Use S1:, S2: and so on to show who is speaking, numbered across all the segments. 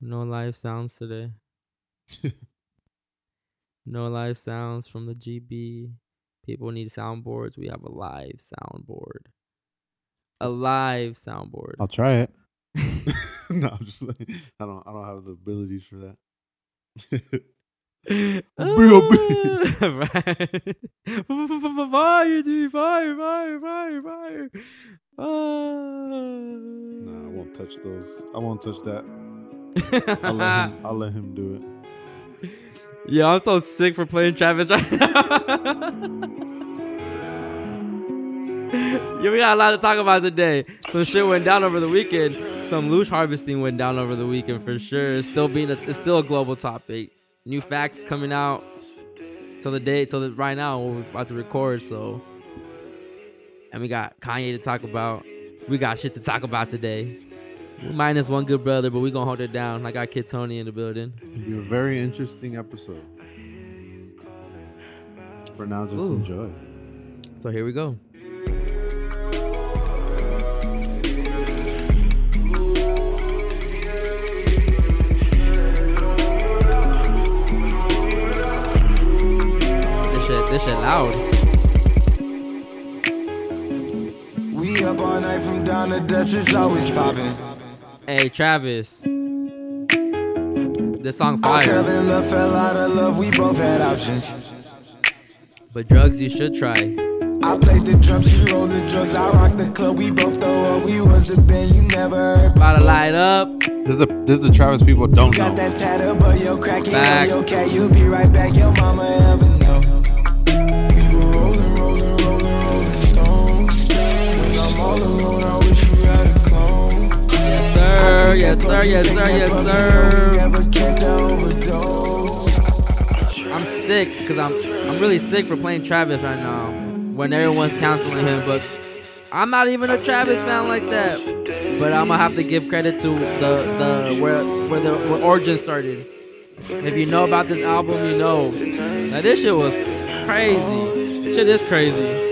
S1: No live sounds today. no live sounds from the GB. People need soundboards. We have a live soundboard. A live soundboard.
S2: I'll try it. no, I'm just like I don't I don't have the abilities for that.
S1: fire, dude, fire, fire, fire, fire. Uh.
S2: Nah, I won't touch those. I won't touch that. I'll let him, I'll let him do it.
S1: Yeah, I'm so sick for playing Travis right now. yeah, we got a lot to talk about today. Some shit went down over the weekend. Some loose harvesting went down over the weekend for sure. It's still being a, it's still a global topic. New facts coming out till the day till the, right now we're about to record. So, and we got Kanye to talk about. We got shit to talk about today. Minus one good brother, but we gonna hold it down. I got Kid Tony in the building.
S2: It'll be a very interesting episode. For now, just
S1: Ooh.
S2: enjoy.
S1: So here we go. This shit, this shit loud.
S3: We up all night from dawn to dusk, it's always popping.
S1: Hey Travis, this song
S3: I fell
S1: fire,
S3: in love, fell out of love, we both had options.
S1: but drugs you should try.
S3: I played the drums, she rolled the drugs, I rocked the club, we both throw up, we was the band you never heard.
S1: About to light up.
S2: This is a this is a Travis people don't
S3: Got
S2: know.
S3: that tattoo, but yo cracking,
S1: Facts.
S3: yo, yo cat, you'll be right back, your mama ever
S1: sir, yes sir, yes sir, yes sir. I'm sick because I'm I'm really sick for playing Travis right now when everyone's counseling him. But I'm not even a Travis fan like that. But I'm gonna have to give credit to the the where where the where origin started. If you know about this album, you know that this shit was crazy. Shit is crazy.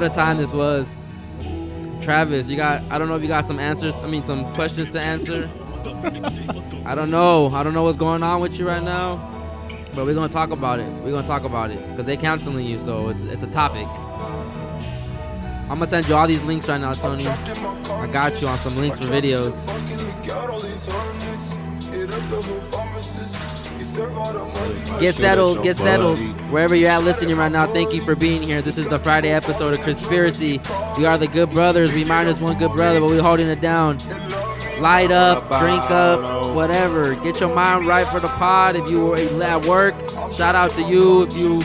S1: What a time this was. Travis, you got I don't know if you got some answers, I mean some questions to answer. I don't know. I don't know what's going on with you right now. But we're gonna talk about it. We're gonna talk about it. Because they canceling you, so it's it's a topic. I'm gonna send you all these links right now, Tony. I got you on some links for videos. Get settled, get settled. Wherever you're at listening right now, thank you for being here. This is the Friday episode of Conspiracy. We are the good brothers. We minus one good brother, but we holding it down. Light up, drink up, whatever. Get your mind right for the pod. If you were at work, shout out to you. If you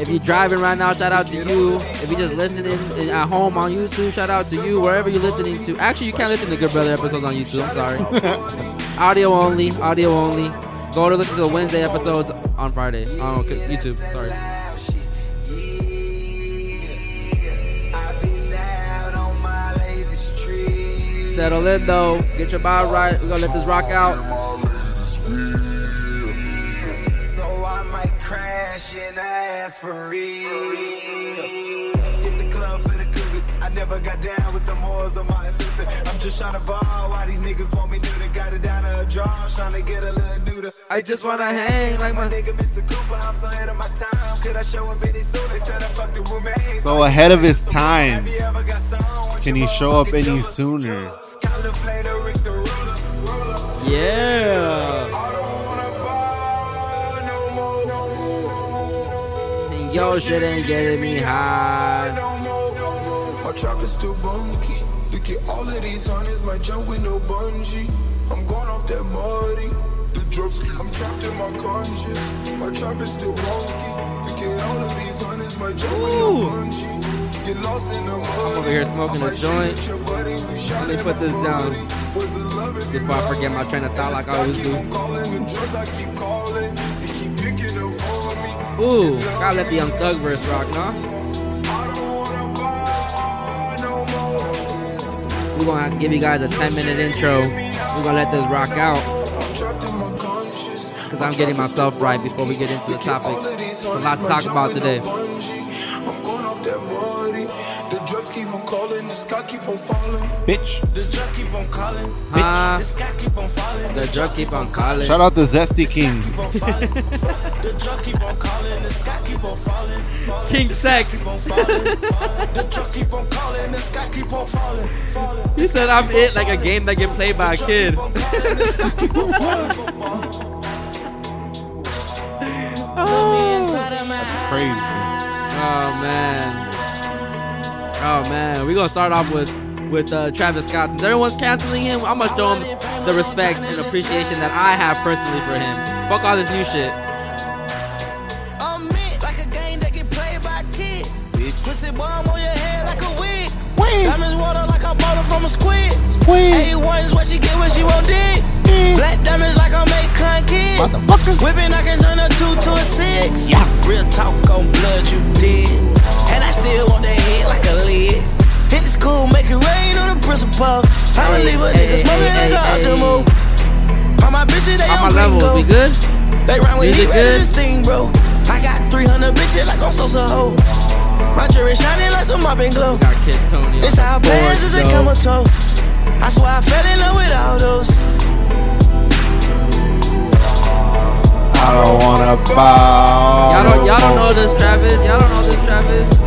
S1: if you're driving right now, shout out to you. If you're just listening at home on YouTube, shout out to you. Wherever you're listening to. Actually, you can't listen to Good Brother episodes on YouTube. I'm sorry. audio only. Audio only. Go to listen to the Wednesday episodes on Friday um, on YouTube. Sorry. Settle in though. Get your mind right. We're gonna let this rock out.
S3: So I might crash and ask for real. Never got down with the Moors or Martin Luther. I'm just trying to ball. Why these niggas want me to the got it down to a draw. Trying to get a little neuter.
S1: I just wanna hang like my
S3: nigga Mr. Cooper. I'm so ahead of my time. Could I show up any sooner? They said I fucked the roommate.
S2: So ahead of his time.
S3: Have you ever got someone?
S2: Can he show up any sooner?
S3: Skylar Flater, Rick the ruler. ruler.
S1: Yeah.
S3: I don't wanna bar no more, no more, no more.
S1: And yo shit ain't getting me high.
S3: Trap is still bunky. Look at all of these hunters, my jump with no bungee. I'm going off that muddy. The drugs, I'm trapped in my conscience. My trap is still wonky. Look at all of these hunters, my jump with no bungee. Get lost in the mud.
S1: I'm over here smoking a joint. Let me put this down before I forget my train of thought like I always do. Ooh, gotta let the Young Thug verse rock, nah? We're gonna give you guys a 10 minute intro. We're gonna let this rock out. Because I'm getting myself right before we get into the topic. It's a lot to talk about today.
S4: The drugs keep on calling, sky keep on falling.
S2: Bitch.
S4: The drug keep on calling.
S1: Ah.
S4: The sky keep on falling.
S1: The drug keep on calling.
S2: Shout out to Zesty King.
S4: Keep on the drug keep on calling, the sky keep on falling.
S1: King Sex.
S4: Keep on falling. the drug keep on calling, the sky keep on falling.
S1: He said I'm it like a game that get played by a kid.
S4: Keep on calling, the sky keep on falling.
S2: Crazy.
S1: Oh man. Oh man. We're gonna start off with with uh, Travis Scott. Since everyone's canceling him, I'm gonna show him the respect and appreciation that I have personally for him. Fuck all this new shit.
S4: I'm it like a game that get played by a kid. Pussy bomb on your head like a wig. Diamonds water like I bought it from a squid. A1's what she get when she won't dig. Black diamonds like I make con kid. Whipping, I can turn a two to a six. Yeah. Real talk on blood, you did. And I still want that head like a lid. Hit the school, make it rain on the principal. I don't leave a nigga smoking
S1: hey,
S4: like a move. All my bitches, they
S1: On my level,
S4: gringo.
S1: we good?
S4: They run with
S1: Music
S4: heat ready
S1: good?
S4: to sting, bro. I got 300 bitches like on Sosa Ho. My jewelry shining like some mopping glow.
S1: Got Kid Tony.
S4: It's
S1: the
S4: how
S1: board,
S4: is a come toe. I swear I fell in love with all those.
S2: I don't wanna bow.
S1: Y'all don't, y'all don't know this, Travis. Y'all don't know this, Travis.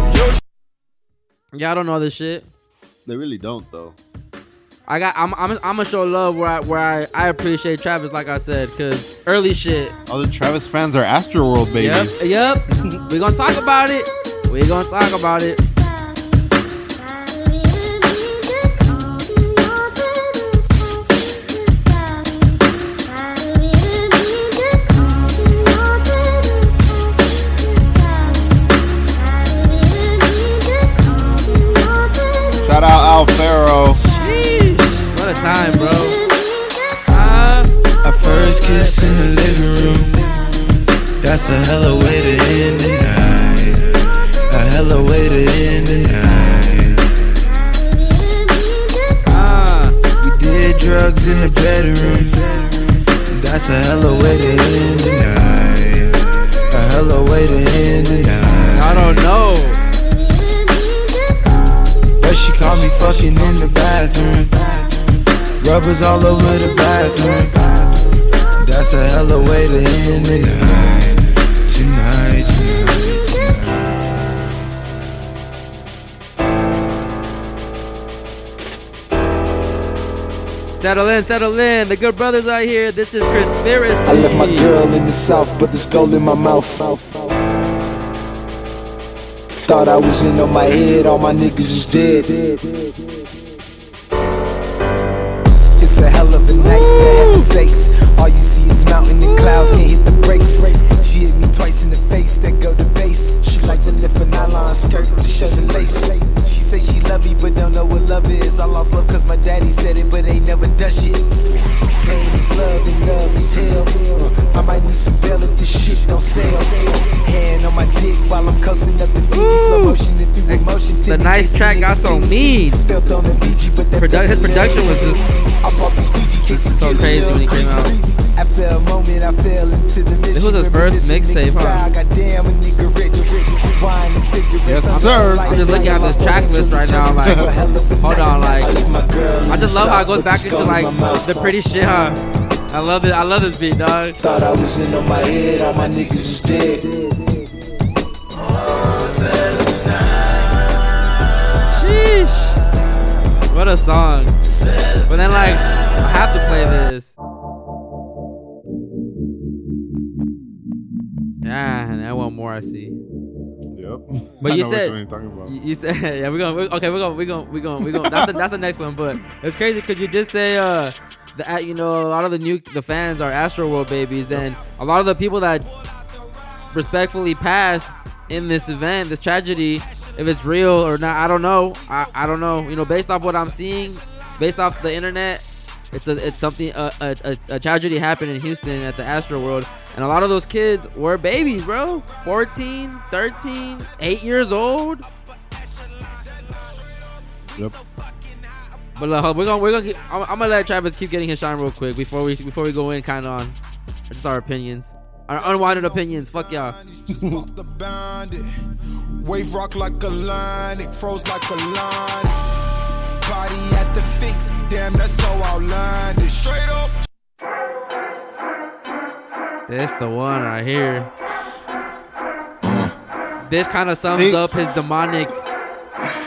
S1: Y'all don't know this shit.
S2: They really don't though.
S1: I got. I'm. I'm. I'm gonna show love where I where I, I appreciate Travis, like I said, cause early shit.
S2: All the Travis fans are Astroworld
S1: Yep.
S2: babies.
S1: Yep. we gonna talk about it. we gonna talk about it. Time, bro. Ah,
S5: Our first kiss in the living room. That's a hella way to end the night. A hella way to end the night.
S1: ah.
S5: We did drugs in the bedroom. That's a hella way to end the night. A hella way to end the night.
S1: I don't know.
S5: But she caught me fucking in the bathroom. Rubbers all over the bathroom. That's a hella way to end the night. Tonight, tonight, tonight.
S1: Settle in, settle in. The good brothers are here. This is conspiracy.
S3: I left my girl in the south, but there's gold in my mouth. Thought I was in on my head, all my niggas is dead. It's a hell of a night for heaven's sakes. All you see is mountain and clouds, can't hit the brakes. She hit me twice in the face, then go to base. Like to lift a nylon skirt to show the lace. She say she love me, but don't know what love is. I lost love cause my daddy said it, but ain't never done shit. Pain is love and love is hell. Uh, I might need some bail if this shit don't sell. Hand on my dick while I'm coasting up the Fiji, slow motion and through emotion.
S1: The nice track got so mean.
S3: Felt on the BG, but that
S1: Produ- his production was just
S3: I bought the squeegee case
S1: So crazy when he came
S3: greasy. After a moment, I fell into the mission.
S1: This was his first mixtape,
S3: nigga
S1: huh?
S3: Style, Goddamn, a nigga rich. Wine and cigarettes.
S2: Yes, sir.
S1: I'm just looking at this track list right now, like, hold on, like, I just love how it goes back into like the pretty shit, huh? I love it. I love this beat, dog.
S3: Thought I was in on my head, all my niggas is dead.
S1: Sheesh. What a song. But then, like, I have to play this. Ah, and that one more I see.
S2: Yep.
S1: But you said-
S2: which you're talking about.
S1: You, you said, yeah, we're gonna, we okay, we're gonna, we're gonna, we're gonna, we're gonna. That's the, that's the next one. But it's crazy because you did say, uh, that you know, a lot of the new the fans are Astro World babies, and a lot of the people that respectfully passed in this event, this tragedy, if it's real or not, I don't know. I, I don't know. You know, based off what I'm seeing, based off the internet, it's a it's something a, a, a, a tragedy happened in Houston at the Astro World, and a lot of those kids were babies, bro. 14, 13, 8 years old.
S2: Yep.
S1: But uh, we're gonna we're gonna keep, I'm, I'm gonna let Travis keep getting his shine real quick before we before we go in kind of on Just our opinions. Our unwanted opinions. Fuck y'all.
S3: Just the bandit. Wave rock like a line, it froze like a line. Body at the fix, damn, that's so outlandish. Straight up.
S1: This the one right here. This kind of sums
S2: See?
S1: up his demonic.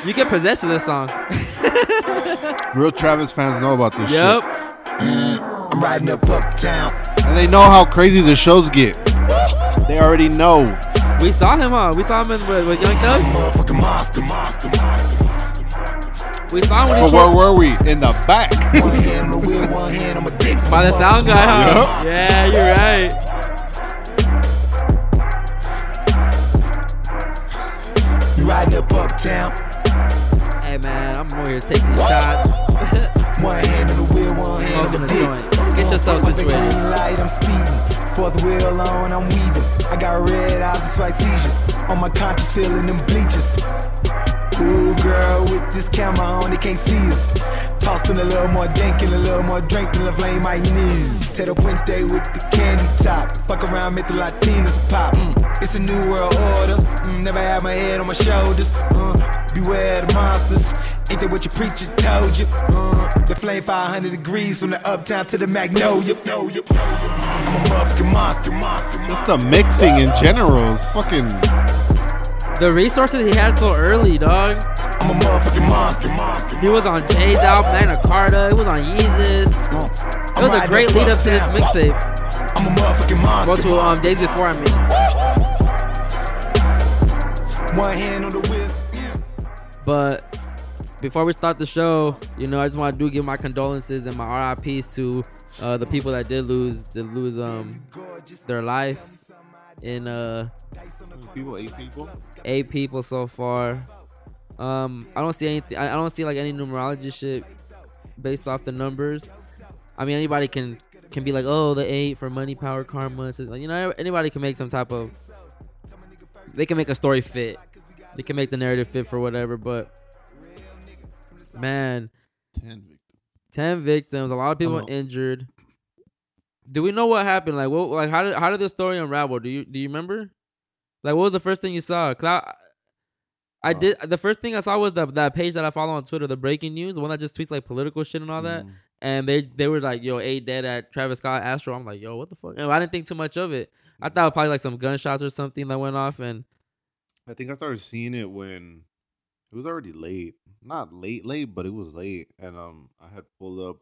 S1: You get possessed of this song.
S2: Real Travis fans know about this
S1: Yep.
S2: shit.
S3: I'm riding up uptown.
S2: And they know how crazy the shows get. They already know.
S1: We saw him, huh? We saw him in, with, with Young Thug.
S3: Motherfucking monster, monster.
S1: We saw him when
S2: But where were we? In the back.
S3: One hand on the wheel, one hand on my dick.
S1: by the sound guy, huh? Yeah, you're right.
S3: You riding up uptown.
S1: Hey man, I'm over here taking shots.
S3: One hand on the wheel, one hand on
S1: Smoking
S3: the
S1: a
S3: dick.
S1: joint. Get yourself
S3: On the
S1: situated.
S3: green light, I'm speeding. Fourth wheel on, I'm weaving. I got red eyes and swag seizures. On my conscience, feeling them bleachers. Ooh, girl, with this camera on, they can't see us. Tossed in a little more dank and a little more drink than the flame might need. Tito Puente with the candy top. Fuck around, make the Latinas pop. Mm, it's a new world order. Mm, never had my head on my shoulders. Uh, beware the monsters. Ain't that what your preacher told you? Uh, the flame 500 degrees from the uptown to the magnolia. I'm a motherfucking monster.
S2: Just the mixing in general. Fucking.
S1: The resources he had so early, dog.
S3: I'm a motherfucking monster, monster.
S1: He was on Jay's album, Magna Carta. He was on Yeezus.
S3: Uh,
S1: It was a great lead up to this mixtape.
S3: I'm a motherfucking monster.
S1: Well, to um, days before, I mean.
S3: One hand on the. Yeah.
S1: But before we start the show, you know, I just want to do give my condolences and my RIPs to uh, the people that did lose, did lose um their life in uh
S2: People, eight people.
S1: eight people so far. Um, I don't see anything. I I don't see like any numerology shit based off the numbers. I mean, anybody can can be like, oh, the eight for money, power, karma. It's like, you know, anybody can make some type of. They can make a story fit. They can make the narrative fit for whatever. But man,
S2: Ten victims.
S1: ten victims, a lot of people injured. Do we know what happened? Like, what? Like, how did how did the story unravel? Do you do you remember? Like, what was the first thing you saw? 'Cause I, I did. The first thing I saw was the that page that I follow on Twitter, the breaking news, the one that just tweets like political shit and all that.
S2: Mm.
S1: And they they were like, "Yo, eight dead at Travis Scott Astro." I'm like, "Yo, what the fuck?" And I didn't think too much of it. I thought it was probably like some gunshots or something that went off. And
S2: I think I started seeing it when it was already late. Not late, late, but it was late, and um, I had pulled up.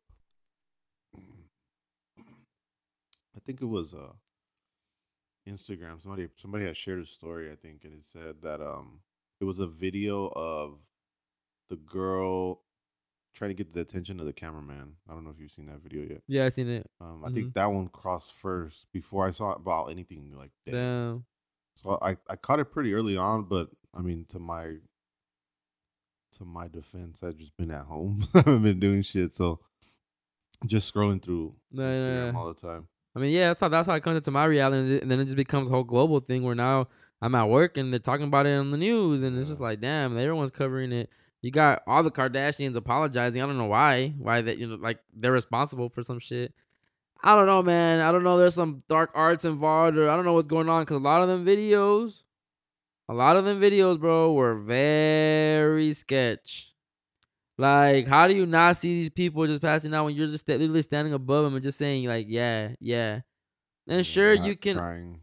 S2: I think it was uh, Instagram. Somebody somebody had shared a story. I think, and it said that um, it was a video of the girl trying to get the attention of the cameraman. I don't know if you've seen that video yet.
S1: yeah, I've seen it.
S2: Um, I think that one crossed first before I saw about anything like that.
S1: Damn.
S2: So I, I caught it pretty early on, but I mean to my to my defense, I've just been at home. I haven't been doing shit, so just scrolling through Instagram all the time.
S1: I mean, yeah, that's how that's how it comes into my reality, and then it just becomes a whole global thing where now I'm at work and they're talking about it on the news, and it's just like, damn, everyone's covering it. You got all the Kardashians apologizing. I don't know why, why that you know, like they're responsible for some shit. I don't know, man. I don't know. There's some dark arts involved, or I don't know what's going on because a lot of them videos, a lot of them videos, bro, were very sketch. Like, how do you not see these people just passing out when you're just literally standing above them and just saying like, yeah, yeah. And sure, you can,
S2: trying.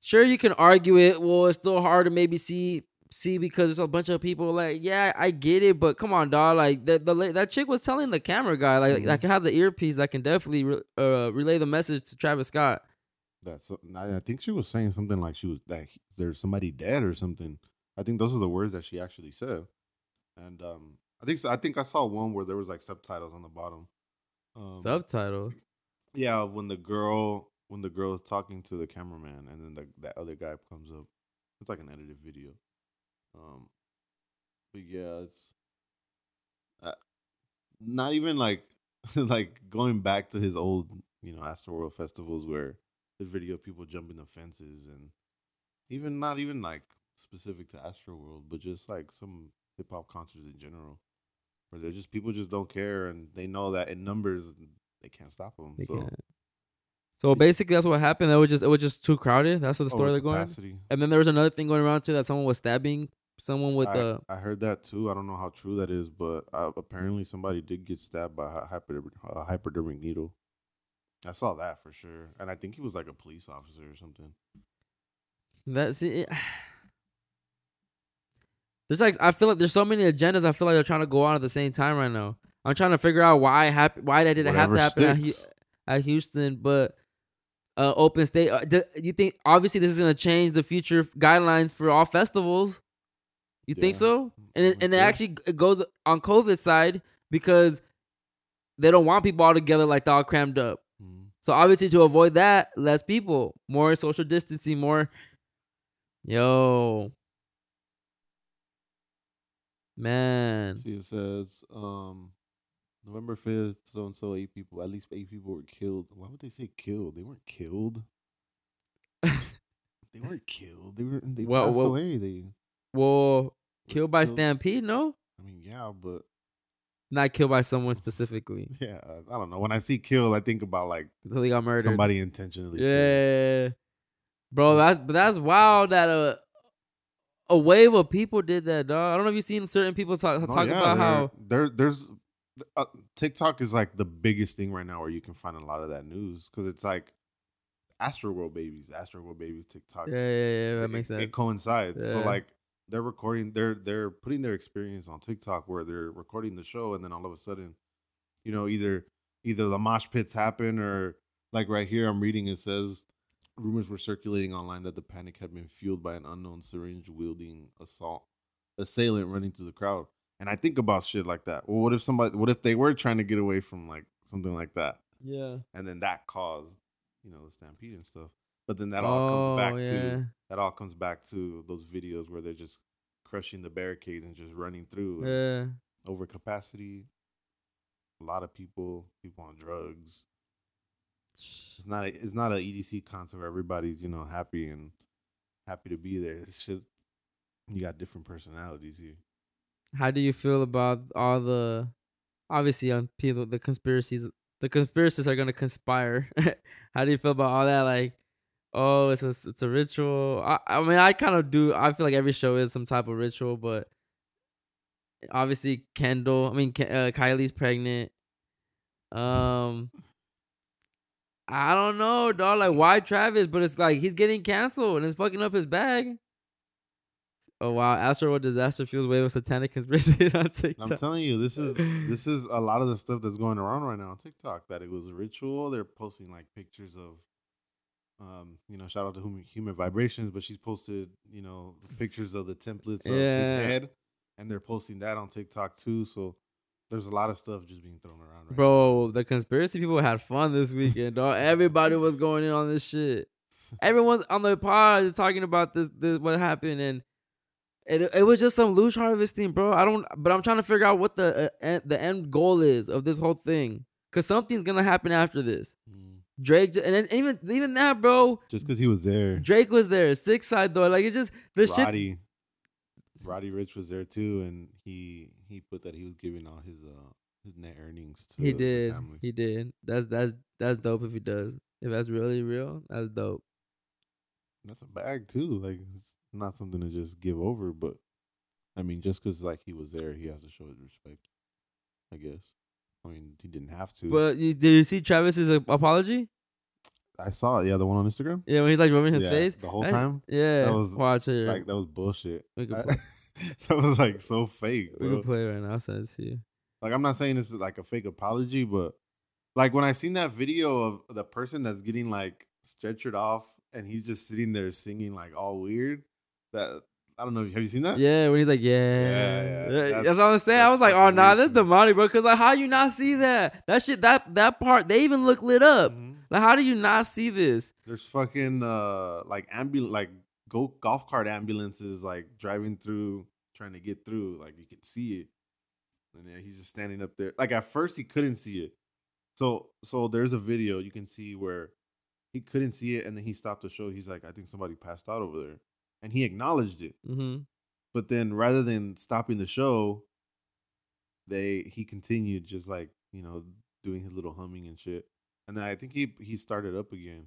S1: sure you can argue it. Well, it's still hard to maybe see see because there's a bunch of people like, yeah, I get it, but come on, dog. Like that the that chick was telling the camera guy like
S2: Mhm.
S1: can have the earpiece that can definitely re- uh, relay the message to Travis Scott.
S2: That's I I think she was saying something like she was that he- there's somebody dead or something. I think those are the words that she actually said, and um, I think so, I think I saw one where there was like subtitles on the bottom. Um,
S1: Subtitle.
S2: Yeah, when the girl when the girl is talking to the cameraman and then the, that other guy comes up. It's like an edited video. Um but yeah, it's uh, not even like like going back to his old, you know, Astroworld festivals where there's video of people jumping the fences and even not even like specific to Astroworld, but just like some hip hop concerts in general. Where they're just people just don't care and they know that in numbers they can't stop them.
S1: They
S2: so
S1: can't. So basically, that's what happened. It was just it was just too crowded. That's what the story they're going.
S2: Overcapacity.
S1: And then there was another thing going around too that someone was stabbing someone with
S2: I,
S1: the.
S2: I heard that too. I don't know how true that is, but uh, apparently somebody did get stabbed by a a hypodermic needle. I saw that for sure, and I think he was like a police officer or something.
S1: That's it. There's like I feel like there's so many agendas. I feel like they're trying to go on at the same time right now. I'm trying to figure out why hap- why that didn't have to happen at, at Houston, but uh, open state. Uh, do you think obviously this is gonna change the future guidelines for all festivals? You think so? And it,
S2: It
S1: and it
S2: could.
S1: actually g- goes on COVID side because they don't want people all together like they're all crammed up.
S2: Mm.
S1: So obviously to avoid that, less people, more social distancing, more. Yo, man,
S2: See, it says um, November fifth, so and so eight people, at least eight people were killed. Why would they say killed? They weren't killed. they weren't killed. They were. They
S1: Well,
S2: passed
S1: well-
S2: away. They.
S1: well, killed by
S2: Killed-
S1: stampede? No,
S2: I mean, yeah, but
S1: not killed by someone specifically.
S2: yeah, I don't know. When I see kill, I think about like
S1: So they got murdered.
S2: somebody intentionally. killed.
S1: yeah, bro, that's but that's wild that a a wave of people did that, dog. I don't know if you've seen certain people talk talk
S2: yeah,
S1: about how
S2: there there's uh, TikTok is like the biggest thing right now where you can find a lot of that news because it's like Astro World babies, Astro World babies, TikTok.
S1: yeah, yeah, yeah, that
S2: it,
S1: makes sense.
S2: It coincides. So like they're recording, they're they're putting their experience on TikTok where they're recording the show, and then all of a sudden, you know, either either the mosh pits happen or like right here, I'm reading it says rumors were circulating online that the panic had been fueled by an unknown syringe wielding assault assailant running through the crowd. And I think about shit like that. Well, what if somebody? What if they were trying to get away from like something like that,
S1: yeah,
S2: and then that caused, you know, the stampede and stuff. But then that all comes back
S1: Oh, yeah.
S2: to that all comes back to those videos where they're just crushing the barricades and just running through.
S1: yeah.
S2: Overcapacity. A lot of people, people on drugs. It's not a, it's not a EDC concert where everybody's you know happy and happy to be there. It's just you got different personalities here.
S1: How do you feel about all the obviously on people the conspiracies the conspiracists are gonna conspire. How do you feel about all that? Like, oh, it's a it's a ritual. I, I mean, I kind of do. I feel like every show is some type of ritual, but obviously Kendall. I mean, uh, Kylie's pregnant. Um, I don't know, dog. Like, why Travis? But it's like he's getting canceled and it's fucking up his bag. Oh wow, Astro World disaster fuels wave of satanic conspiracies on TikTok.
S2: I'm telling you, this is this is a lot of the stuff that's going around right now on TikTok. That it was a ritual. They're posting like pictures of, um, you know, shout out to human, human vibrations, but she's posted, you know, pictures of the templates of his head, and they're posting that on TikTok too. So there's a lot of stuff just being thrown around. Right
S1: Bro, the conspiracy people had fun this weekend, dog. Everybody was going in on this shit. Everyone's on the pod is talking about this, this what happened, and it it was just some loose harvesting, bro. I don't, but I'm trying to figure out what the uh, the end goal is of this whole thing, cause something's gonna happen after this.
S2: Mm.
S1: Drake, and then even even that, bro.
S2: Just because he was there,
S1: Drake was there, six side though. Like it just the shit.
S2: Roddy, Ricch was there too, and he he put that he was giving all his uh his net earnings to
S1: He
S2: the
S1: did, he did. That's that's that's dope if he does. If that's really real, that's dope.
S2: That's a bag too. Like it's not something to just give over, but I mean, just because like he was there, he has to show his respect. I guess. I mean, he didn't have to.
S1: But did you see Travis's uh, apology?
S2: I saw it. Yeah, the one on Instagram.
S1: Yeah, when he's like rubbing his
S2: Yeah,
S1: face
S2: the whole
S1: I-
S2: time.
S1: Yeah,
S2: That was,
S1: watch it.
S2: Like that was bullshit.
S1: We could play.
S2: that was like so fake,
S1: we
S2: bro.
S1: can play right now. I'll send it to you.
S2: Like I'm not saying this was like a fake apology, but like when I seen that video of the person that's getting like stretchered off and he's just sitting there singing like all weird. That I don't know. Have you seen that?
S1: Yeah, when he's like, yeah,
S2: yeah,
S1: Yeah,
S2: that's-
S1: that's, what I'm saying. I was like, oh nah, this demonic, bro. Cause like, how you not see that? That shit, that that part, they even look lit up.
S2: Mhm.
S1: Like, how do you not see this?
S2: There's fucking uh like ambul like go golf cart ambulances like driving through trying to get through. Like you can see it. And then he's just standing up there. Like at first he couldn't see it. So so there's a video you can see where he couldn't see it and then he stopped the show. He's like, I think somebody passed out over there. And he acknowledged it.
S1: Mm-hmm.
S2: But then rather than stopping the show, they he continued just like, you know, doing his little humming and shit. And then I think he he started up again.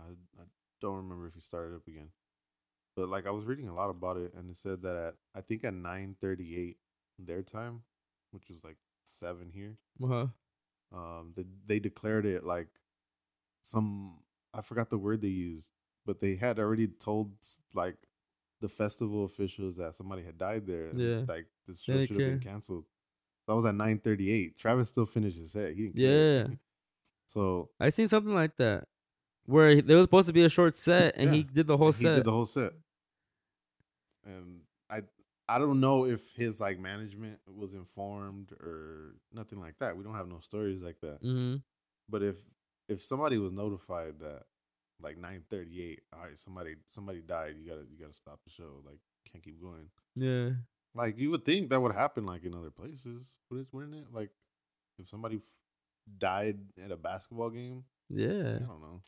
S2: I I don't remember if he started up again, but like I was reading a lot about it, and it said that at I think at nine thirty eight their time, which was like seven here,
S1: Uh-huh.
S2: um, they they declared it like some I forgot the word they used, but they had already told like the festival officials that somebody had died there. and,
S1: Yeah.
S2: like the
S1: They
S2: show should have been canceled. So that was at nine thirty eight. Travis still finished his set. He didn't care.
S1: Yeah.
S2: So
S1: I seen something like that where there was supposed to be a short set and he did the whole
S2: and he
S1: set.
S2: did the whole set. And I I don't know if his like management was informed or nothing like that. We don't have no stories like that.
S1: mm-hmm.
S2: But if if somebody was notified that like nine thirty eight, all right, somebody somebody died, you gotta you gotta stop the show. Like can't keep going.
S1: Yeah.
S2: Like you would think that would happen like in other places, wouldn't wouldn't it? Like if somebody died at a basketball game,
S1: Yeah.
S2: I don't know.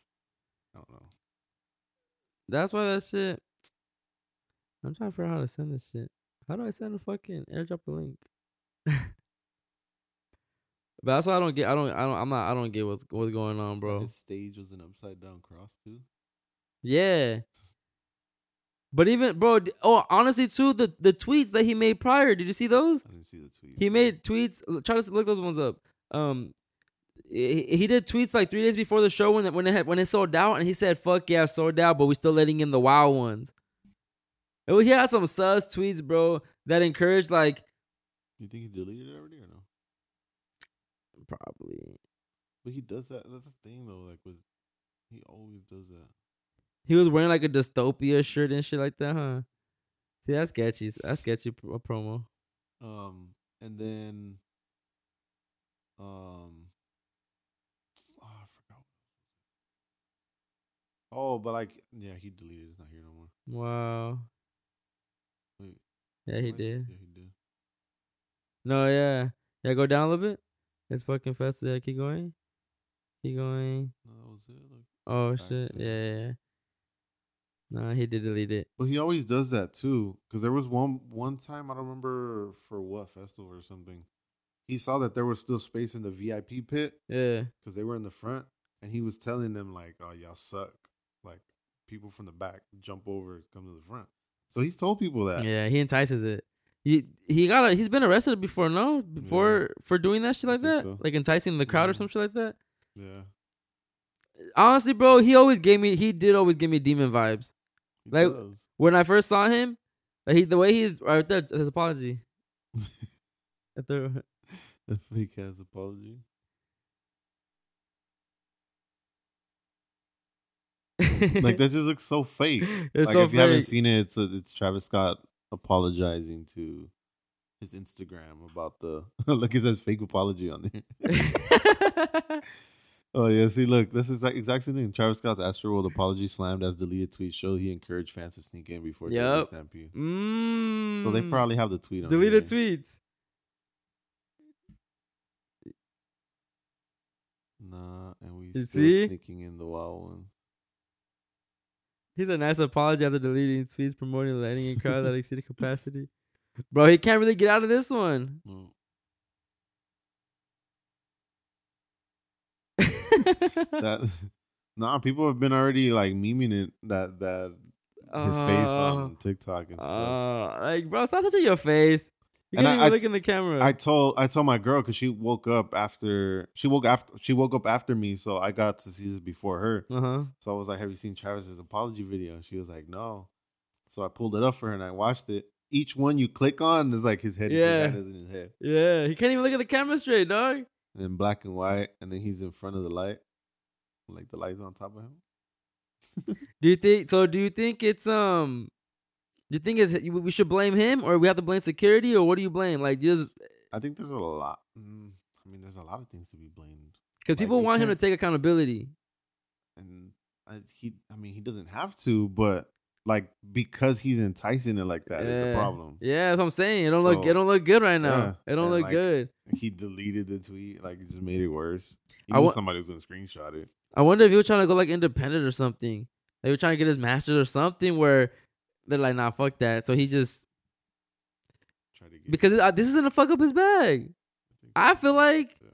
S2: I don't know.
S1: That's why that shit. I'm trying to figure out how to send this shit. How do I send a fucking airdrop a link? but that's why I don't get. I don't. I don't. I'm not. I don't get what's what's going on, bro.
S2: His stage was an upside down cross too.
S1: Yeah. But even bro, oh honestly too, the the tweets that he made prior, did you see those?
S2: I didn't see the tweet.
S1: He made tweets. Try to look those ones up. Um, he, did tweets like three days before the show when it, when it had, when it sold out, and he said, "Fuck yeah, sold out," but we still letting in the wild ones. And he had some sus tweets, bro, that encouraged like
S2: You think he deleted it already or no?
S1: probably
S2: But he does that. That's the thing though. Like was he always does that.
S1: he was wearing like a dystopia shirt and shit like that, huh? See, that's sketchy. That's sketchy pro- promo.
S2: Um, and then, um, oh, I forgot. Oh, but like, yeah, he deleted. It's not here no more.
S1: Wow.
S2: Wait,
S1: Yeah, he
S2: what?
S1: did.
S2: Yeah, he did.
S1: No, yeah. Yeah, go down a little bit. It's fucking fast. Yeah, keep going. Keep going.
S2: No, that was it. Look.
S1: Oh shit. Yeah, yeah, yeah. Nah, he did delete it.
S2: But he always does that too. Because there was one one time I don't remember for what festival or something. He saw that there was still space in the VIP pit
S1: Yeah.
S2: because they were in the front, and he was telling them like, "Oh, y'all suck." Like people from the back jump over, come to the front. So he's told people that.
S1: Yeah, he entices it. He he got a, he's been arrested before, no? Before for doing that shit like that?
S2: so.
S1: Like enticing the crowd or
S2: Mhm.
S1: some shit like that?
S2: Yeah.
S1: Honestly, bro, he always gave me he did always give me demon vibes.
S2: He
S1: Like-
S2: does.
S1: When I first saw him, like he the way he's right there, his apology. At the-
S2: a fake ass apology. Like that just looks so fake.
S1: It's
S2: like
S1: so
S2: if you haven't seen it, it's a, it's Travis Scott apologizing to his Instagram about the look. It says fake apology on there. oh yeah, see, look, this is like exact same thing. Travis Scott's Astroworld apology slammed as deleted tweet show he encouraged fans to sneak in before
S1: Yup.
S2: Deadly Stampede.
S1: mm.
S2: So they probably have the tweet on
S1: deleted tweets.
S2: Nah, and we
S1: You
S2: still
S1: see?
S2: sneaking in the wild ones.
S1: He's a nice apology after deleting tweets promoting letting in crowds that exceeded capacity. Bro, he can't really get out of this one.
S2: No. that nah, people have been already like memeing it that that his face on TikTok and stuff.
S1: Uh, like, bro, stop touching your face. You
S2: And
S1: can't
S2: I-
S1: look in the camera.
S2: I told I told my girl because she woke up after she woke after she woke up after me, so I got to see this before her.
S1: uh huh.
S2: So I was like, "Have you seen Travis's apology video?" She was like, "No." So I pulled it up for her and I watched it. Each one you click on is like his head.
S1: Yeah.
S2: His in his head.
S1: Yeah, he can't even look at the camera straight, dog.
S2: And then black and white, and then he's in front of the light, like the light's on top of him.
S1: Do you think so? Do you think it's um? You think it's we should blame him or we have to blame security or what do you blame? Like just
S2: I think there's a lot. Mm, I mean, there's a lot of things to be blamed,
S1: because
S2: Like,
S1: people want him to take accountability.
S2: and I, he. I mean, he doesn't have to, but like because he's enticing it like that is the
S1: Yeah.
S2: problem.
S1: Yeah, that's what I'm saying. It don't look it don't look good right now.
S2: yeah,
S1: It don't
S2: and,
S1: look
S2: like,
S1: good.
S2: He deleted the tweet, like it just made it worse. He
S1: I
S2: knew
S1: wa-
S2: somebody was gonna screenshot it.
S1: I wonder if he was trying to go like independent or something. They were trying to get his masters or something where they're like, nah, fuck that. So he just
S2: Try to get
S1: because it, uh, this is gonna fuck up his bag. I feel like
S2: yeah.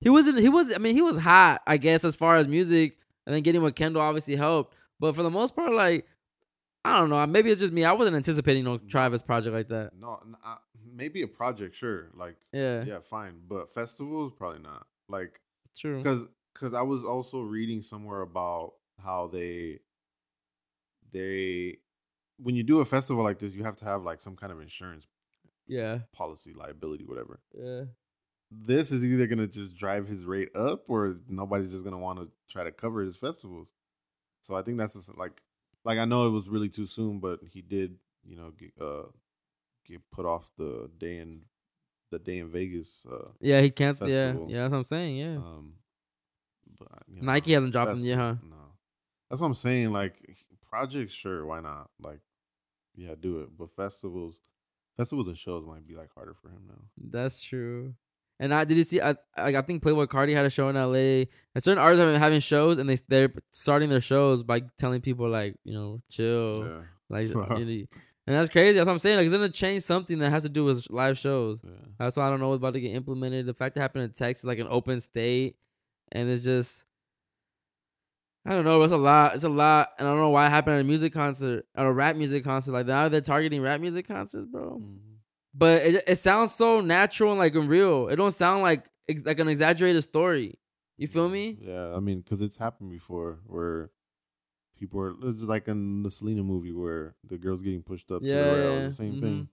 S1: he wasn't. He was. I mean, he was hot. I guess as far as music, and then getting with Kendall obviously helped. But for the most part, like I don't know. Maybe it's just me. I wasn't anticipating no Travis project like that.
S2: No, n- uh, maybe a project, sure. Like,
S1: Yeah,
S2: yeah, fine. But festivals, probably not. Like,
S1: true.
S2: because because I was also reading somewhere about how they they when you do a festival like this, you have to have like some kind of insurance
S1: Yeah,
S2: policy, liability, whatever.
S1: yeah.
S2: This is either gonna just drive his rate up, or nobody's just gonna want to try to cover his festivals. So I think that's just like like I know it was really too soon, but he did you know get, uh get put off the day in the Day N Vegas. Uh,
S1: Yeah, he canceled. Yeah,
S2: Festival.
S1: yeah. That's what I'm saying. Yeah.
S2: um, but, you
S1: Nike hasn't dropped him yet, huh?
S2: No, that's what I'm saying. Like projects, sure, why not? Like, yeah, do it. But festivals, festivals and shows might be like harder for him now.
S1: That's true. And I did you see? I I I think Playboi Carti had a show in L.A. and certain artists have been having shows, and they they're starting their shows by telling people like you know chill,
S2: Yeah,
S1: like really- and that's crazy. That's what I'm saying. Like it's gonna change something that has to do with live shows.
S2: yeah.
S1: That's why I don't know what's about to get implemented. The fact that happened in Texas, like an open state, and it's just, I don't know. It's a lot. It's a lot, and I don't know why it happened at a music concert, at a rap music concert. Like that. they're targeting rap music concerts, bro.
S2: Mhm.
S1: But it it sounds so natural and like real. It don't sound like like an exaggerated story. You feel me?
S2: Yeah, I mean, because it's happened before where people are like in the Selena movie where the girl's getting pushed up. to the.
S1: Yeah,
S2: the same
S1: mhm.
S2: thing.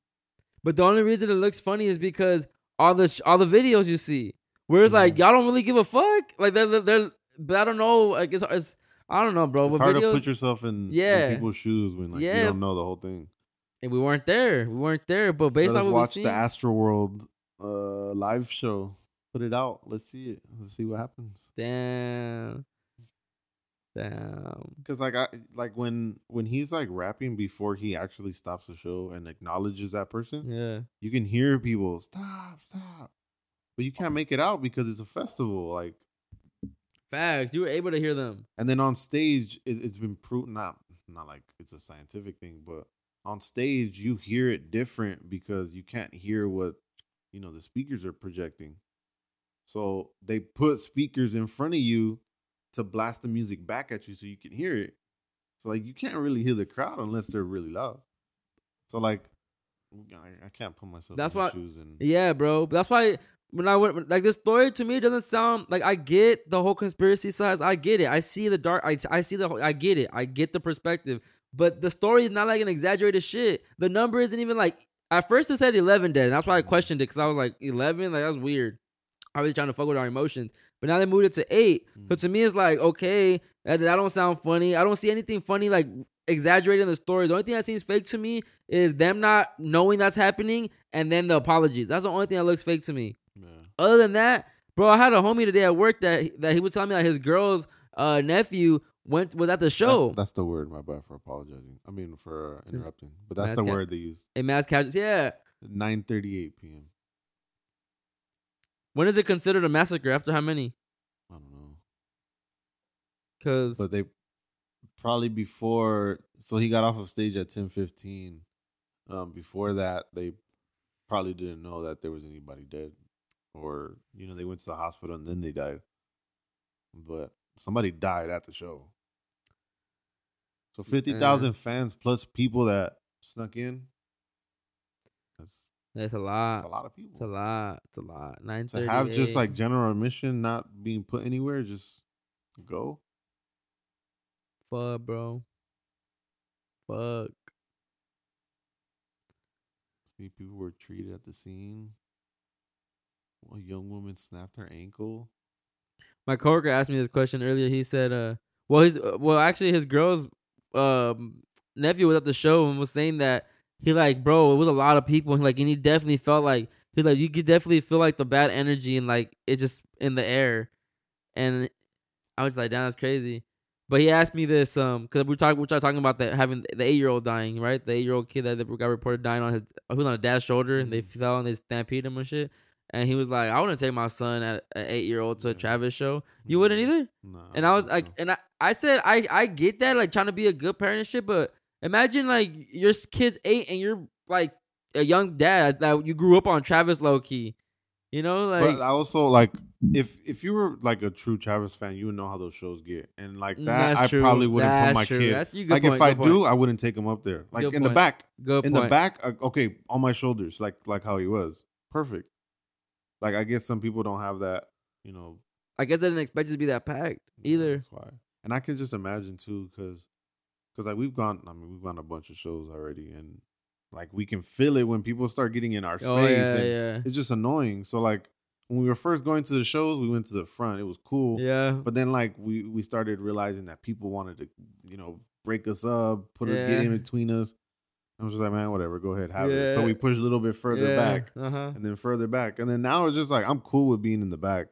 S1: But the only reason it looks funny is because all the sh- all the videos you see, where it's like
S2: Mhm.
S1: y'all don't really give a fuck. Like they're they're, they're but I don't know. Like it's, it's I don't know, bro.
S2: It's hard
S1: videos,
S2: to put yourself in, in
S1: Yeah.
S2: people's shoes when like you don't know the whole thing.
S1: and we weren't there. We weren't there. But based
S2: Let
S1: on what we
S2: watch
S1: seen,
S2: the Astro World uh, live show. Put it out. Let's see it. Let's see what happens.
S1: damn, damn.
S2: Because like I like when when he's like rapping before he actually stops the show and acknowledges that person,
S1: Yeah,
S2: you can hear people stop, stop, but you can't make it out because it's a festival. Like,
S1: facts. You were able to hear them.
S2: and then on stage, it, it's been proven not not like it's a scientific thing, but on stage you hear it different because you can't hear what you know the speakers are projecting. So they put speakers in front of you to blast the music back at you so you can hear it. So like you can't really hear the crowd unless they're really loud. So like I, I can't put myself
S1: That's
S2: in
S1: why-
S2: shoes and
S1: Yeah, bro. That's why when I went like this story to me doesn't sound like I get the whole conspiracy sides. I get it. I see the dark. I I see the. whole- I get it. I get the perspective. But the story is not like an exaggerated shit. The number isn't even like at first it said eleven dead, and that's why I questioned it because I was like eleven. Like that's weird. I was trying to fuck with our emotions, but now they moved it to eight. So mm. to me, it's like okay, that, that don't sound funny. I don't see anything funny like exaggerating the stories. The only thing that seems fake to me is them not knowing that's happening and then the apologies. That's the only thing that looks fake to me. Other than that, bro, I had a homie today at work that that he was telling me like his girl's uh, nephew went was at the show.
S2: That- that's the word. My bad for apologizing. I mean for interrupting, but that's
S1: That's
S2: the
S1: ca-
S2: word they use.
S1: a mass casualty. Yeah.
S2: Nine thirty eight p.m.
S1: When is it considered a massacre? After how many?
S2: I don't know,
S1: Because
S2: but they probably before. So he got off of stage at ten fifteen. Um, before that, they probably didn't know that there was anybody dead, or you know they went to the hospital and then they died. But somebody died at the show. So fifty thousand fans plus people that snuck in. That's,
S1: that's a
S2: that's
S1: lot.
S2: a lot of people.
S1: It's a lot. It's a lot. Nine
S2: to have just like general admission not being put anywhere, just go.
S1: fuck, bro. Fuck.
S2: See, people were treated at the scene. A young woman snapped her ankle.
S1: My coworker asked me this question earlier. He said, "Uh, well, his uh, well, actually, his girl's um nephew was at the show and was saying that he like, bro, it was a lot of people. And like, and he definitely felt like he's like, you could definitely feel like the bad energy and like it just in the air. And I was like, damn, that's crazy. But he asked me this um because we talked we started talking about that having the eight year old dying right the eight year old kid that got reported dying on his who's on a dad's shoulder and they fell and they stampeded him and shit and he was like I wouldn't take my son at an eight year old to a Travis show you wouldn't either
S2: No,
S1: and I was like
S2: think
S1: and I I said I I get that like trying to be a good parent and shit but imagine like your kid's eight and you're like a young dad that you grew up on Travis low key you know like
S2: but I also like if if you were like a true Travis fan, you would know how those shows get, and like
S1: Mm,
S2: that, I probably wouldn't
S1: That's
S2: put my
S1: true.
S2: kid.
S1: That's- you
S2: like
S1: point,
S2: if I
S1: good
S2: do. I wouldn't take him up there. Like
S1: Good
S2: in the back,
S1: Good
S2: in
S1: point.
S2: the back, uh, okay, on my shoulders, like like how he was, perfect. Like I guess some people don't have that, you know.
S1: I guess I didn't expect it to be that packed either.
S2: That's why, and I can just imagine too, because because like we've gone, I mean, we've gone a bunch of shows already, and like we can feel it when people start getting in our space.
S1: Oh yeah,
S2: and
S1: yeah,
S2: It's just annoying. So like when we were first going to the shows, we went to the front. It was cool.
S1: yeah.
S2: But then like we we started realizing that people wanted to, you know, break us up, put a get in between us. I was just like, man, whatever, go ahead, have it. So we pushed a little bit further
S1: yeah.
S2: back
S1: Uh-huh.
S2: and then further back. And then now it's just like I'm cool with being in the back.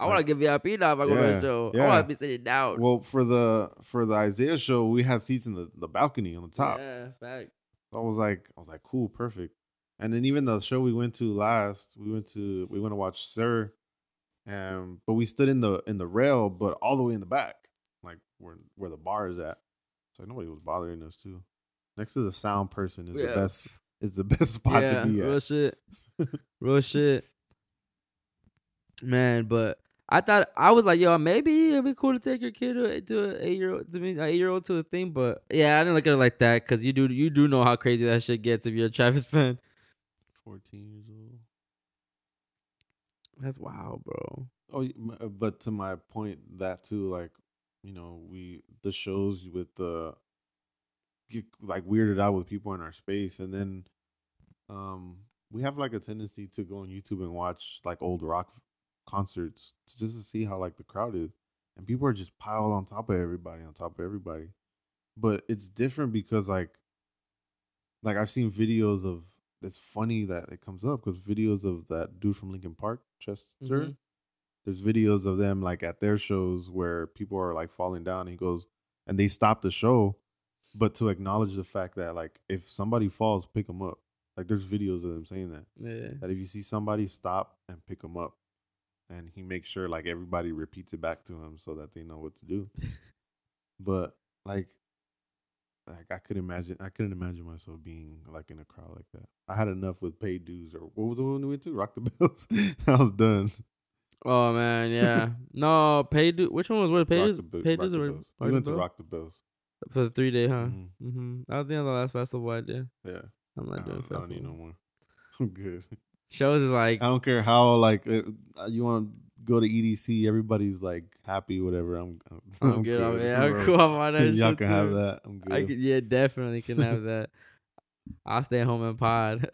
S1: I want to get VIP now if I go to
S2: Yeah,
S1: the show. I want to be sitting down.
S2: Well, for the for the Isaiah show, we had seats in the, the balcony on the top.
S1: Yeah, fact.
S2: So I was like, I was like, cool, perfect. And then even the show we went to last, we went to we went to watch Sir, um, but we stood in the in the rail, but all the way in the back, like where where the bar is at. So nobody was bothering us too. Next to the sound person is
S1: Yeah.
S2: the best is the best spot
S1: yeah,
S2: to be at.
S1: real shit. real shit. Man, but I thought I was like, yo, maybe it'd be cool to take your kid to, to an eight year old to me eight year old to the thing, but yeah, I didn't look at it like that because you do you do know how crazy that shit gets if you're a Travis fan.
S2: Fourteen years old.
S1: That's wild, bro.
S2: Oh, uh, but to my point, that too, like, you know, we the shows with the get like weirded out with people in our space, and then, um, we have like a tendency to go on YouTube and watch like old rock concerts to, just to see how like the crowd is, and people are just piled on top of everybody, on top of everybody, but it's different because like, like I've seen videos of. It's funny that it comes up because videos of that dude from Linkin Park, Chester
S1: Mhm.
S2: there's videos of them like at their shows where people are like falling down. And he goes, and they stop the show, but to acknowledge the fact that like if somebody falls, pick them up. Like there's videos of them saying that
S1: Yeah.
S2: that if you see somebody, stop and pick them up, and he makes sure like everybody repeats it back to him so that they know what to do. but like, like I could imagine, I couldn't imagine myself being like in a crowd like that. I had enough with paid dues or what was the one we went to? Rock the Bells. I was done.
S1: Oh man, yeah. no, pay du- Which one was what? Pay
S2: Rock
S1: dues? Pay dues.
S2: We went to Rock the Bells.
S1: For the three day, huh?
S2: Mhm.
S1: Mm-hmm. I think the last festival I did.
S2: Yeah,
S1: I'm
S2: I
S1: not doing
S2: don't, I don't need no more. I'm good.
S1: Shows is like
S2: I don't care how like uh, you want to go to EDC. Everybody's like happy, whatever. I'm. I'm,
S1: I'm good. I'm, yeah, I'm cool. I'm on that
S2: Y'all can
S1: too.
S2: have that. I'm good.
S1: I could, yeah, definitely can have that. I'll stay home and pod.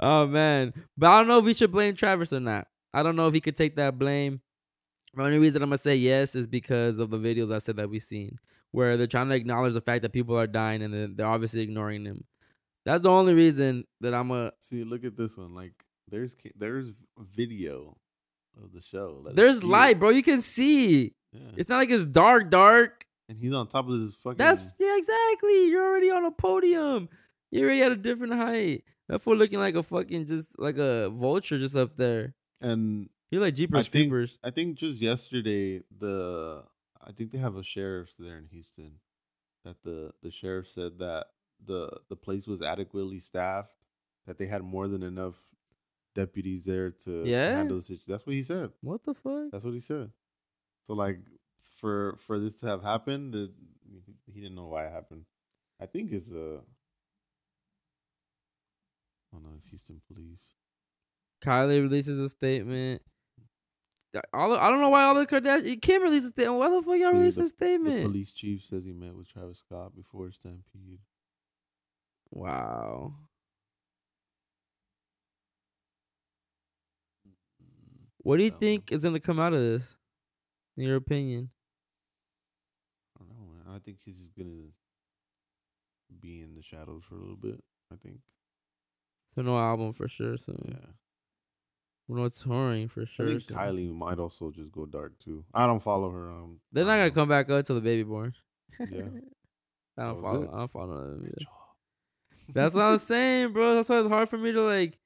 S1: oh man, but I don't know if we should blame Travis or not. I don't know if he could take that blame. The only reason I'm gonna say yes is because of the videos I said that we've seen, where they're trying to acknowledge the fact that people are dying and then they're obviously ignoring them. That's the only reason that I'm a.
S2: See, look at this one. Like, there's there's video of the show. Let
S1: There's
S2: it.
S1: light, bro. You can see.
S2: Yeah.
S1: It's not like it's dark, dark.
S2: and he's on top of this fucking.
S1: That's yeah, exactly. You're already on a podium. You're already at a different height. That fool looking like a fucking just like a vulture just up there.
S2: and
S1: You're like
S2: I
S1: Jeepers
S2: think
S1: Creepers.
S2: I think just yesterday the I think they have a sheriff there in Houston that the the sheriff said that the the place was adequately staffed that they had more than enough deputies there to, to
S1: Yeah?
S2: handle the situation. That's what he said.
S1: What the fuck?
S2: That's what he said. So like for for this to have happened, the, he didn't know why it happened. I think it's uh Oh no, it's Houston police.
S1: Kylie releases a statement. All I don't know why all the Kardashians Kim released a statement. Why the fuck y'all
S2: See,
S1: release
S2: the-
S1: a
S2: The
S1: statement?
S2: police chief says he met with Travis Scott before Stampede.
S1: Wow. What do you
S2: That one.
S1: think is gonna come out of this? In your opinion?
S2: I don't know, man. I think he's just gonna be in the shadows for a little bit. I think.
S1: So no album for sure. So
S2: Yeah.
S1: No touring for sure.
S2: I think
S1: so.
S2: Kylie might also just go dark too. I don't follow her. Um,
S1: They're not gonna come back up till the baby born.
S2: Yeah.
S1: I don't follow.
S2: it.
S1: I don't follow them either. That's what I'm saying, bro. That's why it's hard for me to like.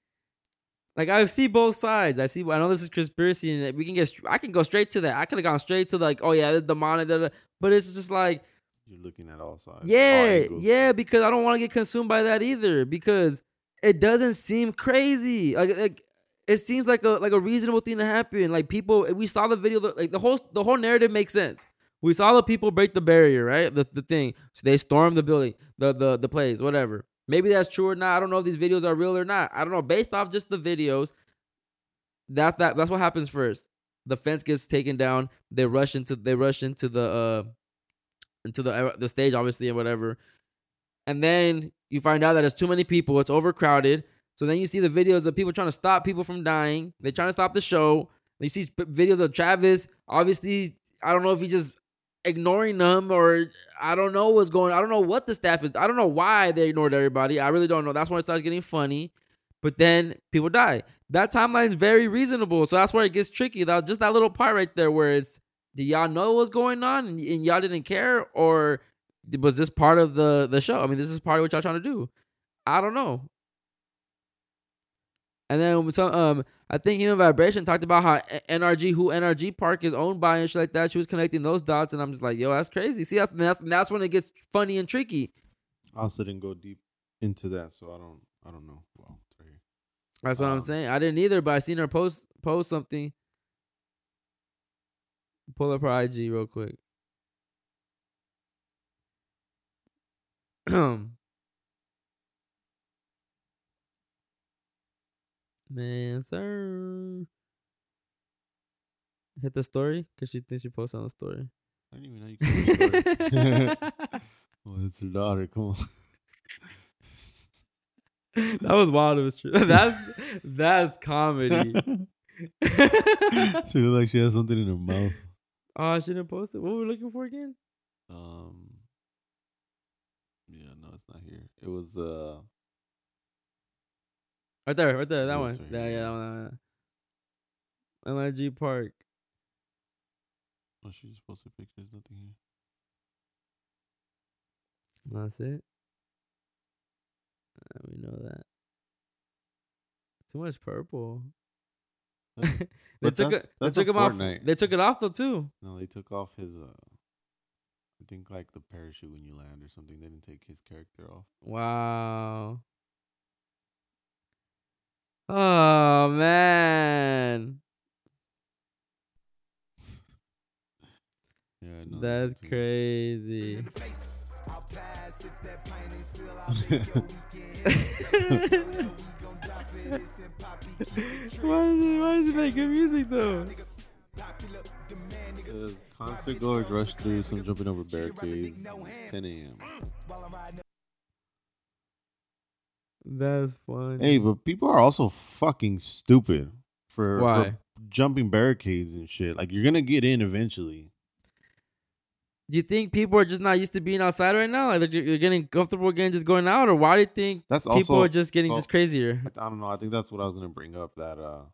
S1: Like I see both sides. I see. I know this is conspiracy, and we can get. I can go straight to that. I could have gone straight to like, oh yeah, the demonic. Da. But it's just like,
S2: You're looking at all sides.
S1: yeah,
S2: angles.
S1: yeah, because I don't want to get consumed by that either. Because it doesn't seem crazy. Like, like it seems like a like a reasonable thing to happen. Like people, we saw the video. Like the whole the whole narrative makes sense. We saw the people break the barrier, right? The the thing. So they stormed the building, the the the place, whatever. Maybe that's true or not. I don't know if these videos are real or not. I don't know. Based off just the videos, that's that. That's what happens first. The fence gets taken down. They rush into they rush into the uh into the uh, the stage, obviously, and whatever. And then you find out that it's too many people. It's overcrowded. So then you see the videos of people trying to stop people from dying. They're trying to stop the show. You see videos of Travis. Obviously, I don't know if he just ignoring them or I don't know what's going. I don't know what the staff is. I don't know why they ignored everybody. I really don't know. That's when it starts getting funny. But then people die. That timeline is very reasonable. So that's where it gets tricky. That just that little part right there where it's do y'all know what's going on and, and y'all didn't care or was this part of the the show? I mean, this is part of what y'all trying to do. I don't know. And then some, um, I think Human Vibration talked about how NRG, who NRG Park is owned by and shit like that. She was connecting those dots, and I'm just like, yo, that's crazy. See, that's that's that's when it gets funny and tricky.
S2: I also didn't go deep into that, so I don't I don't know. Well, it's right here.
S1: That's what I'm
S2: Um,
S1: saying. I didn't either, but I seen her post post something. Pull up her IG real quick. Man, sir. Hit the story because she thinks she posted on the story.
S2: I didn't even know you could. well, it's her daughter. Come on.
S1: that was wild. It was true. That's that's comedy.
S2: she looked like she has something in her mouth.
S1: oh, I shouldn't post it. What were we looking for again?
S2: Um. Yeah, no, it's not here. It was uh.
S1: Right there, right there. That one.
S2: right
S1: Yeah, yeah, that one. That one. LIG Park.
S2: Oh, she just posted pictures. Nothing here.
S1: That's it. Uh, we know that. Too much purple. They
S2: but
S1: took it. They took him off. They took it off though too.
S2: No, they took off his uh. I think like the parachute when you land or something. They didn't take his character off.
S1: Wow. Oh man,
S2: Yeah, I
S1: that's
S2: too.
S1: crazy.
S3: I'll pass if that pint ain't seal. I'll make your weekend. we gon' drop it. It's in poppy. Keep it true.
S1: why is it? Why does it make good music though?
S3: Popular demand,
S2: It
S3: nigga.
S2: says concert goers rushed through some jumping over barricades. 10 a.m.
S3: Mm, While I'm riding
S1: That's funny.
S2: Hey, but people are also fucking stupid for,
S1: Why?
S2: for jumping barricades and shit. Like you're gonna get in eventually.
S1: Do you think people are just not used to being outside right now? Like you're, they're getting comfortable again, just going out, or why do you think
S2: That's
S1: people
S2: also
S1: are just getting
S2: so-
S1: just crazier?
S2: I don't know. I think that's what I was gonna bring up. That uh,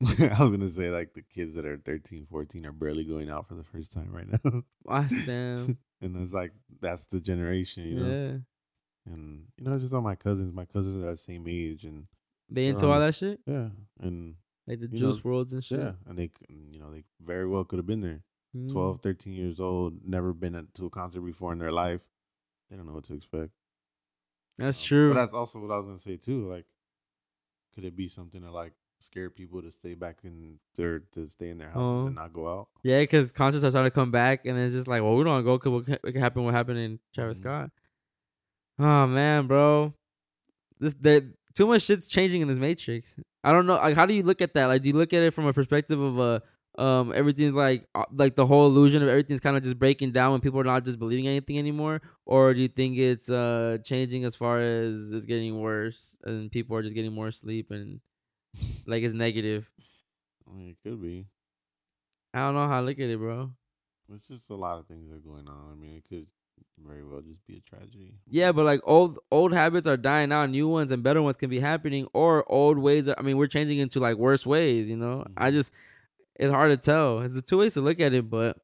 S2: I was gonna say like the kids that are 13, 14 are barely going out for the first time right now,
S1: Watch them.
S2: and it's like that's the generation, you know. And you know, just all my cousins. My cousins are the same age, and
S1: they into all that shit,
S2: yeah, and
S1: like the
S2: You know,
S1: Juice Worlds and shit.
S2: yeah, and they, you know, they very well could have been there.
S1: Mm.
S2: 12, 13 years old, never been at- to a concert before in their life. They don't know what to expect.
S1: That's
S2: Um,
S1: true.
S2: But that's also what I was gonna say too. Like, could it be something to like scare people to stay back in or to stay in their houses
S1: Oh.
S2: and not go out?
S1: yeah, because concerts are starting to come back, and it's just like, well, we don't want to go because what can happen? What happened in Travis
S2: Mhm.
S1: Scott? Oh man, bro, this the too much shit's changing in this Matrix. I don't know. Like, how do you look at that? Like, do you look at it from a perspective of uh, um, everything's like uh, like the whole illusion of everything's kind of just breaking down when people are not just believing anything anymore, or do you think it's uh changing as far as it's getting worse and people are just getting more sleep and like it's negative?
S2: I mean, it could be.
S1: I don't know how to look at it, bro.
S2: It's just a lot of things that are going on. I mean, it could very well just be a tragedy.
S1: Yeah, but like old old habits are dying out, new ones and better ones can be happening, or old ways. Are, I mean, we're changing into like worse ways. You know, I
S2: Mhm.
S1: just it's hard to tell. It's the two ways to look at it, but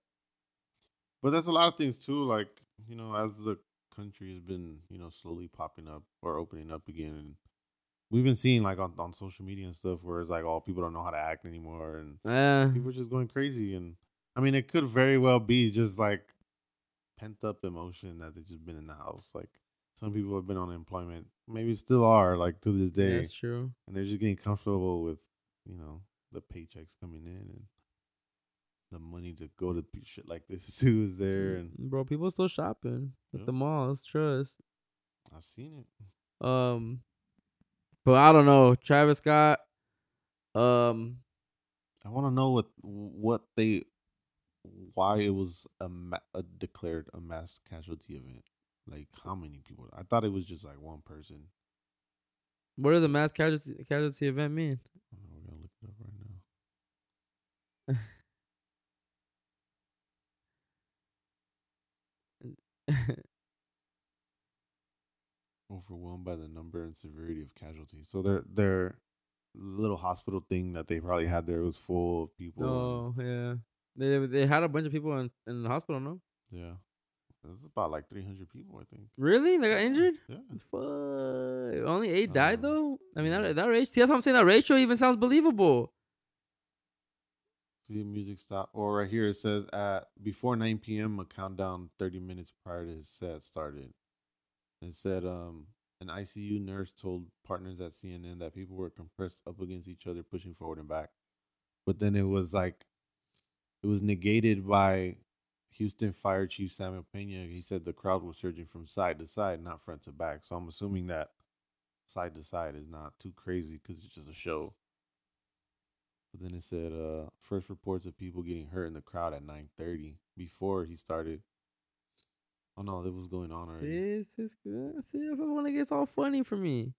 S2: But that's a lot of things too. Like you know, as the country has been you know slowly popping up or opening up again, and we've been seeing like on, on social media and stuff where it's like, oh, people don't know how to act anymore, and
S1: uh,
S2: people are just going crazy. And I mean, it could very well be just like pent up emotion that they've just been in the house. Like some people have been on unemployment, maybe still are, like to this day,
S1: That's true.
S2: and they're just getting comfortable with, you know, the paychecks coming in and the money to go to shit like this too is there, and
S1: Bro, people still shopping at
S2: Yeah.
S1: the malls. Trust.
S2: I've seen it.
S1: Um, but I don't know. Travis Scott. Um,
S2: I want to know what what they why it was a, ma- a declared a mass casualty event. Like how many people? I thought it was just like one person.
S1: what does a mass casualty casualty event mean?
S2: I don't know, we're gonna look it up right now. Overwhelmed by the number and severity of casualties. So their their little hospital thing that they probably had there was full of people.
S1: oh yeah, they they had a bunch of people in, in the hospital. No,
S2: yeah, it was about like three hundred people, I think.
S1: really? They got injured?
S2: Yeah.
S1: Fuck. Only eight died
S2: Uh,
S1: though. I mean that that ratio. That's what I'm saying. That ratio even sounds believable.
S2: See music stop. Or right here it says at before 9 p.m. a countdown 30 minutes prior to his set started. It said um an ICU nurse told partners at CNN that people were compressed up against each other, pushing forward and back. But then it was like it was negated by Houston Fire Chief Samuel Pena. He said the crowd was surging from side to side, not front to back. So I'm assuming that side to side is not too crazy because it's just a show. But then it said uh first reports of people getting hurt in the crowd at 9:30 before he started. Oh no, that was going on already.
S1: See, it's just uh, see if when it gets all funny for me.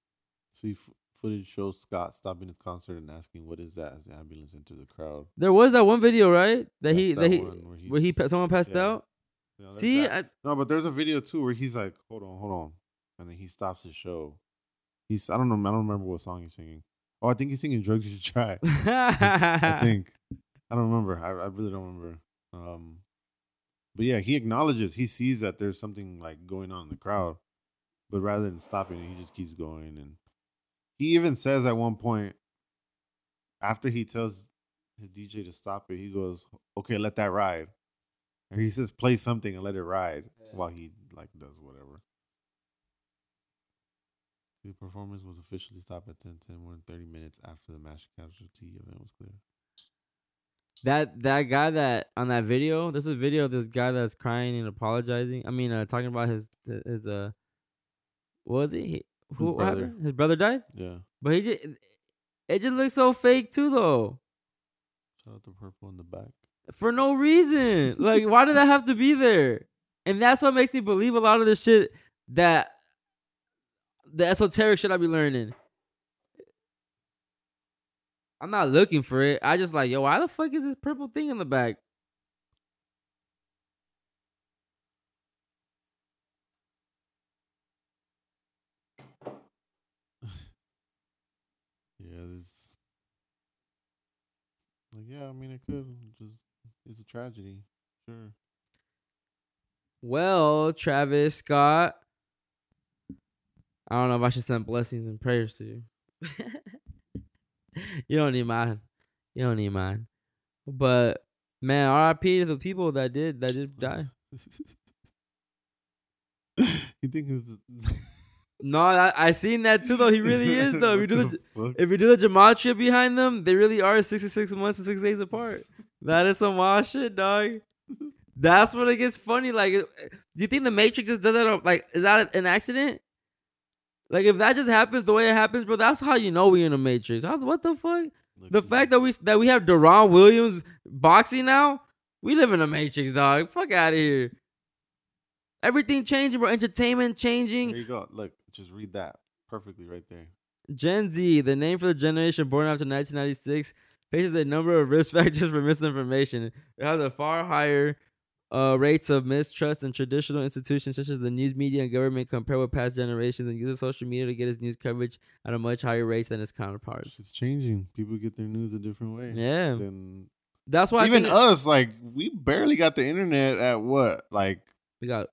S2: See, footage shows Scott stopping his concert and asking, "What is that?" as the ambulance enters the crowd.
S1: There was that one video, right? That he that
S2: that
S1: he
S2: where
S1: where he someone passed
S2: yeah.
S1: out.
S2: You
S1: See. I,
S2: no, but there's a video too where he's like, "Hold on, hold on," and then he stops his show. He's I don't know, I don't remember what song he's singing. Oh, I think he's singing "Drugs You Should Try." I think. I don't remember. I, I really don't remember. Um, but yeah, he acknowledges he sees that there's something like going on in the crowd, but rather than stopping he just keeps going. And he even says at one point, after he tells his DJ to stop it, he goes, "Okay, let that ride." And he says, "Play something and let it ride," while he like does whatever. The performance was officially stopped at 10:10, more than 30 minutes after the mass casualty event was clear.
S1: that that guy that on that video. This is a video of this guy that's crying and apologizing. I mean, uh, talking about his his uh, what was it? Who what
S2: brother.
S1: happened? His brother died,
S2: Yeah.
S1: but he just it just looks so fake too, though.
S2: Shout out to Purple in the back.
S1: for no reason. like, why did that have to be there? And that's what makes me believe a lot of this shit that the esoteric shit I be learning. I'm not looking for it. I just like, yo, why the fuck is this purple thing in the back?
S2: Yeah, this. Like, yeah, I mean, it could just. It's a tragedy. Sure.
S1: Well, Travis Scott. I don't know if I should send blessings and prayers to you. you don't need mine. You don't need mine. But man, R.I.P. to the people that did that did die.
S2: you think it's.
S1: No, I, I seen that too though. He really is though. If you do the
S2: the
S1: if you do the gematria behind them, they really are sixty six months and six days apart. That is some wild shit, dog. That's when it gets funny. Like, do you think the Matrix just does that? Like, is that an accident? Like, if that just happens the way it happens, bro, that's how you know we in a Matrix. What the fuck?
S2: Look,
S1: The fact that we that we have Deron Williams boxing now, we live in a Matrix, dog. Fuck out of here. Everything changing, bro. Entertainment changing.
S2: There you go. Look, just read that perfectly right there.
S1: Gen Z, the name for the generation born after 1996, faces a number of risk factors for misinformation. It has a far higher uh, rates of mistrust in traditional institutions such as the news media and government compared with past generations and uses social media to get its news coverage at a much higher rate than its counterparts.
S2: It's changing. People get their news a different way.
S1: Yeah.
S2: Then
S1: That's why
S2: even us, like, we barely got the internet at what? Like,
S1: we got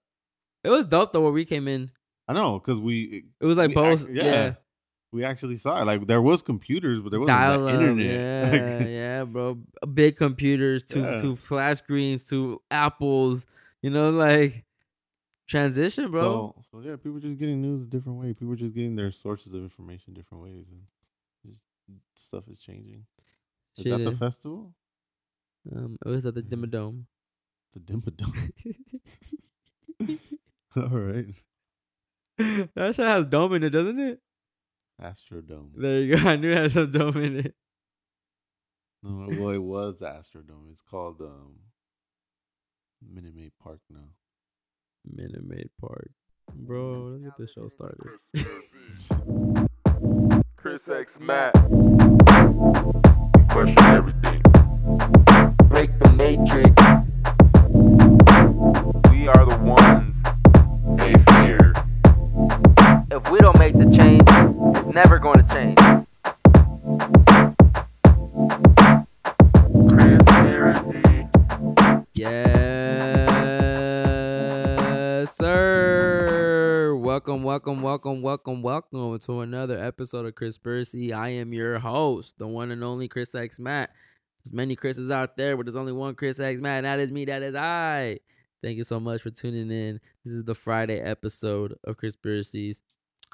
S1: it was dope though where we came in.
S2: I know, because we
S1: It was like
S2: We
S1: post yeah.
S2: yeah. we actually saw it. Like, there was computers, but there wasn't
S1: Dial
S2: the internet.
S1: yeah,
S2: Like,
S1: yeah, bro. Big computers to
S2: Yeah.
S1: to flat screens to apples. You know, like transition, bro.
S2: So, so yeah, people just getting news a different way. People are just getting their sources of information different ways, and just stuff is changing. Is that the festival?
S1: um, it was at the
S2: Yeah.
S1: Dimmadome.
S2: The Dimmadome. All right,
S1: that shit has dome in it, doesn't it?
S2: Astrodome.
S1: There you go. I knew it had some dome in it.
S2: No, well, it was the Astrodome. It's called um, Minute Maid Park now.
S1: Minute Maid Park. Bro, let's get the show started.
S6: Chris X Matt. Question everything.
S7: break the matrix.
S6: We are the ones
S7: If we don't make the change, it's never going to change.
S6: Conspiracy.
S1: Yes, sir. Welcome, welcome, welcome, welcome, welcome to another episode of Conspiracy. I am your host, the one and only Chris X Matt. There's many Chris's out there, but there's only one Chris X Matt, and that is me, that is I. Thank you so much for tuning in. This is the Friday episode of Conspiracies.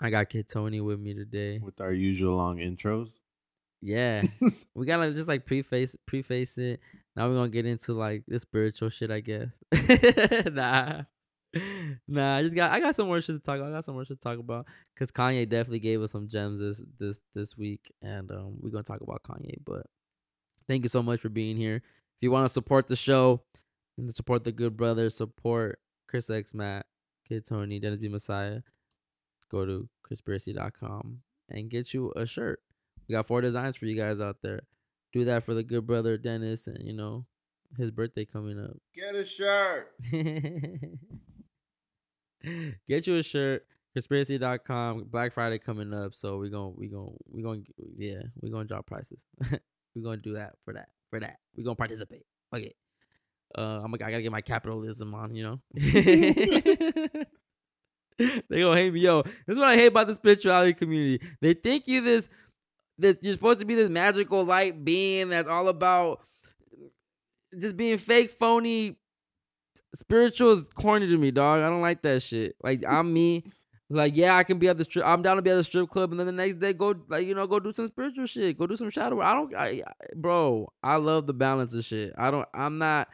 S1: I got Kid Tony with me today.
S2: With our usual long intros.
S1: Yeah. we gotta just like preface preface it. Now we're gonna get into like the spiritual shit, I guess. nah. Nah, I just got I got some more shit to talk about. I got some more shit to talk about. Cause Kanye definitely gave us some gems this this this week. And um we're gonna talk about Kanye. But thank you so much for being here. If you want to support the show and support the good brothers, support Chris X Matt, Kid Tony, Dennis B. Messiah, go to conspiracy.com and get you a shirt. We got four designs for you guys out there. Do that for the good brother Dennis and you know his birthday coming up.
S2: Get a shirt.
S1: Get you a shirt. Conspiracy.com. Black Friday coming up, so we're going to we gonna we're gonna yeah we're gonna drop prices. we're gonna do that for that for that. We're gonna participate. Okay. Uh, I'm I gotta get my capitalism on, you know. they gonna hate me, yo. This is what I hate about the spirituality community. They think you this this you're supposed to be this magical light being that's all about just being fake, phony. Spiritual is corny to me, dog. I don't like that shit. Like I'm me. Like yeah, I can be at the strip. I'm down to be at the strip club, and then the next day go like you know go do some spiritual shit. Go do some shadow. work. I don't, I, I- bro. I love the balance of shit. I don't. I'm not.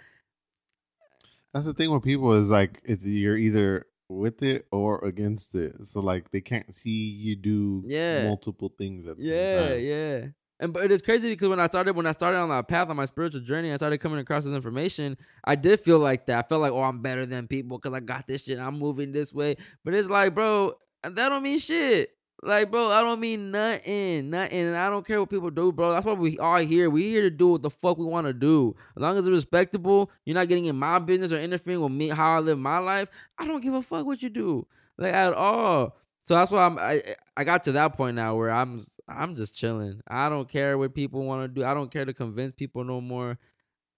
S2: That's the thing with people is like it's you're either with it or against it. So like they can't see you do
S1: Yeah.
S2: multiple things at the same
S1: Yeah, yeah. And but it is crazy because when I started when I started on that path on my spiritual journey, I started coming across this information. I did feel like that. I felt like, oh, I'm better than people because I got this shit. I'm moving this way. But it's like, bro, that don't mean shit. Like, bro, I don't mean nothing, nothing. And I don't care what people do, bro. That's why we all here. We here to do what the fuck we want to do. As long as it's respectable, you're not getting in my business or interfering with me how I live my life. I don't give a fuck what you do, like at all. So that's why I'm. I I got to that point now where I'm I'm just chilling. I don't care what people want to do. I don't care to convince people no more.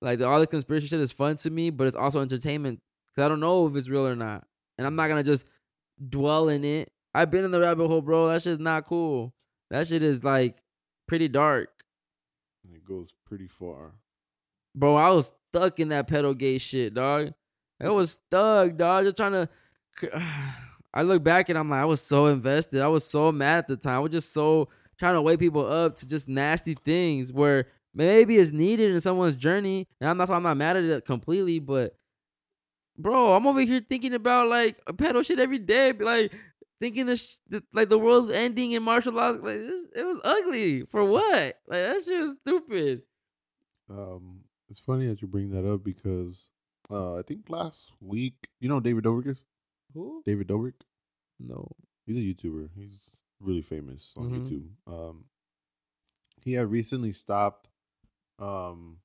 S1: Like all the conspiracy shit is fun to me, but it's also entertainment because I don't know if it's real or not, and I'm not gonna just dwell in it. I've been in the rabbit hole, bro. That shit's not cool. That shit is like pretty dark,
S2: And it goes pretty far.
S1: bro. I was stuck in that pedal gate shit, dog. I was stuck, dog. Just trying to. I look back and I'm like, I was so invested. I was so mad at the time. I was just so trying to wake people up to just nasty things where maybe it's needed in someone's journey. And I'm not I'm not mad at it completely, but bro, I'm over here thinking about like pedal shit every day, like thinking this th- like the world's ending in martial laws. Like it, it was ugly for what? Like that shit was stupid.
S2: Um, it's funny that you bring that up because uh, I think last week, you know, David Dobrik is
S1: Who?
S2: David Dobrik.
S1: No.
S2: He's a YouTuber. He's really famous on
S1: Mhm.
S2: YouTube. Um, he had recently stopped um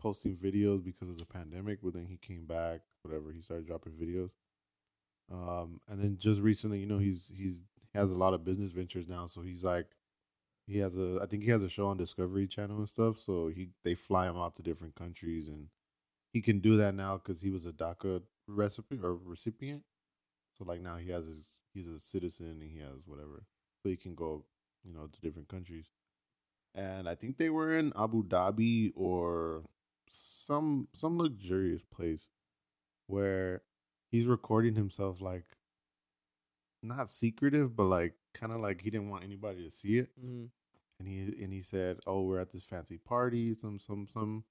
S2: posting videos because of the pandemic, but then he came back. Whatever, he started dropping videos. Um, and then just recently, you know, he's he's he has a lot of business ventures now. So he's like, he has a I think he has a show on Discovery Channel and stuff. So he they fly him out to different countries, and he can do that now because he was a DACA recipe or recipient. So like now he has his he's a citizen and he has whatever. So he can go, you know, to different countries. And I think they were in Abu Dhabi or some some luxurious place where he's recording himself like not secretive, but like kind of like he didn't want anybody to see it.
S1: Mhm.
S2: And he and he said, "Oh, we're at this fancy party, some some some."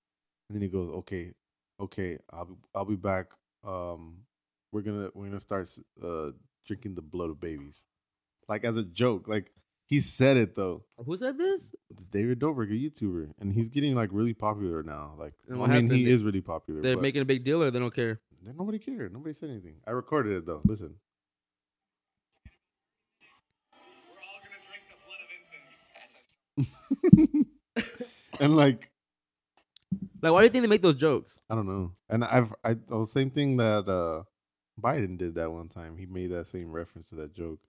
S2: And then he goes, "Okay, okay, I'll be I'll be back. Um, we're gonna we're gonna start uh drinking the blood of babies, like as a joke. Like he said it though.
S1: Who said this?
S2: David Dobrik, a YouTuber, and he's getting like really popular now. Like I mean,
S1: happened?
S2: he
S1: They-
S2: is really popular.
S1: They're making a big deal, or they don't care.
S2: Then nobody cared. Nobody said anything. I recorded it though. Listen. and like
S1: Like, why do you think they make those jokes?
S2: I don't know. And I've I the same thing that uh Biden did that one time. He made that same reference to that joke.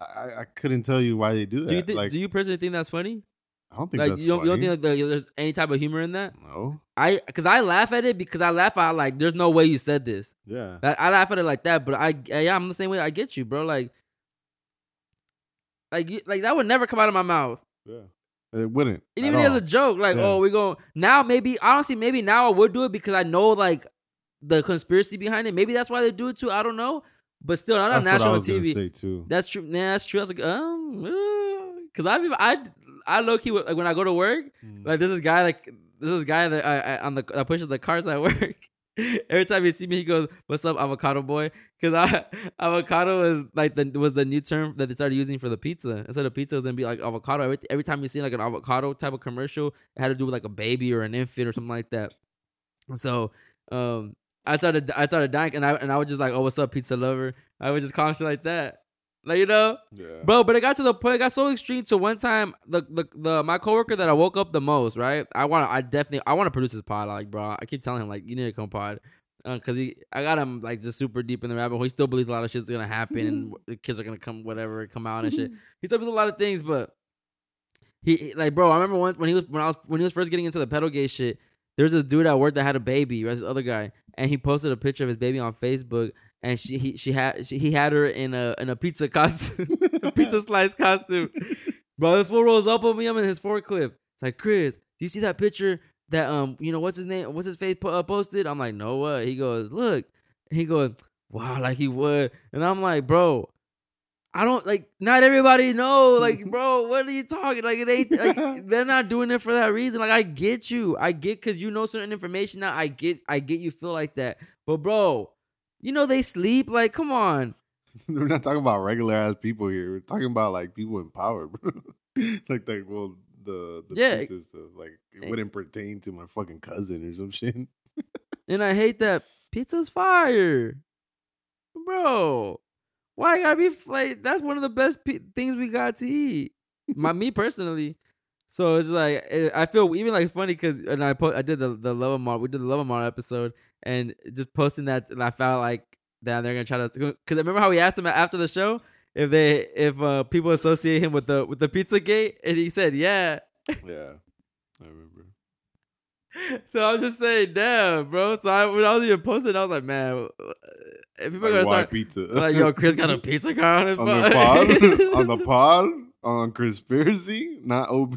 S2: I I- couldn't tell you why they do that.
S1: Do you think?
S2: like
S1: do you personally think that's funny?
S2: I don't think
S1: Like,
S2: that's
S1: you don't, you don't think like there's any type of humor in that?
S2: no.
S1: I, because I laugh at it because I laugh out like, there's no way you said this.
S2: Yeah.
S1: Like, I laugh at it like that, but I, yeah, I'm the same way. I get you, bro. Like, like, you, like that would never come out of my mouth.
S2: Yeah. It wouldn't.
S1: And
S2: at
S1: even as a joke, like,
S2: Yeah.
S1: oh, we go now. Maybe honestly, maybe now I would do it because I know like the conspiracy behind it. Maybe that's why they do it too. I don't know, but still, not on
S2: That's what I
S1: national TV. That's true. Yeah, that's true. I was like, um, because I've even, I I low key like when I go to work,
S2: Mm.
S1: like this is guy like this is guy that I, I on the that pushes the cars at work. Every time he see me, he goes, "What's up, avocado boy?" Because I avocado is like the was the new term that they started using for the pizza. Instead of pizza, it was gonna be like avocado. Every, every time you see like an avocado type of commercial, it had to do with like a baby or an infant or something like that. So um, I started I started dying, and I and I was just like, "Oh, what's up, pizza lover?" I would just call him like that, like you know.
S2: yeah.
S1: Bro, but it got to the point. It got so extreme. To one time, the the, the my coworker that I woke up the most, right? I want to. I definitely. I want to produce his pod. Like, bro, I keep telling him like, you need to come pod, uh, because he. I got him like just super deep in the rabbit hole. He still believes a lot of shit's gonna happen and the kids are gonna come, whatever, come out and shit. He still believes a lot of things, but he he- like, bro. I remember when when he was when I was when he was first getting into the pedal gay shit. There's this dude at work that had a baby, right? This other guy, and he posted a picture of his baby on Facebook, and she he she had she, he had her in a in a pizza costume, a pizza slice costume. Bro, this fool rolls up on me. I'm in his forklift. It's like Chris, do you see that picture that um you know what's his name? What's his face po- uh, posted? I'm like, no what? He goes, look. He goes, wow, like he would, and I'm like, bro. I don't like. Not everybody know. Like, bro, what are you talking? Like, it ain't. Like, they're not doing it for that reason. Like, I get you. I get because you know certain information now. I get. I get you feel like that. But, bro, you know they sleep. Like, come on.
S2: We're not talking about regular ass people here. We're talking about like people in power, bro. like like well the the
S1: Yeah.
S2: pizza stuff. Like it wouldn't pertain to my fucking cousin or some shit.
S1: And I hate that pizza's fire, bro. Why I gotta be like? That's one of the best pi- things we got to eat. My me personally. So it's like eh, I feel even like it's funny because and I put I did the the love mall we did the love mall episode and just posting that and I felt like damn they're gonna try to because I remember how we asked him after the show if they if uh, people associate him with the with the pizza gate and he said yeah
S2: Yeah. I remember.
S1: so I was just saying, damn, bro. So I, when I was even posting, I was like, man, if people are
S2: Like,
S1: gonna start
S2: pizza?
S1: like, yo, Chris got a pizza car on his
S2: on the
S1: pod.
S2: pod? on the pod? On conspiracy? Not OB.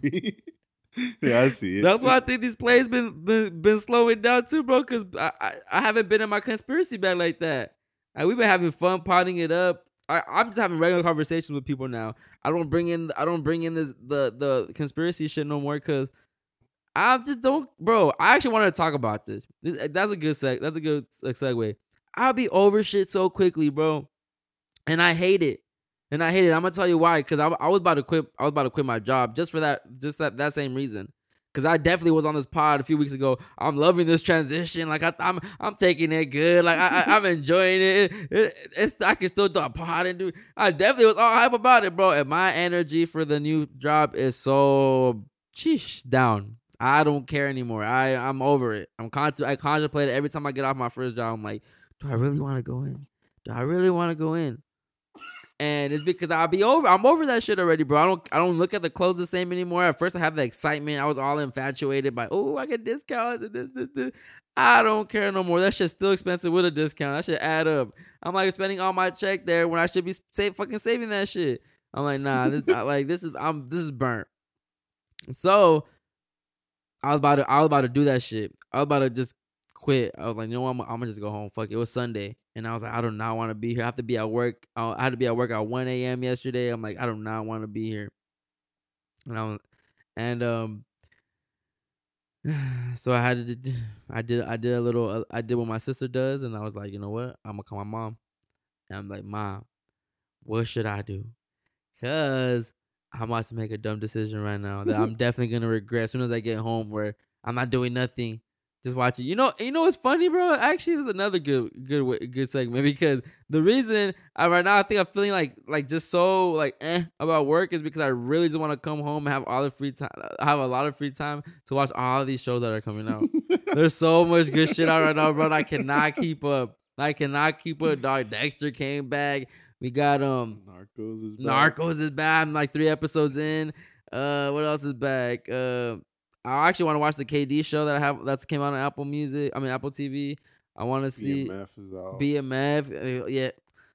S2: yeah, I see it.
S1: That's why I think these plays been been, been slowing down too, bro. Because I, I I haven't been in my conspiracy bag like that. Like, we've been having fun potting it up. I, I'm just having regular conversations with people now. I don't bring in I don't bring in this the the conspiracy shit no more because I just don't, bro. I actually wanted to talk about this. this eh, that's a good seg. That's a good segue. I'll be over shit so quickly, bro, and I hate it. And I hate it. I'm gonna tell you why. Because I, I was about to quit. I was about to quit my job just for that. Just that that same reason. Because I definitely was on this pod a few weeks ago. I'm loving this transition. Like I, I'm, I'm taking it good. Like I, I, I'm enjoying it. It- It's I can still do a pod and do. I definitely was all hype about it, bro. And my energy for the new job is so sheesh down. I don't care anymore. I, I'm over it. I'm con- I contemplate it every time I get off my first job. I'm like, do I really want to go in? Do I really want to go in? And it's because I'll be over. I'm over that shit already, bro. I don't. I don't look at the clothes the same anymore. At first, I had the excitement. I was all infatuated by, oh, I get discounts and this, this, this. I don't care no more. That shit's still expensive with a discount. That should add up. I'm like spending all my check there when I should be save, fucking saving that shit. I'm like, nah, this like this is I'm this is burnt. So I was about to I was about to do that shit. I was about to just quit. I was like, you know what? I'm, I'm gonna just go home. Fuck. It was Sunday, and I was like, I do not want to be here. I have to be at work. I I had to be at work at 1 a.m. yesterday. I'm like, I do not want to be here. And I was, and um, so I had to, I did, I did a little, uh, I did what my sister does, and I was like, you know what? I'm gonna call my mom, and I'm like, mom, what should I do? Cause I'm about to make a dumb decision right now that I'm definitely gonna regret as soon as I get home, where I'm not doing nothing, just watching. You know, you know what's funny, bro? Actually, this is another good, good, good segment because the reason I right now I think I'm feeling like, like just so like eh about work is because I really just want to come home and have all the free time, have a lot of free time to watch all these shows that are coming out. There's so much good shit out right now, bro. I cannot keep up. I cannot keep up. Dog Dexter came back. We got um
S2: Narcos is back.
S1: Narcos is back. I'm like three episodes in. Uh, what else is back? Uh, I actually want to watch the KD show that I have that's came out on Apple Music. I mean Apple TV. I want to see
S2: BMF is out.
S1: BMF. Uh, Yeah,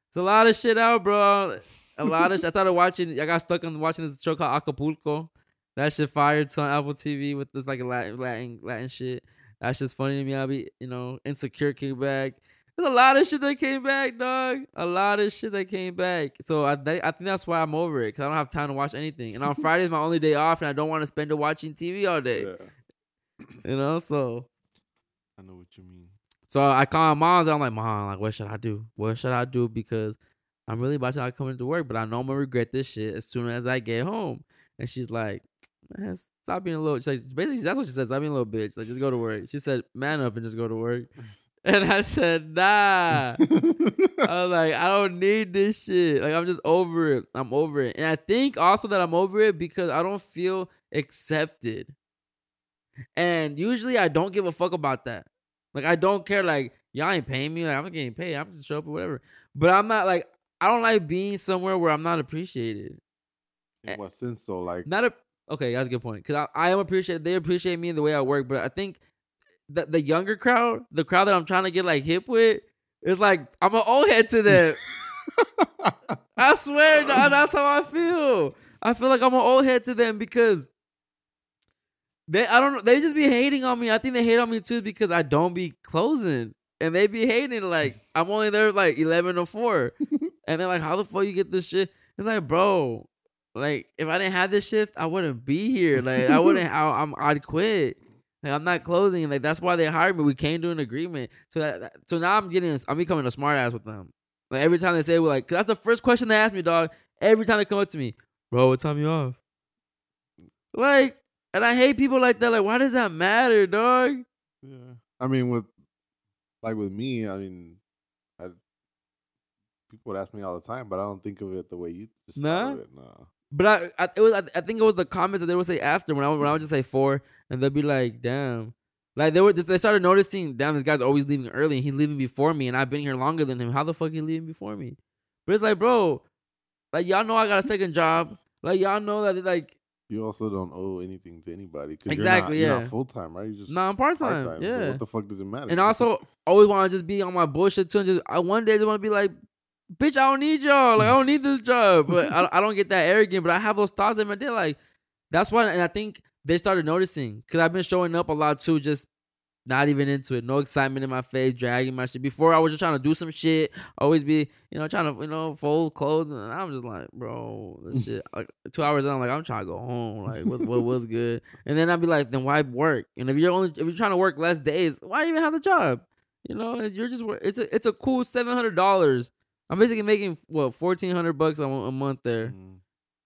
S1: it's a lot of shit out, bro. A lot of. shit. I started watching. I got stuck on watching this show called Acapulco. That shit fired on Apple TV with this like Latin Latin Latin shit. That's just funny to me. I'll be you know insecure kickback. back. There's a lot of shit that came back, dog. A lot of shit that came back. So I th- I think that's why I'm over it because I don't have time to watch anything. And on Friday is my only day off, and I don't want to spend it watching TV all day.
S2: Yeah,
S1: You know, so
S2: I know what you mean.
S1: so I call my mom. and I'm like, mom, like, what should I do? What should I do? Because I'm really about to not come into work, but I know I'm gonna regret this shit as soon as I get home. And she's like, man, stop being a little. She's like, basically, that's what she says. Stop being a little bitch. Like, just go to work. She said, man up and just go to work. And I said, nah. I was like, I don't need this shit. Like, I'm just over it. I'm over it. And I think also that I'm over it because I don't feel accepted. And usually I don't give a fuck about that. Like, I don't care. Like, y'all ain't paying me. Like, I'm not getting paid. I'm just show up or whatever. But I'm not like, I don't like being somewhere where I'm not appreciated.
S2: In what sense though? Like
S1: Not a okay. That's a good point. Cause I, I am appreciated. They appreciate me in the way I work. But I think the the younger crowd, the crowd that I'm trying to get like hip with, is like I'm an old head to them. I swear, dog, that's how I feel. I feel like I'm an old head to them because they I don't know they just be hating on me. I think they hate on me too because I don't be closing. And they be hating like I'm only there like eleven to four. and they're like, How the fuck you get this shit? It's like, bro, like if I didn't have this shift, I wouldn't be here. Like I wouldn't I, I'm I'd quit. Like I'm not closing. Like that's why they hired me. We came to an agreement. So that so now I'm getting I'm becoming a smart ass with them. Like every time they say we're like, cause that's the first question they ask me, dog. Every time they come up to me, bro, what time you off? Like, and I hate people like that. Like, why does that matter, dog?
S2: Yeah. I mean, with like with me, I mean, I people would ask me all the time, but I don't think of it the way you just
S1: Nah?
S2: it. Nah.
S1: But I, I it was I, I think it was the comments that they would say after when I would- when I would just say four and they'd be like, damn. Like they were they started noticing, damn, this guy's always leaving early and he's leaving before me and I've been here longer than him. How the fuck he leaving before me? But it's like, bro, like y'all know I got a second job. Like y'all know that like
S2: You also don't owe anything to anybody.
S1: Exactly,
S2: You're not,
S1: yeah.
S2: Full time, right? You just
S1: nah, I'm part time.
S2: part-time, so
S1: Yeah.
S2: what the fuck does it matter?
S1: and also always want to just be on my bullshit too. And just I one day just want to be like, bitch, I don't need y'all. Like I don't need this job. But I, I don't get that arrogant. But I have those thoughts in my day. Like that's why. And I think they started noticing because I've been showing up a lot too. Just not even into it. No excitement in my face, dragging my shit. Before I was just trying to do some shit. Always be, you know, trying to, you know, fold clothes. And I'm just like, bro, this shit. Like two hours in, I'm like, I'm trying to go home. Like, what, what was good? And then I'd be like, then why work? And if you're only if you're trying to work less days, why even have the job? You know, you're just it's a it's a cool seven hundred dollars. I'm basically making what fourteen hundred bucks a, a month there,
S2: Mm.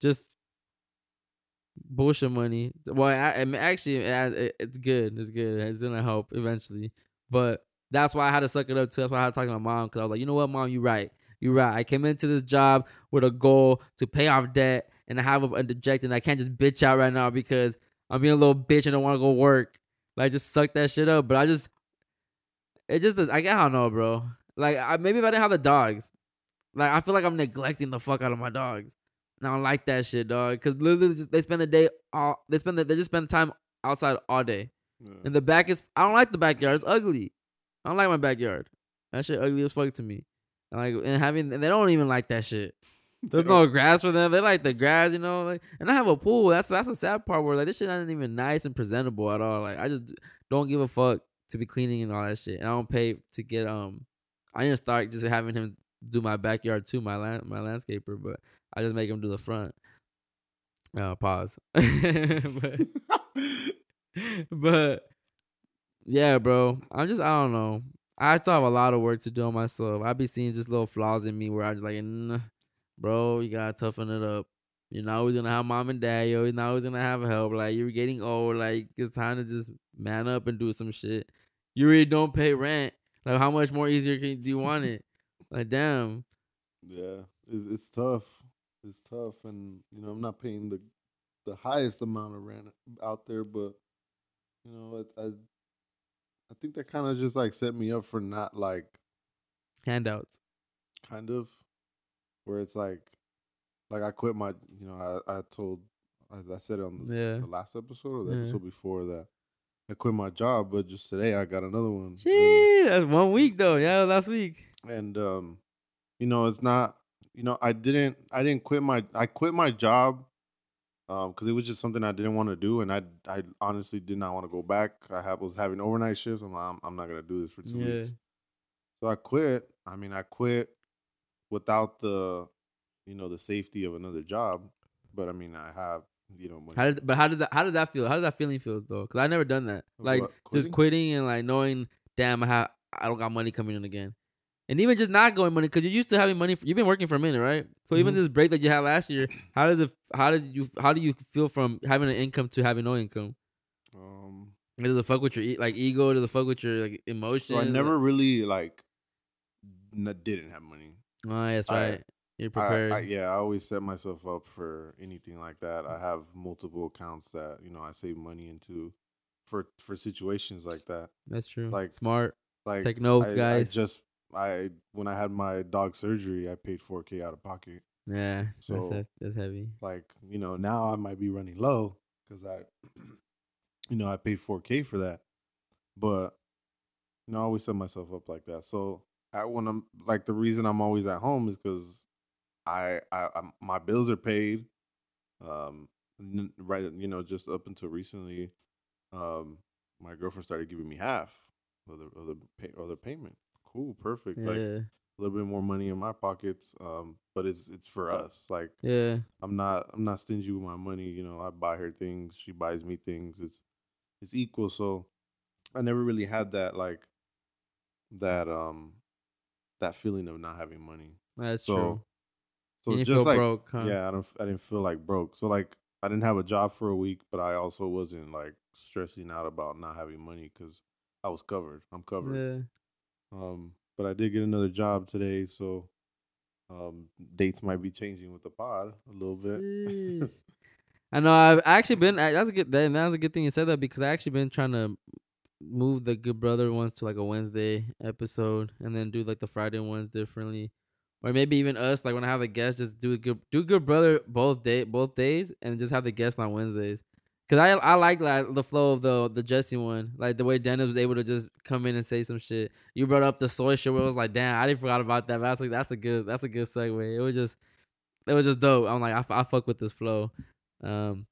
S1: just bullshit money. Well, I, I mean, actually, it, it- it's good. It's good. It's gonna help eventually, but that's why I had to suck it up too. That's why I had to talk to my mom because I was like, you know what, mom, you right. You're right. I came into this job with a goal to pay off debt and I have a, a deject, and I can't just bitch out right now because I'm being a little bitch and don't want to go work. Like, just suck that shit up. But I just, it just, I, I don't know, bro. Like, I, maybe if I didn't have the dogs, like, I feel like I'm neglecting the fuck out of my dogs. And I don't like that shit, dog. Because literally, just, they spend the day, all, they spend, the, they just spend time outside all day.
S2: Yeah.
S1: And the back is, I don't like the backyard. It's ugly. I don't like my backyard. That shit ugly as fuck to me. And like, and having, and they don't even like that shit. There's no grass for them. They like the grass, you know. Like, and I have a pool. That's that's a sad part where like this shit isn't even nice and presentable at all. Like, I just don't give a fuck to be cleaning and all that shit. And I don't pay to get um. I didn't start just having him do my backyard too, my land my landscaper, but I just make him do the front. Uh, pause. but, but yeah, bro. I'm just I don't know. I still have a lot of work to do on myself. I be seeing just little flaws in me where I just like, nah, bro, you gotta toughen it up. You're not always gonna have mom and dad, yo. You're not always gonna have help. Like you're getting old. Like it's time to just man up and do some shit. You really don't pay rent. Like how much more easier can do you want it? Like damn.
S2: Yeah, it's it's tough. It's tough, and you know I'm not paying the the highest amount of rent out there, but you know I I, I think that kind of just like set me up for not like
S1: Handouts.
S2: kind of where it's like like I quit my you know I I told I, I said on the,
S1: Yeah.
S2: the last episode or the
S1: Yeah.
S2: episode before that I quit my job, but just today I got another one.
S1: Gee, that's one week though. Yeah, last week.
S2: And um you know it's not you know i didn't i didn't quit my i quit my job um because it was just something i didn't want to do and i i honestly did not want to go back i have, was having overnight shifts i'm like i'm, I'm not gonna do this for two
S1: Yeah.
S2: weeks so i quit i mean i quit without the you know the safety of another job but i mean i have you know money.
S1: How did, but how does that how does that feel? How does that feeling feel though? Because I never done that. Like
S2: what,
S1: just
S2: quitting?
S1: quitting and like knowing, damn, I have I don't got money coming in again, and even just not going money because you're used to having money. For, you've been working for a minute, right? So even
S2: Mhm.
S1: this break that you had last year, how does it? How did you? How do you feel from having an income to having no income?
S2: um
S1: Does it fuck with your like ego? Does it fuck with your like emotions?
S2: so i never really like n- didn't have money
S1: Oh, that's
S2: I-
S1: right. You're
S2: I-
S1: prepared.
S2: I, yeah, I always set myself up for anything like that. I have multiple accounts that you know I save money into for for situations like that.
S1: that's true.
S2: like-
S1: smart.
S2: Like
S1: Take notes,
S2: I,
S1: guys.
S2: I just I when I had my dog surgery, I paid four k out of pocket.
S1: Yeah, that's
S2: So-
S1: he- that's heavy.
S2: Like you know now I might be running low because I, you know, I paid four k for that, but you know I always set myself up like that. So I when I'm like the reason I'm always at home is because I, I I'm, my bills are paid. Um, n- right, you know, just up until recently, um, my girlfriend started giving me half of the of the pay, of the payment. Cool, perfect.
S1: Yeah,
S2: Like a little bit more money in my pockets. Um, but it's it's for us. Like
S1: yeah.
S2: I'm not I'm not stingy with my money. You know, I buy her things, she buys me things. It's it's equal. So I never really had that like that um that feeling of not having money.
S1: That's
S2: So
S1: true.
S2: so just
S1: feel
S2: like
S1: broke, huh?
S2: yeah, I don't I didn't feel like broke. So like I didn't have a job for a week, but I also wasn't like stressing out about not having money because I was covered. I'm covered. Um, but I did get another job today, so um, dates might be changing with the pod a little bit.
S1: I know. I've actually been. That's a good. That, that's a good thing you said that because I actually been trying to move the Good Brother ones to like a Wednesday episode, and then do like the Friday ones differently, or maybe even us. Like when I have a guest, just do a good do Good Brother both day both days, and just have the guest on Wednesdays. Cause I I like like the flow of the the Jesse one, like the way Dennis was able to just come in and say some shit. You brought up the soy shit, where it was like, damn, I didn't forgot about that. But that's like that's a good that's a good segue. It was just it was just dope. I'm like I fuck with this flow. Um,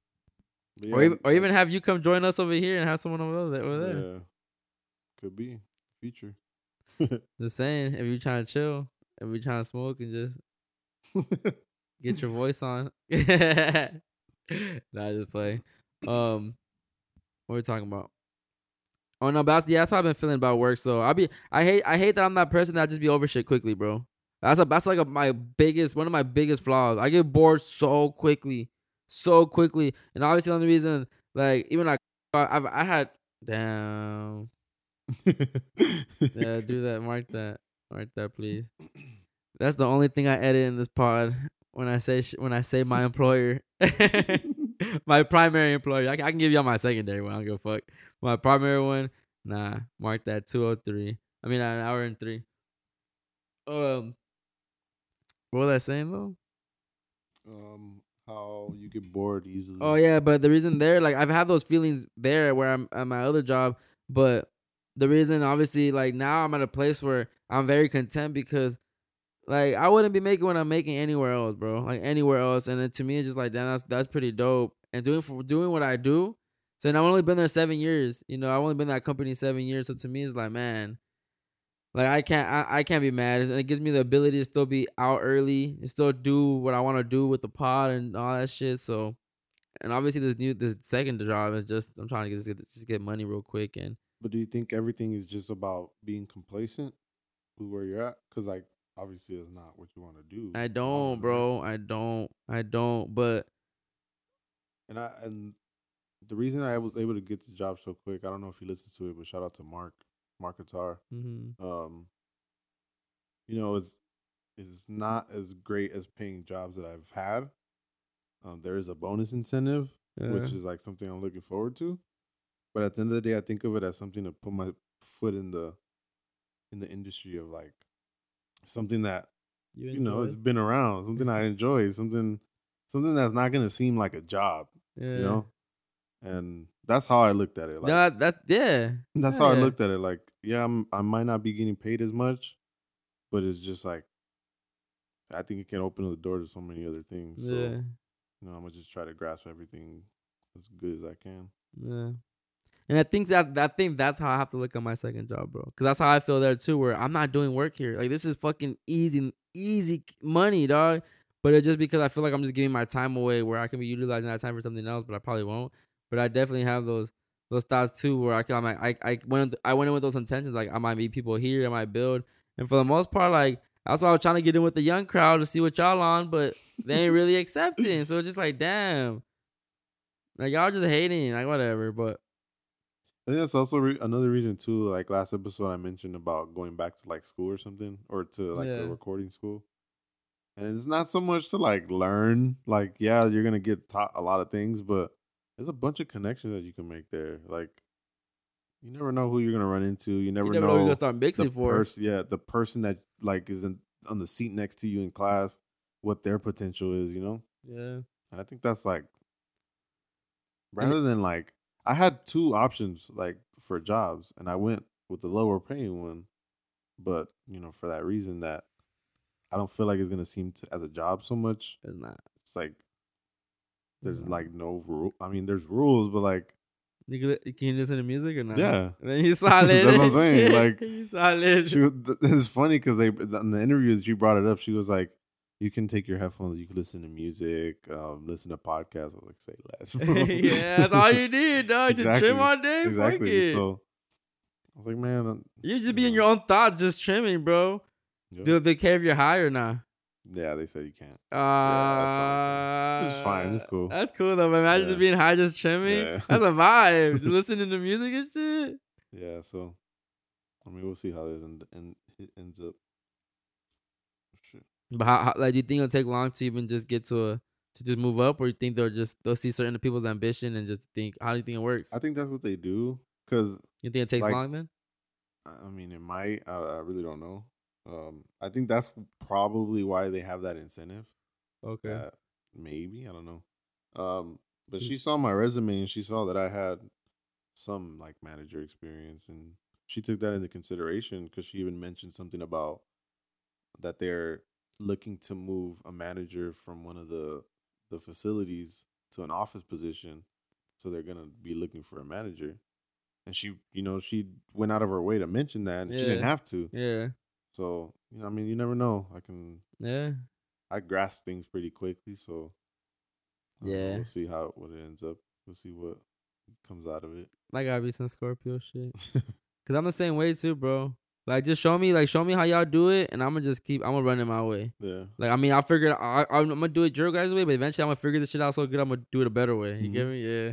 S2: But
S1: or even, or even have you come join us over here and have someone over there. Over there.
S2: yeah, could be feature.
S1: Just saying, if you're trying to chill, if you're trying to smoke and just get your voice on. nah, just play. Um, what are we talking about? Oh no, but that's, yeah, that's how I've been feeling about work. So I'll be, I hate, I hate that I'm that person that just be over shit quickly, bro. That's a, that's like a, my biggest, one of my biggest flaws. I get bored so quickly, so quickly, and obviously the only reason, like even like I've, I had, damn, yeah, do that, mark that, mark that, please. That's the only thing I edit in this pod when I say sh- when I say my employer, my primary employer. I, can- I can give y'all my secondary one. I don't give a fuck. My primary one, nah, mark that two oh three. I mean, an hour and three. Um, what was I saying though?
S2: um, how you get bored easily.
S1: Oh yeah, but the reason there, like I've had those feelings there where I'm at my other job, but the reason obviously like now I'm at a place where I'm very content because like I wouldn't be making what I'm making anywhere else, bro. Like anywhere else, and then to me it's just like damn, that's that's pretty dope. And doing for doing what I do, So and I've only been there seven years. You know, I've only been that company seven years. So to me, it's like, man, like I can't, I, I can't be mad. And it gives me the ability to still be out early and still do what I want to do with the pod and all that shit. So, and obviously this new, this second job is just I'm trying to just get just get money real quick and
S2: But do you think everything is just about being complacent with where you're at? Because like obviously it's not what you want to do.
S1: I don't, bro. I don't. I don't. But
S2: And I and the reason I was able to get the job so quick, I don't know if he listens to it, but shout out to Mark, Mark Qatar.
S1: mhm.
S2: Um, you know, it's it's not as great as paying jobs that I've had. Um, there is a bonus incentive, which is like something I'm looking forward to. But at the end of the day, I think of it as something to put my foot in the in the industry of like something that you know it's been around, something I enjoy, something something that's not gonna seem like a job,
S1: yeah.
S2: you know. And that's how I looked at it. Like
S1: no, that's yeah.
S2: that's how I looked at it. Like, yeah, I'm, I might not be getting paid as much, but it's just like I think it can open the door to so many other things. So
S1: Yeah.
S2: you know, I'm gonna just try to grasp everything as good as I can.
S1: Yeah. And I think that I think that's how I have to look at my second job, bro. Because that's how I feel there too. Where I'm not doing work here. Like this is fucking easy, easy money, dog. But it's just because I feel like I'm just giving my time away, where I can be utilizing that time for something else, but I probably won't. But I definitely have those those thoughts too, where I can, I'm like, I I went I went in with those intentions, like I might meet people here, I might build, and for the most part, like that's why I was trying to get in with the young crowd to see what y'all on, but they ain't really accepting. So it's just like, damn, like y'all just hating, like whatever. But
S2: I think that's also re- another reason too. Like last episode, I mentioned about going back to like school or something, or to like
S1: Yeah.
S2: the recording school. And it's not so much to like learn. Like, yeah, you're gonna get taught a lot of things, but there's a bunch of connections that you can make there. Like, you never know who you're gonna run into. You never,
S1: you never know,
S2: know,
S1: who you're gonna start mixing for.
S2: pers- yeah, the person that like is in, on the seat next to you in class, what their potential is. You know.
S1: Yeah.
S2: And I think that's like rather than like I had two options like for jobs and I went with the lower paying one. But, you know, for that reason that I don't feel like it's gonna seem to, as a job so much.
S1: It's not.
S2: It's like there's like no rule. I mean, there's rules, but like
S1: You can, can you listen to music or not?
S2: Yeah.
S1: And then you solid.
S2: That's what I'm saying, like,
S1: you solid.
S2: she, it's funny because they in the interview that she brought it up. She was like, "You can take your headphones. You can listen to music, um, listen to podcasts." I was like, "Say less, bro."
S1: yeah, that's all you need, dog. Just trim all day. Fuck
S2: exactly.
S1: it.
S2: So I was like, man,
S1: you just be in your own thoughts, just trimming, bro.
S2: yeah.
S1: Do they care if you're high or not?
S2: Yeah, they said you can't.
S1: Uh,
S2: not It's fine, it's cool.
S1: That's cool though. But imagine
S2: Yeah.
S1: being high, just trimming.
S2: Yeah.
S1: That's a vibe. Just listening to music and shit.
S2: Yeah, so I mean, we'll see how this end, end, ends up.
S1: But how, how, like, do you think it'll take long to even just get to a to just move up, or you think they'll just they'll see certain people's ambition and just think, how do you think it works?
S2: I think that's what they do because
S1: You think it takes
S2: like-
S1: long then?
S2: I mean, it might. I, I really don't know. Um, I think that's probably why they have that incentive.
S1: Okay.
S2: maybe I don't know. Um, but
S1: Mm.
S2: she saw my resume and she saw that I had some like manager experience, and she took that into consideration because she even mentioned something about that they're looking to move a manager from one of the the facilities to an office position, so they're gonna be looking for a manager. And she, you know, she went out of her way to mention that, and she didn't have to.
S1: Yeah.
S2: So, you know, I mean, you never know. I can
S1: Yeah.
S2: I grasp things pretty quickly, so
S1: Yeah.
S2: we'll see how what it ends up. We'll see what comes out of it.
S1: I gotta be some Scorpio shit. Cause I'm the same way too, bro. Like just show me, like show me how y'all do it, and I'm gonna just keep. I'm gonna run it my way.
S2: yeah,
S1: Like I mean, I figured I, I'm gonna do it your guys' way, but eventually I'm gonna figure this shit out so good. I'm gonna do it a better way. You
S2: Mhm.
S1: get me? Yeah.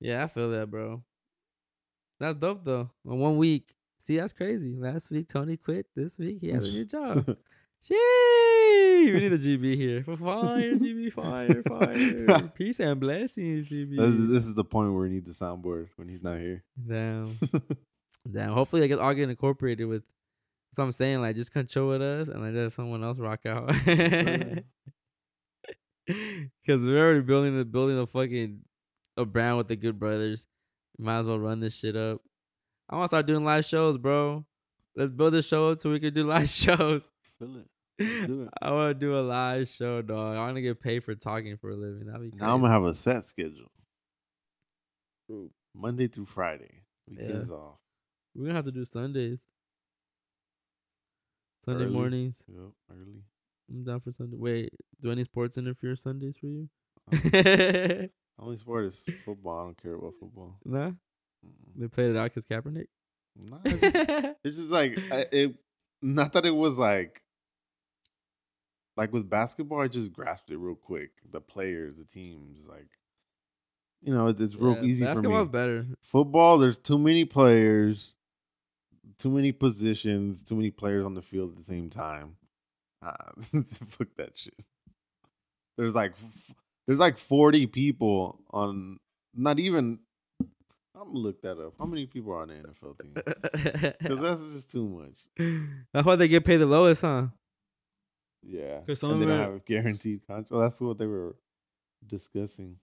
S1: Yeah, I feel that, bro. That's dope though. In one week, see, that's crazy. Last week Tony quit. This week he has a new job. Shee! We need a GB here. For fire, GB, fire, fire. Peace and blessings, GB.
S2: this, this is the point where we need the soundboard when he's not here.
S1: Damn. Damn. Hopefully, I get all get incorporated with. so I'm saying. Like, just control with us, and like let someone else rock out. Because we're already building the building a fucking a brand with the Good Brothers. Might as well run this shit up. I want to start doing live shows, bro. Let's build this show up so we can do live shows.
S2: Feel it. Do it.
S1: I want to do a live show, dog. I want to get paid for talking for a living. That'd be crazy.
S2: Now I'm gonna have a set schedule. Monday through Friday. Weekends off.
S1: We're gonna have to do Sundays. Sunday
S2: Early.
S1: mornings.
S2: Yep, early.
S1: I'm down for Sunday. Wait, do any sports interfere Sundays for you?
S2: Um, only sport is football. I don't care about football.
S1: nah,
S2: Mm-mm.
S1: they played it out because Kaepernick.
S2: Nah, it's just- it's just like I, it. Not that it was like, like with basketball, I just grasped it real quick. The players, the teams, like, you know, it's, it's real
S1: Yeah,
S2: easy for
S1: Basketball's
S2: me.
S1: better.
S2: Football, there's too many players, too many positions, too many players on the field at the same time. Ah, fuck that shit. There's like, there's like 40 people on. Not even. I'm gonna look that up. How many people are on the NFL team? Because that's just too much.
S1: That's why they get paid the lowest, huh?
S2: Yeah, because they don't have guaranteed contract. Well, that's what they were discussing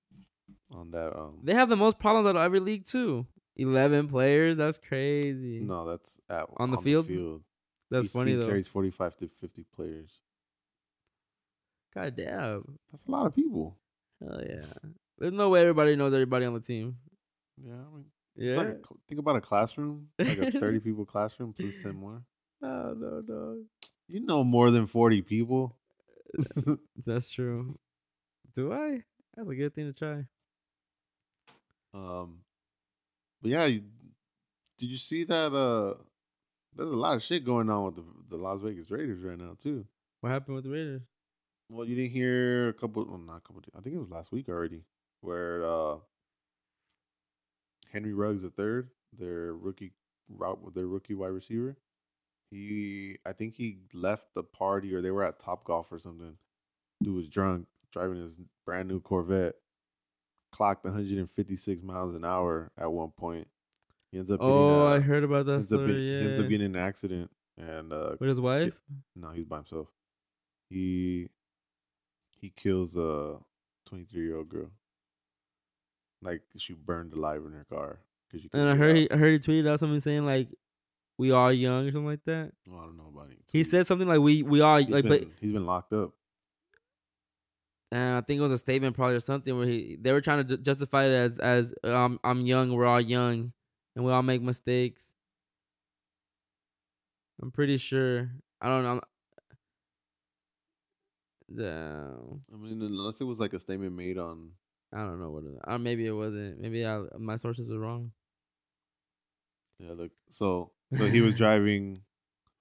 S2: on that. Um,
S1: They have the most problems out of every league too. Eleven players. That's crazy.
S2: no, that's at
S1: On the field? that's
S2: Each
S1: funny
S2: team
S1: though.
S2: Carries 45 to 50 players.
S1: God damn.
S2: That's a lot of people.
S1: Hell yeah. There's no way everybody knows everybody on the team.
S2: Yeah, I mean,
S1: Yeah.
S2: like a think about a classroom, like a 30 people classroom plus 10 more.
S1: oh no no.
S2: You know more than 40 people.
S1: That's true. Do I? That's a good thing to try.
S2: Um, but yeah, you, did you see that? Uh, there's a lot of shit going on with the, the Las Vegas Raiders right now too.
S1: What happened with the Raiders?
S2: Well, you didn't hear a couple, well, not a couple. I think it was last week already, where uh, Henry Ruggs the third, their rookie route with their rookie wide receiver, he, I think he left the party or they were at Top Golf or something. Dude was drunk, driving his brand new Corvette, clocked 156 miles an hour at one point. He ends up.
S1: Oh,
S2: uh,
S1: I heard about that
S2: ends up, in-
S1: yeah.
S2: ends up getting in an accident and uh,
S1: with his wife.
S2: no, he's by himself. He he kills a 23 year old girl. Like she burned alive in her car because you.
S1: And I heard he, I heard he tweeted out something saying like, "We all young" or something like that.
S2: Well, I don't know about it.
S1: He said something like, "We we all
S2: He's
S1: like,"
S2: been,
S1: but
S2: he's been locked up.
S1: Uh, I think it was a statement probably or something where he they were trying to ju- justify it as as um, I'm young, we're all young, and we all make mistakes. I'm pretty sure. I don't know. Damn.
S2: I mean, unless it was like a statement made on.
S1: I don't know what. It, uh, maybe it wasn't. Maybe I, my sources are wrong.
S2: Yeah, look. So so he was driving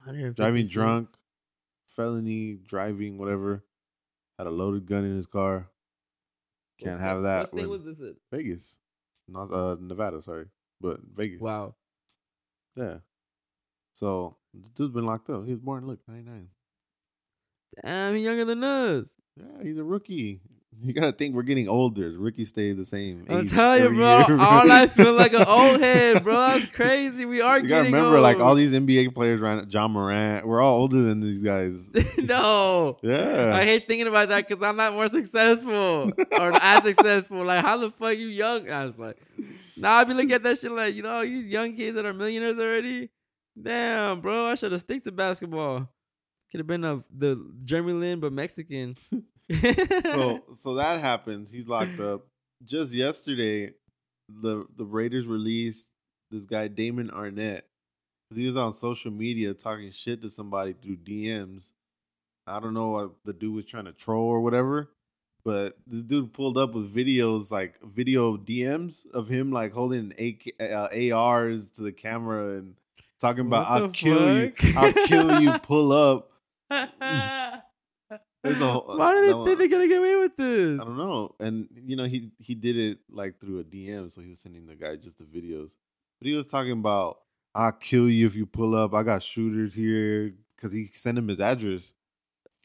S2: driving
S1: 156.
S2: drunk, felony driving, whatever. Had a loaded gun in his car. Can't have that.
S1: What state was this in?
S2: Vegas, not uh Nevada. Sorry, but Vegas.
S1: Wow.
S2: Yeah. So the dude's been locked up. He was born, look, 99.
S1: Damn, he younger than us.
S2: Yeah, he's a rookie. You gotta think we're getting older. Rookies stay the same.
S1: I'm
S2: age
S1: telling you, bro.
S2: year.
S1: All I feel like an old head, bro. That's crazy. We are
S2: You gotta remember, like all these NBA players, right? Ja Morant, we're all older than these guys.
S1: no.
S2: Yeah.
S1: I hate thinking about that because I'm not more successful or as successful. Like, how the fuck you young? I was like, nah, I be looking at that shit like, you know, these young kids that are millionaires already. Damn, bro, I should have stick to basketball. Could have been a, the Jeremy Lin, but Mexican.
S2: so so that happens. He's locked up. Just yesterday, the the Raiders released this guy Damon Arnette. He was on social media talking shit to somebody through DMs. I don't know what the dude was trying to troll or whatever, but the dude pulled up with videos like video DMs of him like holding AK, uh, ARs to the camera and talking about I'll
S1: the
S2: kill you. I'll kill you, pull up. There's a-
S1: Why do they
S2: one-
S1: think they're gonna get away with this?
S2: I don't know. And you know, he he did it like through a DM, so he was sending the guy just the videos. But he was talking about I'll kill you if you pull up. I got shooters here because he sent him his address,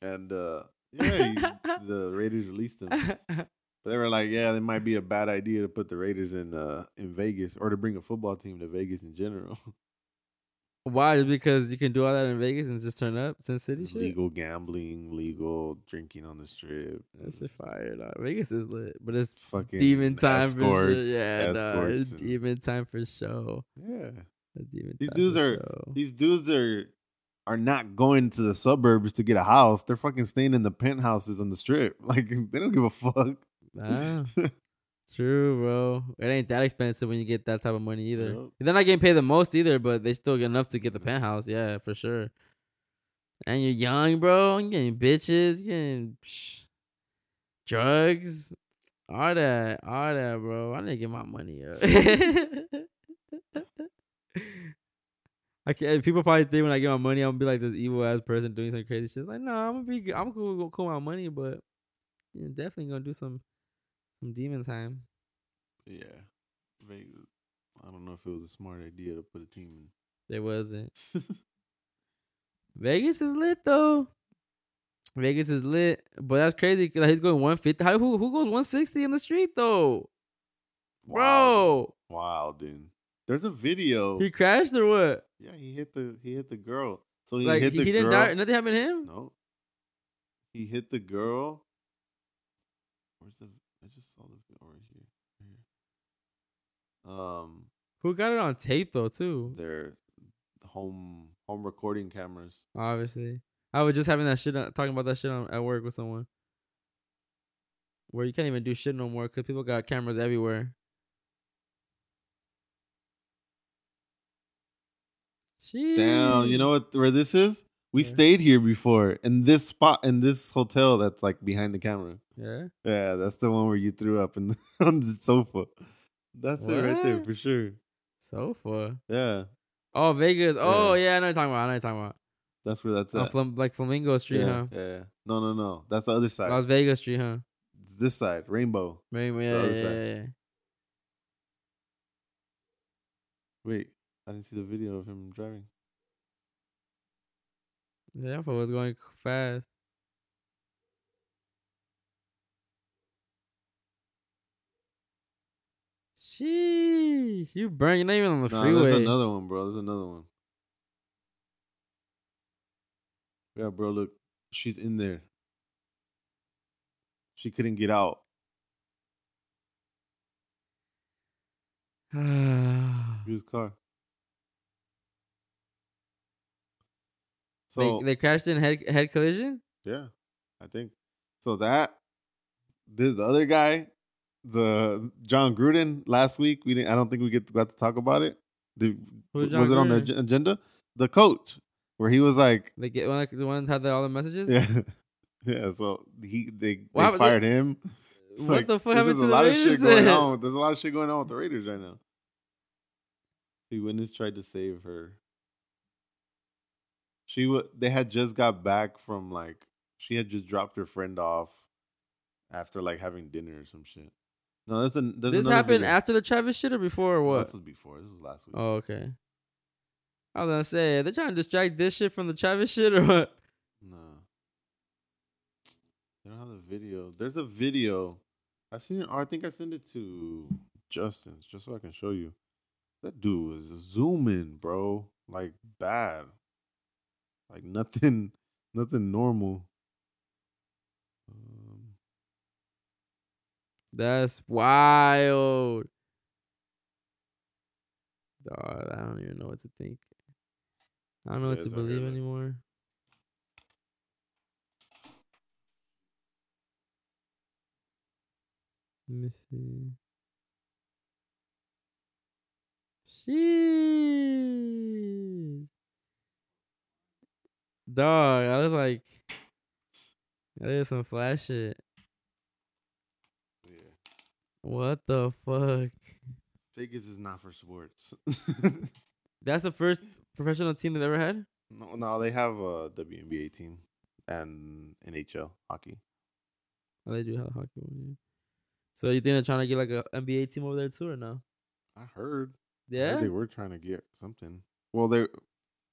S2: and uh yeah, he, the Raiders released him. But they were like, yeah, it might be a bad idea to put the Raiders in uh in Vegas or to bring a football team to Vegas in general.
S1: Why? Because you can do all that in Vegas and just turn up Sin City shit?
S2: legal gambling, legal drinking on the strip,
S1: That shit fire. Dog. Vegas is lit, but it's
S2: fucking
S1: demon time for sure. Yeah, dog, it's
S2: and-
S1: demon time for show.
S2: yeah.
S1: demon
S2: These dudes are
S1: show.
S2: these dudes are are not going to the suburbs to get a house. They're fucking staying in the penthouses on the strip. Like they don't give a fuck.
S1: Ah. True, bro. It ain't that expensive when you get that type of money either.
S2: Yup.
S1: They're not getting paid the most either, but they still get enough to get the
S2: That's-
S1: penthouse. Yeah, for sure. And you're young, bro. You're getting bitches, you're getting psh, drugs, all that, all that, bro. I need to get my money up. I can't. People probably think when I get my money, I'm gonna be like this evil ass person doing some crazy shit. Like, no, I'm gonna be. I'm cool, cool with my money, but yeah, definitely gonna do some some demon time.
S2: Yeah. Vegas. I don't know if it was a smart idea to put a team in.
S1: There wasn't. Vegas is lit though. Vegas is lit, but that's crazy. Cause he's going 150. How who who goes 160 in the street though, bro?
S2: Wow, dude. There's a video.
S1: He crashed or what?
S2: yeah, he hit the he hit the girl. So he
S1: like
S2: hit
S1: he,
S2: the
S1: he
S2: girl.
S1: didn't die. Nothing happened to him.
S2: No. He hit the girl. Where's the? I just saw the video right here. right here. Um,
S1: Who got it on tape though too?
S2: their home home recording cameras.
S1: Obviously, I was just having that shit talking about that shit on, at work with someone. Where you can't even do shit no more because people got cameras everywhere.
S2: Damn, you know what? Where this is? We
S1: Yeah.
S2: stayed here before in this spot in this hotel that's like behind the camera.
S1: Yeah.
S2: Yeah, that's the one where you threw up in the, on the sofa. That's it right there for sure.
S1: Sofa.
S2: Yeah,
S1: Oh, Vegas. Oh,
S2: Yeah.
S1: yeah. I know what you're talking about. I know what you're talking about.
S2: that's where that's at.
S1: Flam- like Flamingo Street,
S2: yeah,
S1: huh?
S2: yeah. No, no, no. That's the other side.
S1: Las Vegas Street, huh?
S2: this side, Rainbow.
S1: Maybe, yeah, yeah, yeah, yeah.
S2: Wait, I didn't see the video of him driving.
S1: Yeah, that was going fast. Sheesh, you burn. You're not even on the
S2: No,
S1: freeway.
S2: there's another one, bro. There's another one. Yeah, bro. Look, she's in there. She couldn't get out. His car. So
S1: they, they crashed in head head collision.
S2: Yeah, I think so. That this the other guy, the Jon Gruden last week. We didn't. I don't think we get got to talk about it. Did, was it on the agenda? The coach, where he was like,
S1: They get one like the one that had the, all the messages.
S2: yeah, yeah. So he they, they fired him. It's
S1: What
S2: like,
S1: the fuck
S2: there's
S1: happened to
S2: a
S1: the
S2: lot of shit going on. There's a lot of shit going on with the Raiders right now. See, Witness tried to save her. She wa They had just got back from like she had just dropped her friend off after like having dinner or some shit. No, that's a there's
S1: This happened
S2: video.
S1: after the Travis shit or before or what?
S2: This was before. This was last week.
S1: Oh, okay. I was gonna say they're trying to distract this shit from the Travis shit or what?
S2: No. They don't have the video. There's a video. I've seen it. Or I think I sent it to Justin's just so I can show you. That dude was zooming, bro. Like bad. Like nothing, nothing normal. Um,
S1: That's wild. Dog, I don't even know what to think. I don't know
S2: Yeah,
S1: what to
S2: it's out here,
S1: believe
S2: look.
S1: anymore. Let me see. Sheesh. Dog, I was like, that is some flash shit.
S2: yeah.
S1: What the fuck?
S2: Vegas is not for sports.
S1: That's the first professional team they've ever had.
S2: no, no, they have a WNBA team and NHL hockey.
S1: Oh, they do have hockey one. Yeah. So you think they're trying to get like a NBA team over there too, or no?
S2: I heard. I heard
S1: Yeah.
S2: they were trying to get something. Well, they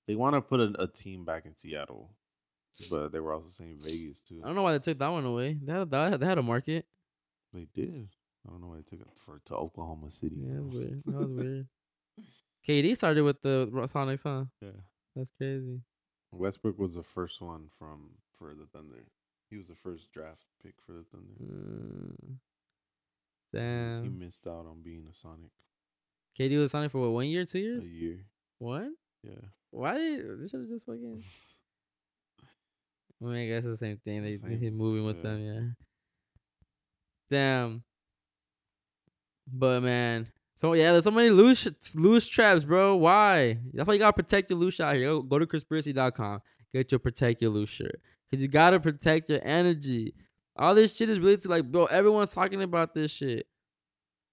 S2: they want to put a, a team back in Seattle, but they were also saying Vegas too.
S1: I don't know why they took that one away. They had a, they had a market.
S2: They did. I don't know why they took it for to Oklahoma City.
S1: Yeah, that's weird. That was weird. KD started with the Sonics, huh?
S2: Yeah.
S1: That's crazy.
S2: Westbrook was the first one from for the Thunder. He was the first draft pick for the Thunder.
S1: Mm.
S2: He missed out on being a Sonic
S1: KD was Sonic for what? One year, two years?
S2: a year.
S1: One?
S2: Yeah.
S1: Why? Did, they should have just fucking. I mean, I guess the same thing. They
S2: Same,
S1: he's moving with
S2: yeah.
S1: them, yeah. Damn. But man, so yeah, there's so many loose loose traps, bro. Why? That's why you gotta protect your loose out here. Go, go to conspiracy.com. Get your protect your loose shirt. Cause you gotta protect your energy. All this shit is really to like, bro, everyone's talking about this shit.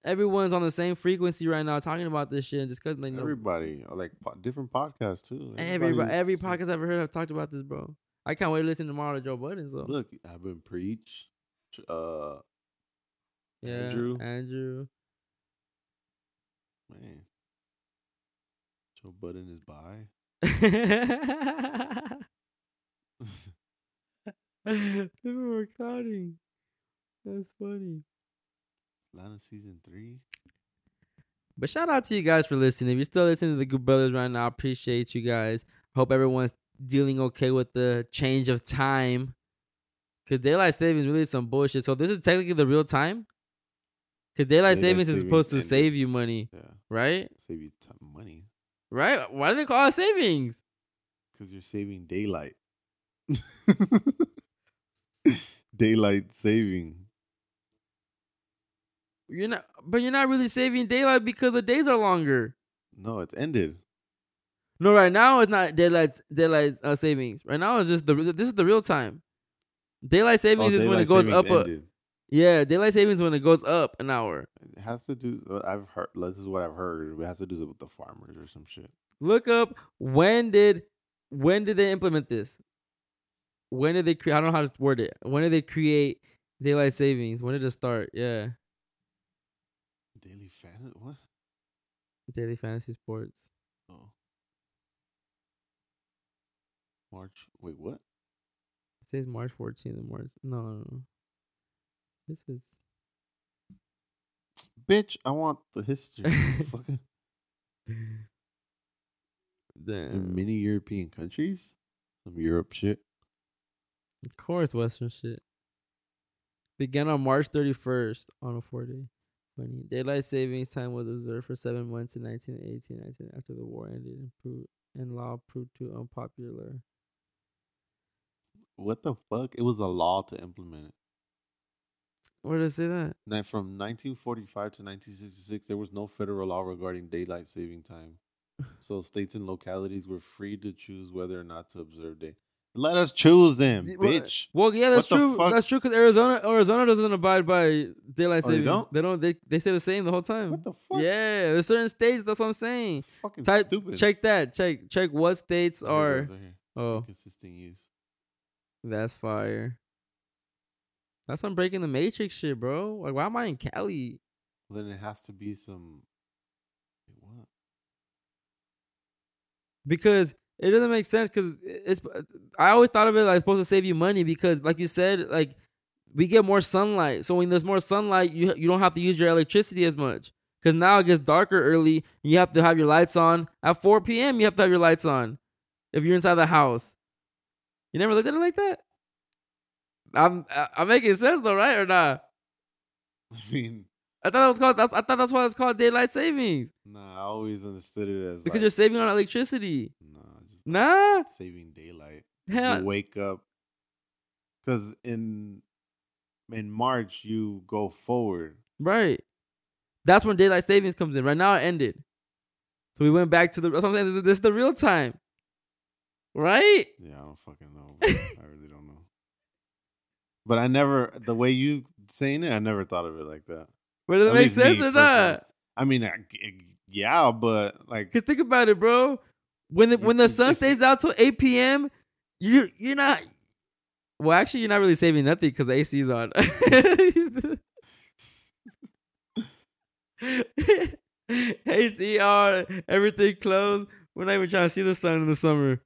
S1: Everyone's on the same frequency right now talking about this shit. And they know
S2: Everybody like po- different podcasts too.
S1: everybody, every podcast I've ever heard I've talked about this, bro. I can't wait to listen tomorrow to Joe Budden. So
S2: Look, I've been preach. Uh,
S1: yeah,
S2: Andrew.
S1: Andrew.
S2: man, Joe Budden is by.
S1: People were clowning. That's funny.
S2: Atlanta season three.
S1: But shout out to you guys for listening. If you're still listening to the Good Brothers right now, I appreciate you guys. Hope everyone's dealing okay with the change of time. Cause daylight savings really is some bullshit. So this is technically the real time. Cause daylight,
S2: Daylight
S1: savings is supposed to save you money,
S2: Yeah,
S1: right?
S2: save you money
S1: Right? Why do they call it savings?
S2: because you're saving daylight. daylight saving.
S1: You're not, but you're not really saving daylight because the days are longer.
S2: No, it's ended.
S1: No, right now it's not daylight daylight uh, savings. Right now it's just the this is the real time. Daylight savings
S2: Oh,
S1: is when it goes up. A, yeah, daylight savings when it goes up an hour.
S2: It has to do. I've heard. This is what I've heard. It has to do with the farmers or some shit.
S1: Look up when did when did they implement this? When did they create? I don't know how to word it. When did they create daylight savings? When did it start? Yeah,
S2: Daily fan. What?
S1: Daily fantasy sports.
S2: Oh. March. Wait, what?
S1: It says March 14th and March. No, no, no. This is
S2: Bitch, I want the history. Fucking
S1: damn.
S2: many European countries. Some Europe shit.
S1: Of course, Western shit. Began on March 31st on a four day. Funny. Daylight savings time was observed for seven months in 1918 19, after the war ended and, proved, and law proved too unpopular.
S2: What the fuck? It was a law to implement it.
S1: Where did it say that?
S2: Now, from 1945 to 1966, there was no federal law regarding daylight saving time. So states and localities were free to choose whether or not to observe day. Let us choose them,
S1: Well,
S2: bitch.
S1: Well, yeah, that's
S2: What
S1: true.
S2: fuck?
S1: That's true because Arizona, Arizona doesn't abide by daylight
S2: Oh, they don't?
S1: They don't. They they stay the same the whole time.
S2: What the fuck?
S1: Yeah, there's certain states. That's what I'm saying.
S2: It's fucking
S1: Type,
S2: stupid.
S1: check that. Check check what states
S2: Here it
S1: are.
S2: goes right here.
S1: Oh,
S2: Inconsistent use.
S1: that's fire. That's some breaking the matrix shit, bro. Like, why am I in Cali?
S2: Then it has to be some. Wait, what?
S1: Because it doesn't make sense. Because it's. I always thought of it like it's supposed to save you money because, like you said, like we get more sunlight. So when there's more sunlight, you you don't have to use your electricity as much. Because now it gets darker early. You have to have your lights on at 4 p.m. You have to have your lights on if you're inside the house. You never looked at it like that. I'm I'm making sense though, right or not?
S2: I mean,
S1: I thought that was called. That's, I thought that's why it's called daylight savings
S2: nah, I always understood it as
S1: because
S2: like,
S1: you're saving on electricity.
S2: nah,
S1: Nah,
S2: saving daylight.
S1: hell,
S2: You wake up because in in March you go forward.
S1: right. That's when daylight savings comes in. Right now it ended, so we went back to the. That's what I'm saying. This, this is the real time, right?
S2: Yeah, I don't fucking know. I really don't know. But I never the way you saying it, I never thought of it like that.
S1: But does it make sense or
S2: personally.
S1: not?
S2: I mean, I, yeah, but like
S1: Cause think about it, bro. When the when the sun stays out till 8 p.m., you you're not. Well, actually, you're not really saving nothing because the AC is on. AC on, everything closed. We're not even trying to see the sun in the summer.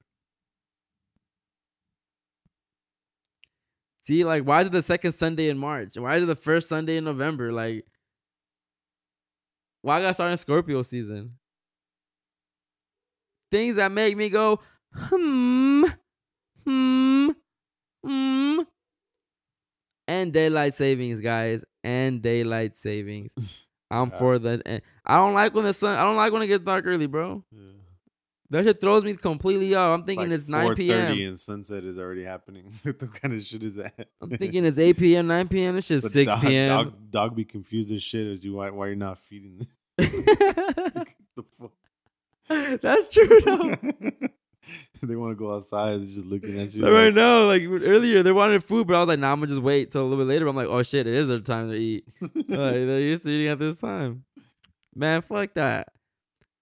S1: See, like, why is it the second Sunday in March? Why is it the first Sunday in November? Like, why I got started in Scorpio season? Things that make me go, hmm, hmm, hmm. And daylight savings, guys. And daylight savings. I'm
S2: Yeah.
S1: for that. And I don't like when the sun. I don't like when it gets dark early, bro.
S2: yeah.
S1: That shit throws me completely off. I'm thinking
S2: like
S1: it's 9 p.m.
S2: and sunset is already happening. what kind of shit is that?
S1: I'm thinking it's 8 p.m., 9 p.m. It's just
S2: But
S1: 6
S2: dog,
S1: p.m.
S2: Dog, dog be confused as shit as you why, why you're not feeding. the fuck?
S1: That's true though.
S2: they want to go outside. They're just looking at you.
S1: Like, right
S2: like,
S1: now, like earlier, they wanted food, but I was like, nah, I'm gonna just wait till a little bit later. I'm like, oh shit, it is their time to eat. like, they're used to eating at this time. Man, fuck that.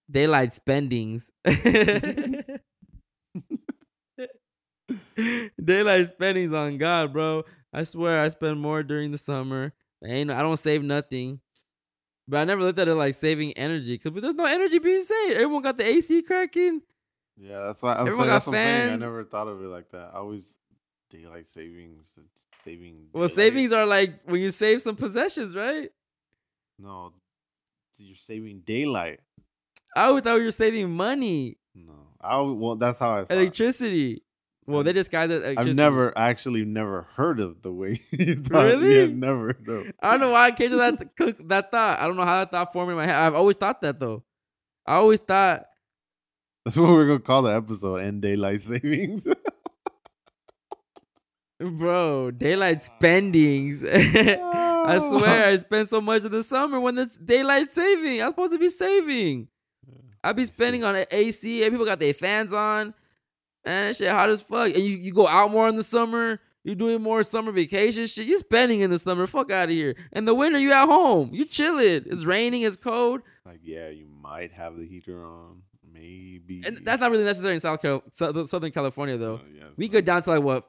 S1: Daylight spendings. Daylight spendings on God, bro. I swear I spend more during the summer. I ain't I don't save nothing. But I never looked at it like saving energy because there's no energy being saved. Everyone got the AC cracking.
S2: Yeah, that's why I'm
S1: Everyone
S2: saying.
S1: got
S2: That's what I'm saying. I never thought of it like that. I always daylight savings, uh, saving.
S1: Well,
S2: daylight.
S1: savings are like when you save some possessions, right?
S2: No, you're saving daylight.
S1: I always thought you were saving money,
S2: No, I well that's how I saw it.
S1: Well, um, they just disguise it.
S2: I've
S1: electricity.
S2: never actually never heard of the way you thought.
S1: Really?
S2: Yeah, never. No.
S1: I don't know why I came to that that thought. I don't know how that thought formed in my head. I've always thought that though. I always thought,
S2: That's what we're gonna call the episode. End daylight savings.
S1: bro, daylight spendings. I swear, I spend so much of the summer when it's daylight saving. I'm supposed to be saving. I'd be spending on AC. and People got their fans on, and that shit hot as fuck. And you, you go out more in the summer. You're doing more summer vacation shit. You're spending in the summer. Fuck out of here. In the winter, you at home. You chilling. It's raining. It's cold.
S2: like, yeah, you might have the heater on, maybe.
S1: And that's not really necessary in South Carol- Southern Southern California though.
S2: Uh, yeah,
S1: We go down to like what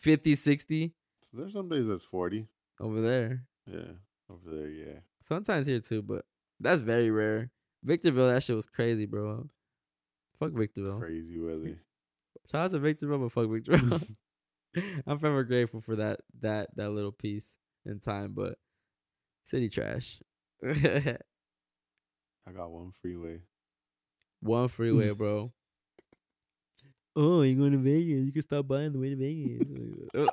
S1: 50, 60
S2: So there's some days that's forty.
S1: over there.
S2: Yeah, over there. Yeah.
S1: Sometimes here too, but that's very rare. Victorville, that shit was crazy, bro. Fuck Victorville.
S2: Crazy weather.
S1: Shout out to Victorville, but fuck Victorville. I'm forever grateful for that that that little piece in time, but city trash.
S2: I got one freeway.
S1: One freeway, bro. oh, you going to Vegas? You can stop by on the way to Vegas.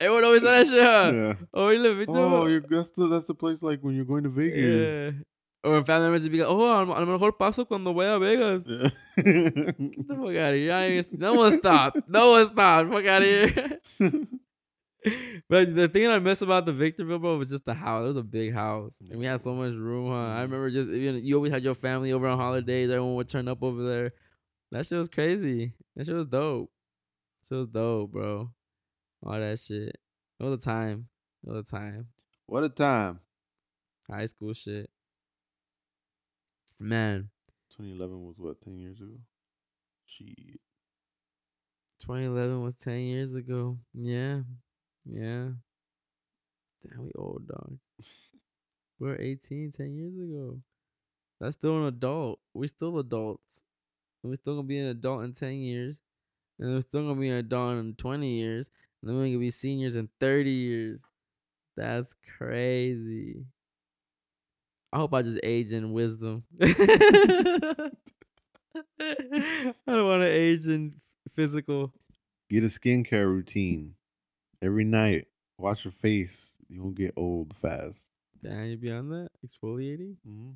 S1: Everyone always say that shit. Huh?
S2: Yeah.
S1: Oh, you live in Victorville?
S2: Oh, you're, that's the that's the place like when you're going to Vegas.
S1: Yeah. Or family members would be like, oh, a lo mejor paso cuando voy a Vegas.
S2: Yeah.
S1: Get the fuck out of here. No one stop. No one stop. Fuck out of here. but the thing I miss about the Victorville, bro, was just the house. It was a big house. And we had so much room, huh? I mm-hmm. remember just, even you always had your family over on holidays. Everyone would turn up over there. That shit was crazy. That shit was dope. Shit was dope, bro. All that shit. All the time. All the time.
S2: what a time.
S1: High school shit. Man,
S2: 2011 was what? Ten years ago. Shit.
S1: 2011 was 10 years ago. Yeah. Yeah. Damn, we old, dog. we are 18 10 years ago. That's still an adult. We're still adults. And we're still going to be an adult in 10 years. And we're still going to be an adult in 20 years. And then we're going to be seniors in 30 years. That's crazy. I hope I just age in wisdom. I don't want to age in physical.
S2: Get a skincare routine every night. Wash your face. You won't get old fast.
S1: Damn, you be on that? Exfoliating?
S2: Mm-hmm.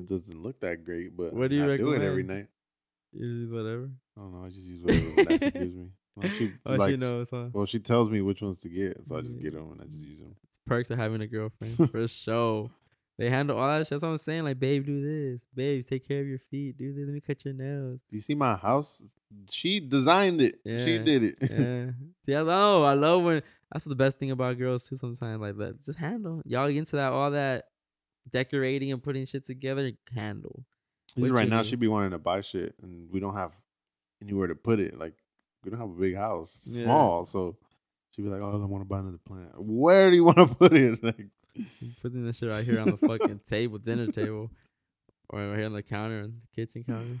S2: It doesn't look that great, but
S1: What do you
S2: I do it every night.
S1: You just whatever.
S2: I don't know. I just use whatever Vanessa gives me. Well, she,
S1: Oh,
S2: like,
S1: she knows, huh?
S2: Well, she tells me which ones to get, so I just get them and I just use them.
S1: Perks of having a girlfriend for sure. They handle all that shit. That's what I'm saying. Like, babe, do this. Babe, take care of your feet. Do this. Let me cut your nails.
S2: Do you see my house? She designed it. She did it.
S1: Yeah. yeah, no, I love when that's the best thing about girls too. Sometimes like that, just handle. Y'all get into that all that decorating and putting shit together. Handle. What
S2: right now, she'd be wanting to buy shit, and we don't have anywhere to put it. Like we don't have a big house, It's
S1: Yeah.
S2: small. So she'd be like, "Oh, I want to buy another plant. Where do you want to put it?" Like,
S1: Putting this shit right here on the fucking table, dinner table, or right here on the counter, on the kitchen counter.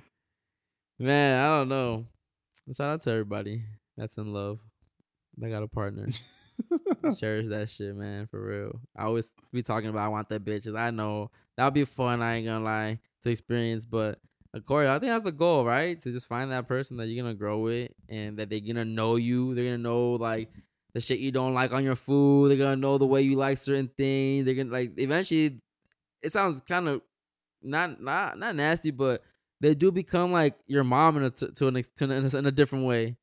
S1: Man, I don't know. Shout out to everybody that's in love. That got a partner. Cherish that shit, man, for real. I always be talking about I want that bitches. I know that would be fun. I ain't gonna lie to experience, but of course, I think that's the goal, right? To just find that person that you're gonna grow with, and that they're gonna know you. They're gonna know like the shit you don't like on your food. They're gonna know the way you like certain things. They're gonna like eventually. It sounds kind of not not not nasty, but they do become like your mom in a to, to an ex- to an, in a different way.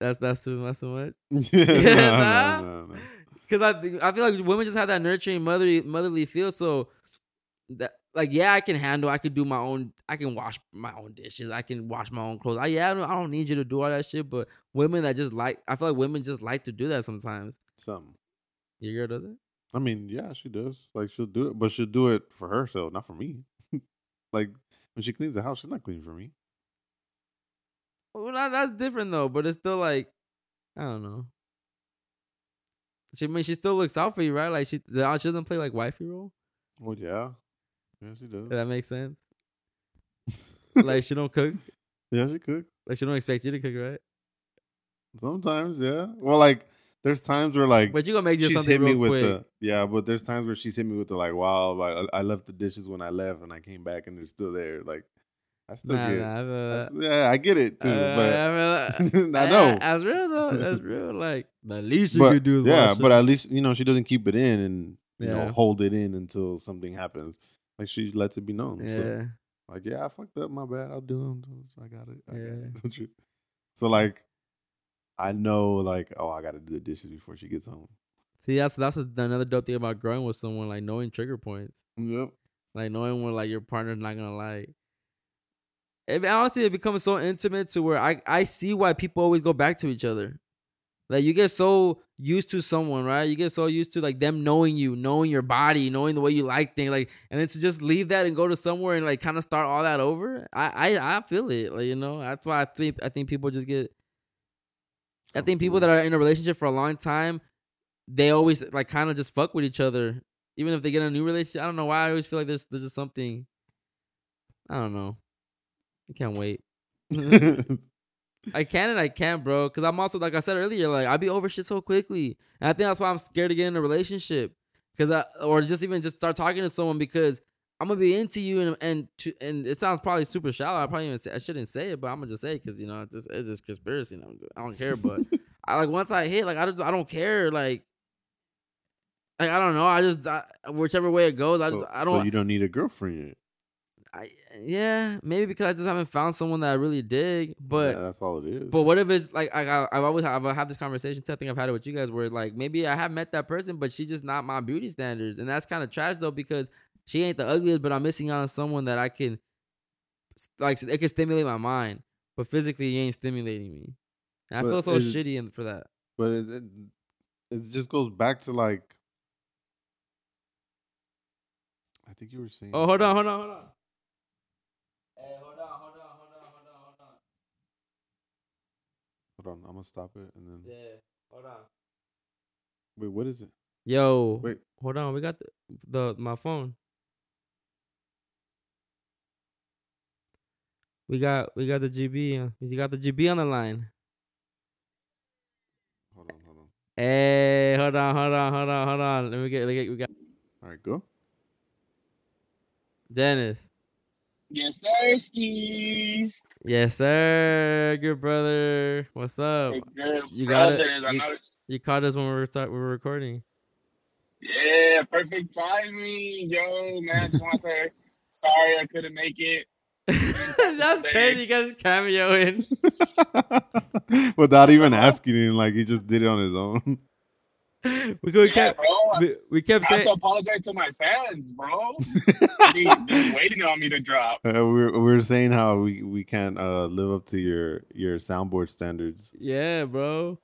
S1: That's that's too that's too much.
S2: no,
S1: Nah.
S2: no, no, no.
S1: Because I I feel like women just have that nurturing motherly motherly feel. So that like yeah, I can handle. I could do my own. I can wash my own dishes. I can wash my own clothes. I, yeah, I don't, I don't need you to do all that shit. But women that just like, I feel like women just like to do that sometimes.
S2: Something.
S1: Your girl doesn't.
S2: I mean, yeah, she does. Like she'll do it, but she'll do it for herself, not for me. like when she cleans the house, she's not cleaning for me.
S1: Well, that, that's different though. But it's still like, I don't know. She I mean she still looks out for you, right? Like she, uh, she doesn't play like wifey role.
S2: Well, yeah, yeah, she does.
S1: If that makes sense. like she don't cook.
S2: yeah, she cooks
S1: Like she don't expect you to cook, right?
S2: sometimes. Yeah. Well, like there's times where like
S1: But you gonna make just
S2: she's
S1: something
S2: hit me
S1: real
S2: with
S1: quick.
S2: the yeah, but there's times where she's hit me with the like, wow, I, I left the dishes when I left, and I came back and they're still there. Like I still
S1: Nah,
S2: get.
S1: nah, I feel that.
S2: yeah, I get it too,
S1: Uh,
S2: but
S1: I, feel that.
S2: I know.
S1: That's real though. That's real. Like the least you
S2: but
S1: could do is
S2: yeah,
S1: wash
S2: but
S1: up.
S2: at least you know she doesn't keep it in and you
S1: Yeah.
S2: know hold it in until something happens. Like she lets it be known. So,
S1: yeah.
S2: like yeah, I fucked up. My bad. I'll do them. I got it. I got
S1: Yeah.
S2: it. Don't you? So like, I know like oh I got to do the dishes before she gets home.
S1: See, that's that's another dope thing about growing with someone, like knowing trigger points,
S2: Yep.
S1: like knowing when like your partner's not gonna like. It, honestly, it becomes so intimate to where I I see why people always go back to each other. Like you get so used to someone, right? You get so used to like them knowing you, knowing your body, knowing the way you like things, like, and then to just leave that and go to somewhere and like kind of start all that over. I I I feel it, like you know. That's why I think I think people just get. I think people that are in a relationship for a long time, they always like kind of just fuck with each other, even if they get a new relationship. I don't know why I always feel like there's there's just something. I don't know. I can't wait. I can and I can't, bro. Because I'm also like I said earlier, like I'd be over shit so quickly, and I think that's why I'm scared to get in a relationship, because I or just even just start talking to someone because I'm gonna be into you and and to, and it sounds probably super shallow. I probably even say, I shouldn't say it, but I'm gonna just say it because you know it's just, it's just conspiracy. And I'm, I don't care, but I like once I hit, like I just I don't care, like. Like, I don't know. I just I, whichever way it goes. I
S2: so,
S1: just I don't.
S2: you don't need a girlfriend yet.
S1: I, yeah, maybe because I just haven't found someone that I really dig. But
S2: yeah, that's all it is.
S1: but what if it's like I, I I've always I've had this conversation. Too. I think I've had it with you guys where like maybe I have met that person, but she's just not my beauty standards, and that's kind of trash though because she ain't the ugliest, but I'm missing out on someone that I can like it can stimulate my mind, but physically he ain't stimulating me. And I
S2: But
S1: feel so shitty in, for that.
S2: but it, it it just goes back to like. I think you were saying.
S1: Oh, hold on, hold on, hold on. Hey, hold on, hold on, hold on, hold on, hold on.
S2: Hold on, I'm gonna stop it and then.
S1: Yeah, hold on.
S2: Wait, what is it?
S1: Yo,
S2: Wait.
S1: hold on. We got the, the my phone. We got we got the GB. uh, You got the GB on the line.
S2: Hold on, hold on.
S1: Hey, hold on, hold on, hold on, hold on. Let me get, let me get we got
S2: All right, go.
S1: Dennis.
S8: Yes, sir, skis.
S1: Yes, sir. Good brother. What's up?
S8: Hey, good
S1: You got it. You-
S8: know-
S1: You caught us when we were start we were recording.
S8: Yeah, perfect timing, yo, man. Just want to say sorry I couldn't make it.
S1: That's crazy. You guys cameo in.
S2: Without even asking him, like he just did it on his own.
S1: We, we
S8: Yeah,
S1: kept
S8: bro.
S1: We, we kept
S8: have
S1: saying
S8: to apologize to my fans, bro. They been waiting on me to drop.
S2: Uh, we're we're saying how we we can't uh, live up to your your soundboard standards.
S1: yeah, bro.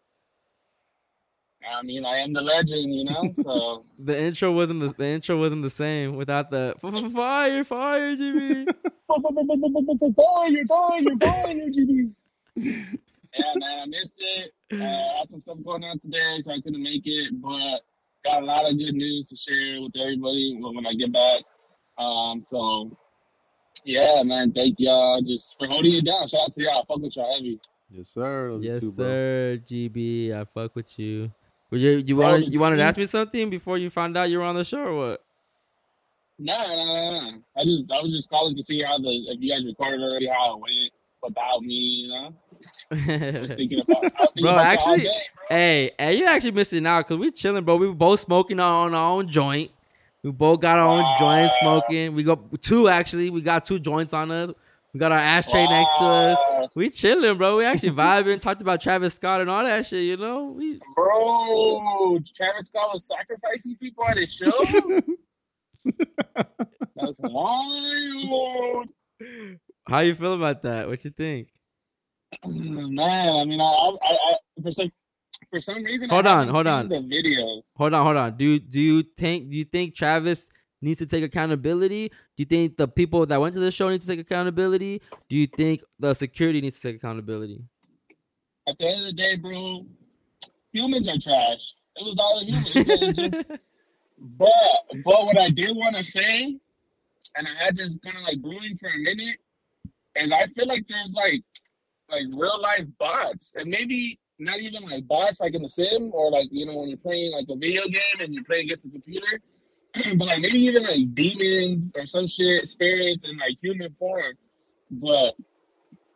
S8: I mean, I am the legend, you know. So
S1: The intro wasn't the, the intro wasn't the same without the f- f- fire fire Jimmy.
S8: fire, fire, fire, GB. Yeah, man, I missed it. Uh, I had some stuff going on today, so I couldn't make it. But got a lot of good news to share with everybody when when I get back. Um, so yeah, man, thank y'all just for holding it down. Shout out to y'all. Fuck with y'all heavy.
S2: Yes, sir. Love you
S1: yes,
S2: too, bro.
S1: sir. GB, I fuck with you. Would you you
S8: Bro,
S1: wanted
S8: the
S1: you wanted to ask me something before you found out you were on the show or what?
S8: Nah, nah, nah, nah. I just I was just calling to see how the if you guys recorded already how it went without me, you know. About, I was thinking
S1: Bro,
S8: about y'all all
S1: actually,
S8: day, bro.
S1: hey, hey, you actually missing out because we're chilling, bro. We were both smoking on our own joint. We both got our own joint smoking. We got two actually. We got two joints on us. We got our ashtray next to us. We chilling, bro. We actually vibing. Talked about Travis Scott and all that shit. You know, we
S8: Bro, Travis Scott was sacrificing people at his show. That's wild.
S1: how you feel about that? What you think?
S8: Man, I mean, I, I, I for some, for some reason,
S1: Hold
S8: I
S1: on, hold on.
S8: The videos.
S1: Hold on, hold on. Do you do you think do you think Travis needs to take accountability? Do you think the people that went to the show need to take accountability? Do you think the security needs to take accountability?
S8: At the end of the day, bro, humans are trash. It was all humans. Just, but but what I did want to say, and I had this kind of like brewing for a minute, and I feel like there's like like real life bots, and maybe not even like bots like in the sim or like you know when you're playing like a video game and you're playing against the computer, but like maybe even like demons or some shit, spirits in like human form, but.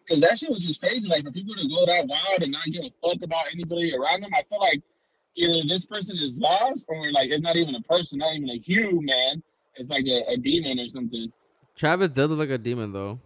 S8: Cause that shit was just crazy. Like for people to go that wild and not give a fuck about anybody around them, I feel like either this person is lost or like it's not even a person, not even a human. It's like a, a demon or something.
S1: Travis does look like a demon though.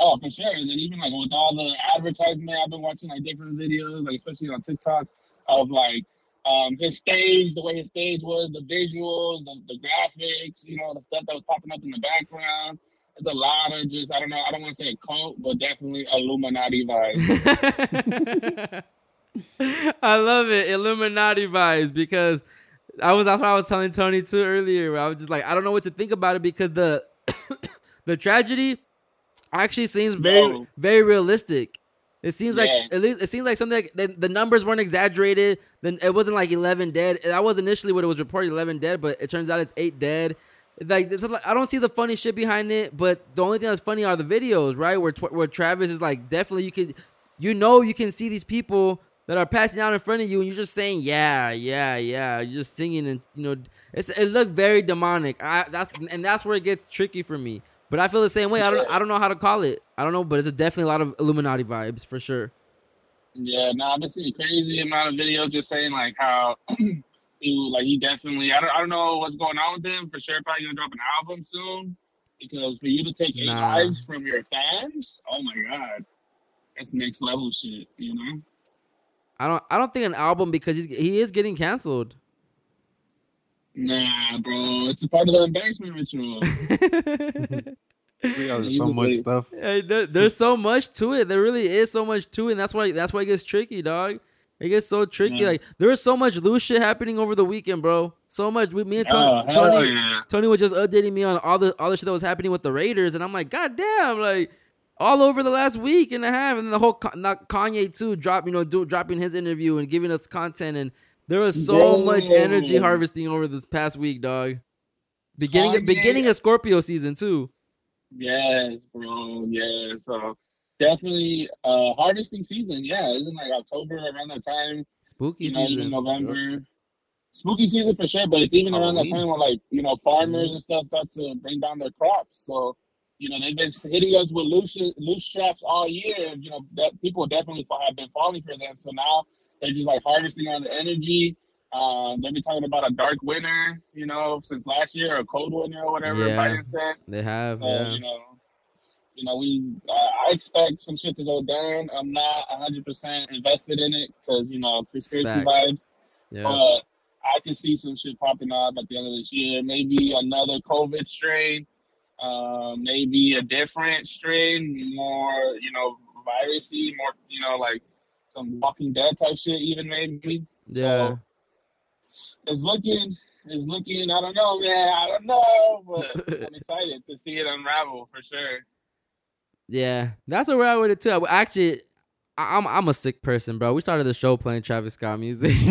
S8: Oh, for sure. And then even like with all the advertisement, I've been watching like different videos, like especially on TikTok, of like um his stage, the way his stage was, the visuals, the, the graphics, you know, the stuff that was popping up in the background. It's a lot of just I don't know, I don't want to say cult, but definitely Illuminati vibes.
S1: I love it. Illuminati vibes because I was that's what I was telling Tony too earlier. I was just like, I don't know what to think about it because the the tragedy actually seems very very realistic. It seems like at least it seems like something like the, the numbers weren't exaggerated. Then it wasn't like eleven dead. That was initially what it was reported eleven dead, but it turns out it's eight dead. Like it's like- I don't see the funny shit behind it, but the only thing that's funny are the videos, right? Where where Travis is like definitely you could, you know, you can see these people that are passing out in front of you, and you're just saying yeah, yeah, yeah. You're just singing, and you know, it's it looked very demonic. I that's and that's where it gets tricky for me. But I feel the same way. I don't I don't know how to call it. I don't know, but it's definitely a lot of Illuminati vibes for sure.
S8: Yeah, no, I've been seeing a crazy amount of videos just saying like how he like he definitely I don't I don't know what's going on with him for sure. Probably gonna drop an album soon because for you to take eight
S1: Nah.
S8: lives from your fans, oh my god, that's next level shit. You know?
S1: I don't I don't think an album because he's he is getting canceled.
S8: Nah, bro, it's a part of the embarrassment ritual.
S2: We got
S8: He's
S2: so much
S8: big-
S2: stuff.
S1: Hey, there- there's so much to it. There really is so much to it, and that's why that's why it gets tricky, dog. It gets so tricky.
S8: Yeah.
S1: Like there was so much loose shit happening over the weekend, bro. So much. We, me and Tony,
S8: Oh,
S1: Tony,
S8: yeah.
S1: Tony was just updating me on all the all the shit that was happening with the Raiders, and I'm like, God damn, like all over the last week and a half, and then the whole not Kanye too drop, you know, do, dropping his interview and giving us content, and there was so
S8: Bro.
S1: much energy harvesting over this past week, dog. Beginning
S8: Kanye-
S1: beginning of Scorpio season too.
S8: Yes, bro. Yeah. So definitely uh harvesting season. Yeah, isn't like October around that time.
S1: Spooky
S8: you know,
S1: season.
S8: even November. Spooky season for sure, but it's even around that time where like, you know, farmers and stuff start to bring down their crops. So, you know, they've been hitting us with loose loose straps all year. You know, that people definitely have been falling for them. So now they're just like harvesting on the energy. Um, they've been talking about a dark winter, you know, since last year, or a cold winter or whatever
S1: Yeah. They have,
S8: So
S1: yeah.
S8: you know, you know, we uh, I expect some shit to go down. I'm not 100 percent invested in it because you know conspiracy
S1: Facts.
S8: vibes,
S1: Yeah.
S8: but I can see some shit popping up at the end of this year. Maybe another COVID strain, uh, maybe a different strain, more you know, virusy, more you know, like some Walking Dead type shit, even maybe.
S1: Yeah.
S8: So it's looking, it's looking. I don't know, man. I don't know, but I'm excited to see it unravel for sure.
S1: Yeah, that's where with it too. Actually, I- I'm I'm a sick person, bro. We started the show playing Travis Scott music.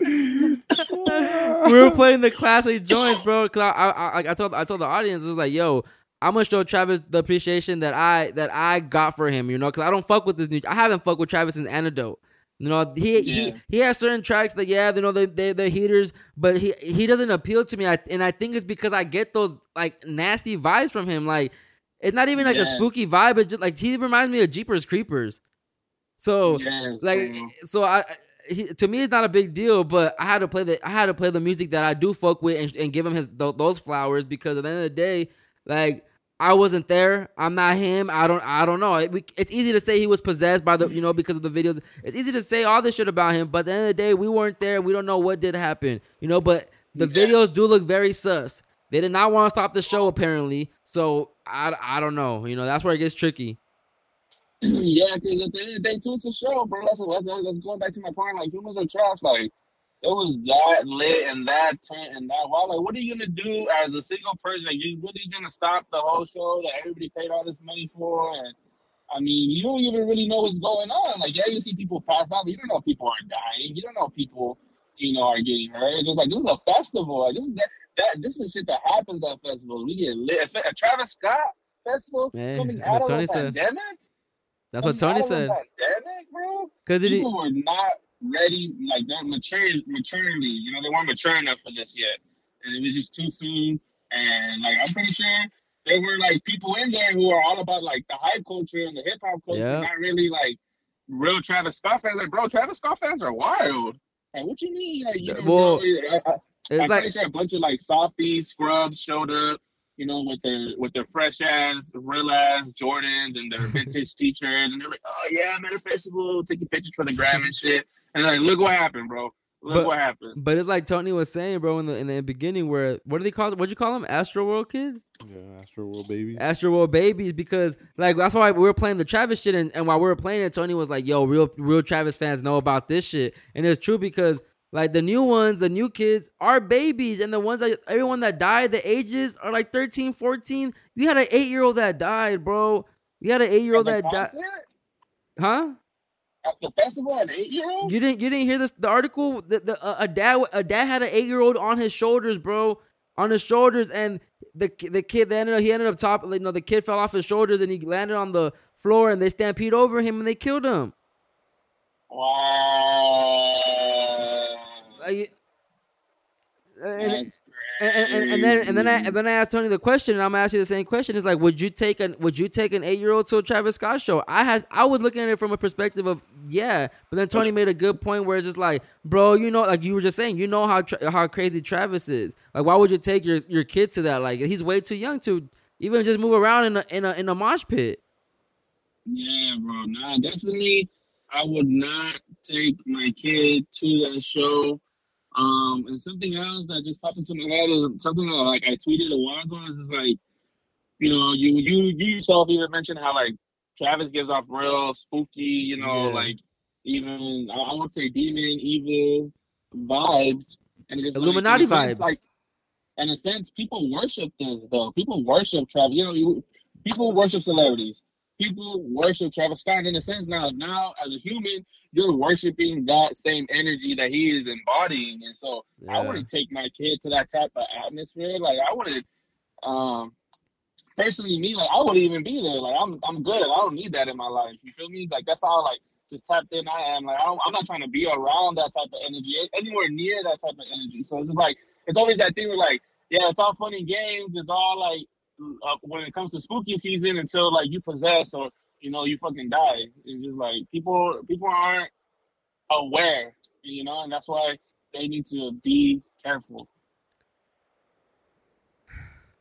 S1: we were playing the classic joints, bro. Cause I I, I, I told I told the audience it was like, yo, I'm gonna show Travis the appreciation that I that I got for him, you know, because I don't fuck with this new. I haven't fucked with Travis since Antidote. You know, he he
S8: Yeah.
S1: he has certain tracks that yeah, you know they they they're heaters, but he he doesn't appeal to me. I, and I think it's because I get those like nasty vibes from him. Like it's not even like a spooky vibe. It's just like he reminds me of Jeepers Creepers. So
S8: Yes,
S1: like
S8: bro.
S1: so I he, to me it's not a big deal, but I had to play the I had to play the music that I do fuck with and, and give him his th- those flowers because at the end of the day, Like I wasn't there. I'm not him. I don't. I don't know. It, we, it's easy to say he was possessed by the, you know, because of the videos. It's easy to say all this shit about him, but at the end of the day, we weren't there. We don't know what did happen, you know. But the
S8: Yeah.
S1: videos do look very sus. They did not want to stop the show apparently. So I, I don't know. You know, that's where it gets tricky.
S8: yeah, because at the end of the day, too, it's a show, bro. That's, that's, that's going back to my point. Like, humans are trash. Like, it was that lit and that turn and that wild. Like, what are you gonna do as a single person? Like, you really gonna stop the whole show that everybody paid all this money for? And I mean, you don't even really know what's going on. Like, yeah, you see people pass out, but you don't know people are dying. You don't know people, you know, are getting hurt. It's just like this is a festival. Like, this is that, that this is shit that happens at festivals. We get lit. A Travis Scott festival
S1: Yeah,
S8: coming out of a
S1: said.
S8: pandemic.
S1: That's what Tony
S8: out of a
S1: said. Because it,
S8: People were not ready, like they're mature, maturely. You know, they weren't mature enough for this yet, and it was just too soon. And like, I'm pretty sure there were like people in there who are all about like the hype culture and the hip hop culture,
S1: Yeah.
S8: not really like real Travis Scott fans. Like, bro, Travis Scott fans are wild. Like, what you mean? Like, you
S1: Well,
S8: know? I, I,
S1: it's
S8: I'm
S1: like
S8: pretty sure a bunch of like softies, scrubs showed up, you know, with their with their fresh ass, real ass Jordans and their vintage t-shirts, and they're like, "Oh yeah, I'm at a festival, taking pictures for the gram and shit." And like, look what happened, bro. Look
S1: But-
S8: what happened.
S1: But it's like Tony was saying, bro, in the in the beginning, where what do they call? What'd you call them? Astro World kids,
S2: Yeah, Astro World baby.
S1: Astro World babies, because like that's why we were playing the Travis shit, and, and while we were playing it, Tony was like, "Yo, real real Travis fans know about this shit," and it's true because like the new ones, the new kids are babies, and the ones that everyone that died, the ages are like 13, 14. You had an eight year old that died, bro. You had an eight year old that died, huh?
S8: At the festival at eight year old?
S1: You didn't you didn't hear this the article the, the uh, a dad a dad had an 8-year-old on his shoulders, bro. On his shoulders and the the kid they ended up, he ended up top you know the kid fell off his shoulders and he landed on the floor and they stampede over him and they killed him.
S8: Wow.
S1: Like, and, and, and, and then and then I and then I asked Tony the question, and I'm asking you the same question. It's like, would you take an would you take an eight year old to a Travis Scott show? I had I was looking at it from a perspective of yeah, but then Tony made a good point where it's just like, bro, you know, like you were just saying, you know how tra- how crazy Travis is. Like, why would you take your your kid to that? Like, he's way too young to even just move around in a in a in a mosh pit.
S8: Yeah, bro. Nah, definitely. I would not take my kid to that show. Um, and something else that just popped into my head is something that like I tweeted a while ago is just like, you know, you you you yourself even mentioned how like Travis gives off real spooky, you know,
S1: Yeah.
S8: like even I I would say demon, evil vibes, and it just like,
S1: Illuminati
S8: sense,
S1: vibes.
S8: Like in a sense, people worship this though. People worship Travis. You know, you, people worship celebrities. People worship Travis Scott. In a sense, now, now as a human, you're worshiping that same energy that he is embodying. And so, I
S1: Yeah.
S8: wouldn't take my kid to that type of atmosphere. Like, I wouldn't. Um, personally, me, like, I wouldn't even be there. Like, I'm, I'm good. I don't need that in my life. You feel me? Like, that's how like just tapped in I am. Like, I don't, I'm not trying to be around that type of energy, anywhere near that type of energy. So it's just like it's always that thing where like, yeah, it's all funny games. It's all like uh, when it comes to spooky season until like you possess or you know you fucking die. It's just like people people aren't aware, you know, and that's why they need to be careful.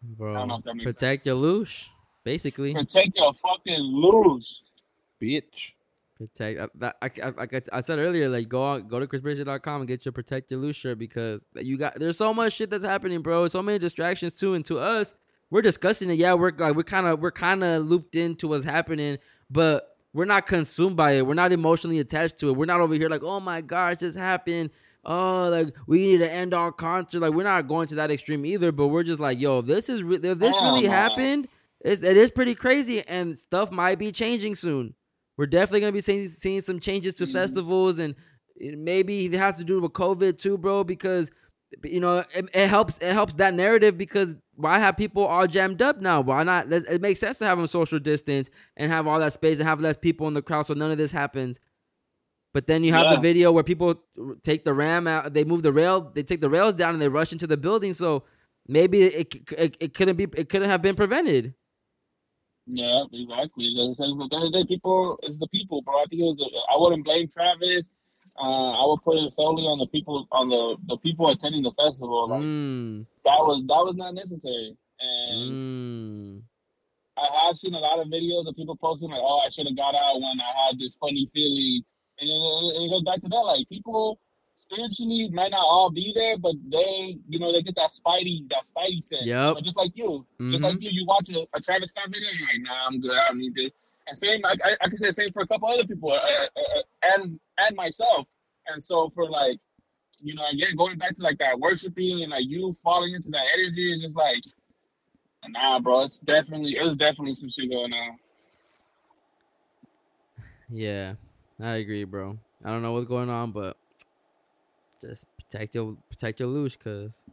S1: Bro,
S8: don't know if that makes
S1: protect
S8: sense.
S1: your loosh, basically.
S8: Protect your fucking loosh.
S2: Bitch.
S1: Protect. I, that, I, I, I, I said earlier, like go on, go to chrisbridget.com and get your protect your loosh shirt because you got there's so much shit that's happening, bro. So many distractions too, and to us, we're discussing it. Yeah, we're like we're kind of we're kind of looped into what's happening, but we're not consumed by it. We're not emotionally attached to it. We're not over here like, oh my gosh, this happened. Oh, like we need to end our concert. Like we're not going to that extreme either, but we're just like, yo, this is re- if this
S8: Hell
S1: really happened, it, it is pretty crazy, and stuff might be changing soon. We're definitely gonna be seeing, seeing some changes to
S8: Mhm.
S1: festivals, and it, maybe it has to do with COVID too, bro. Because you know it, it helps it helps that narrative because why have people all jammed up now? Why not? It makes sense to have them social distance and have all that space and have less people in the crowd, so none of this happens. But then you have the video where people take the ram out, they move the rail, they take the rails down, and they rush into the building. So maybe it it, it couldn't be it couldn't have been prevented.
S8: Yeah, exactly. Because at the end of the day, people it's the people, bro. I think it was. The, I wouldn't blame Travis. Uh, I would put it solely on the people, on the the people attending the festival. Like
S1: Mm.
S8: that was that was not necessary. And
S1: Mm.
S8: I have seen a lot of videos of people posting like, "Oh, I should have got out when I had this funny feeling," and it, it goes back to that. Like people spiritually might not all be there, but they, you know, they get that spidey, that spidey sense.
S1: Yep.
S8: know, just like you, just
S1: Mhm.
S8: like you, you watch a, a Travis Scott video, and you're like, "Nah, I'm good. I don't need this." And same, I, I, I can say the same for a couple other people, uh, uh, uh, and and myself. And so for like, you know, again, going back to like that worshiping and like you falling into that energy is just like, nah, bro. It's definitely, it's definitely some shit going on.
S1: Yeah, I agree, bro. I don't know what's going on, but just protect your protect your loosh, cause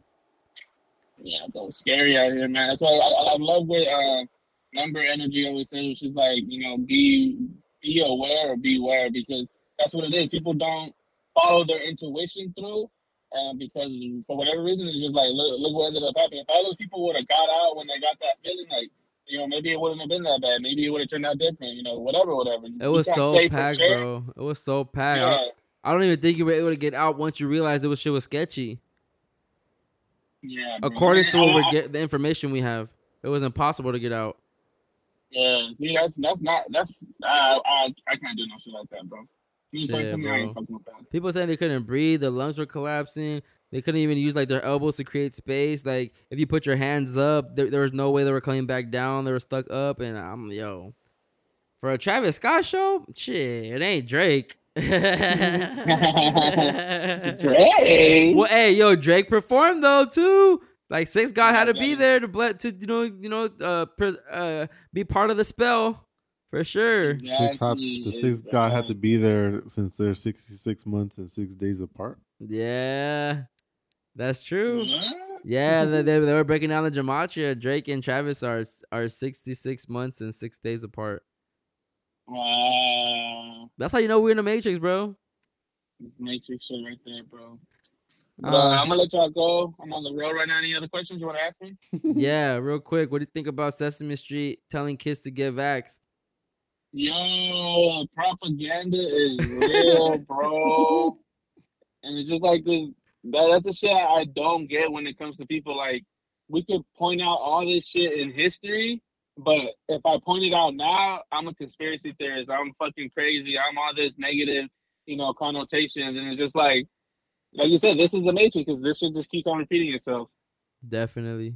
S8: Yeah, it's scary out here, man. That's why I, I I love what uh, number energy always says. She's like, you know, be be aware or beware because that's what it is. People don't follow their intuition through, and because for whatever reason, it's just like look, look what ended up happening. If all those people would have got out when they got that feeling, like you know, maybe it wouldn't have been that bad. Maybe it would have turned out different. You know, whatever, whatever.
S1: it was so packed, bro. It was so packed. I,
S8: Yeah,
S1: don't- I don't even think you were able to get out once you realized it was shit was sketchy.
S8: yeah. bro.
S1: According to what we're get the information we have, it was impossible to get out.
S8: Yeah, see, that's that's not that's I I, I can't do no shit like that, bro.
S1: Shit,
S8: personally, I ain't
S1: bro.
S8: that.
S1: People saying they couldn't breathe, their lungs were collapsing. They couldn't even use like their elbows to create space. Like if you put your hands up, there, there was no way they were coming back down. They were stuck up, and I'm yo. For a Travis Scott show, shit, it ain't Drake.
S8: Drake.
S1: Well, hey, yo, Drake performed though too. Like Six God had to be there to ble- to you know you know uh, pres- uh be part of the spell for sure.
S2: Six had, the six god had to be there since they're sixty six months and six days apart.
S1: Yeah, that's true.
S8: What?
S1: Yeah, they, they, they were breaking down the gematria. Drake and Travis are are sixty six months and six days apart.
S8: Wow.
S1: That's how you know we're in the Matrix, bro.
S8: Matrix shit right there, bro.
S1: Uh,
S8: I'm gonna let y'all go. I'm on the road right now. Any other questions you want to ask me?
S1: yeah, real quick, what do you think about Sesame Street telling kids to get vaxxed?
S8: Yo, propaganda is real, bro. And it's just like the that, that's the shit I don't get when it comes to people. Like we could point out all this shit in history, but if I point it out now, I'm a conspiracy theorist. I'm fucking crazy. I'm all this negative, you know, connotations, and it's just like, like you said, this is the matrix because this shit just keeps on repeating itself.
S1: Definitely,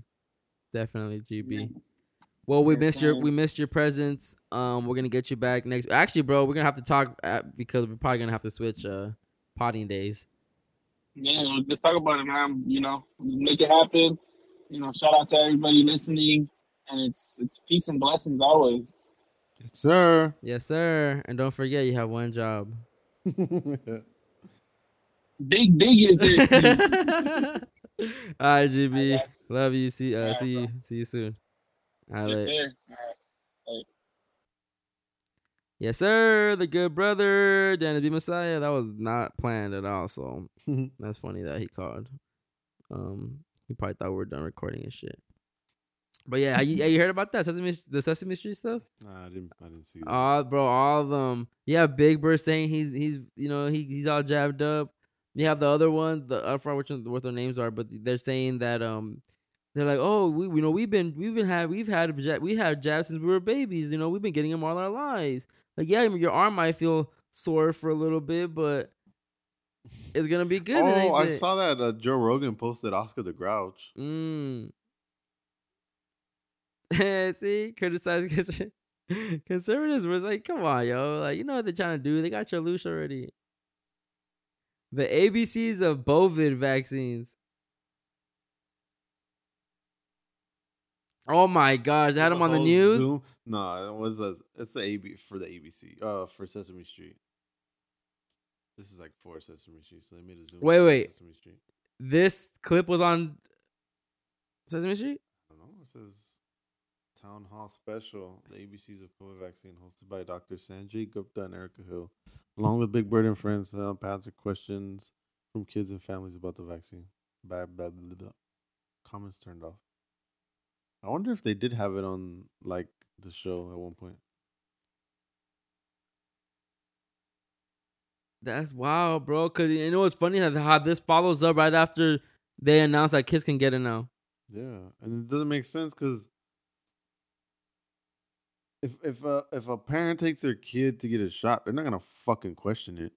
S1: definitely, GB. Well, we
S8: Yes,
S1: missed your we missed your presence. Um, we're gonna get you back next. Actually, bro, we're gonna have to talk at, because we're probably gonna have to switch uh potting days.
S8: Yeah, let's talk about it, man. You know, make it happen. You know, shout out to everybody listening, and it's it's peace and blessings always.
S2: Yes, sir.
S1: Yes, sir. And don't forget, you have one job.
S8: Big big is
S1: All
S8: it?
S1: right, GB.
S8: I
S1: Love you. See uh
S8: Alright,
S1: see you see you soon. All right.
S8: Yes, sir. All right.
S1: Yes, sir. The good brother, Danny B. Messiah. That was not planned at all. So that's funny that he called. Um, he probably thought we were done recording and shit. But yeah, you, you heard about that Sesame, the Sesame Street stuff?
S2: Nah, I didn't. I didn't see that.
S1: All bro, all of them. Yeah, Big Bird saying he's he's you know he he's all jabbed up. You have the other one, the I forgot which one, what their names are, but they're saying that um they're like oh we you know we've been we've been had we've had we had jabs since we were babies. You know we've been getting them all our lives. Like yeah, your arm might feel sore for a little bit, but it's gonna be good.
S2: oh, I saw that uh, Joe Rogan posted Oscar the Grouch.
S1: Mm. See, criticize conservatives was like, come on, yo, like you know what they're trying to do. They got your loosh already. The ABCs of COVID vaccines. Oh my gosh, they had them on the news.
S2: Zoom- No, it was a, it's the AB for the ABC. Uh, for Sesame Street. This is like for Sesame Street, so they made a Zoom.
S1: Wait, wait.
S2: Sesame Street.
S1: This clip was on Sesame Street.
S2: I don't know. It says Town Hall Special, the ABCs of COVID vaccine, hosted by Dr. Sanjay Gupta and Erica Hill, along with Big Bird and friends, to help answer questions from kids and families about the vaccine. Blah, blah, blah, blah. Comments turned off. I wonder if they did have it on like the show at one point.
S1: That's wild, bro. Cause you know what's funny how, how this follows up right after they announced that kids can get it now.
S2: Yeah, and it doesn't make sense because if if a if a parent takes their kid to get a shot, they're not gonna fucking question it.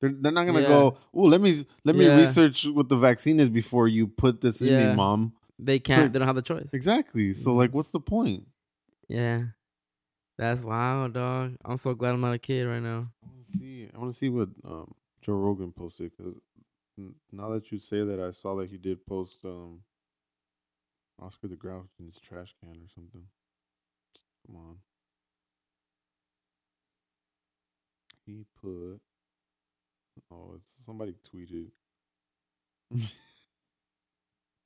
S2: They're they're not gonna
S1: Yeah.
S2: go. Oh, let me let me
S1: Yeah.
S2: research what the vaccine is before you put this in
S1: Yeah.
S2: me, mom.
S1: They can't. They don't have the choice.
S2: Exactly. So like, what's the point?
S1: Yeah, that's wild, dog. I'm so glad I'm not a kid right now.
S2: I want to see. I want to see what um, Joe Rogan posted because now that you say that, I saw that he did post um, Oscar the Grouch in his trash can or something. Come on. He put. Oh, it's somebody tweeted.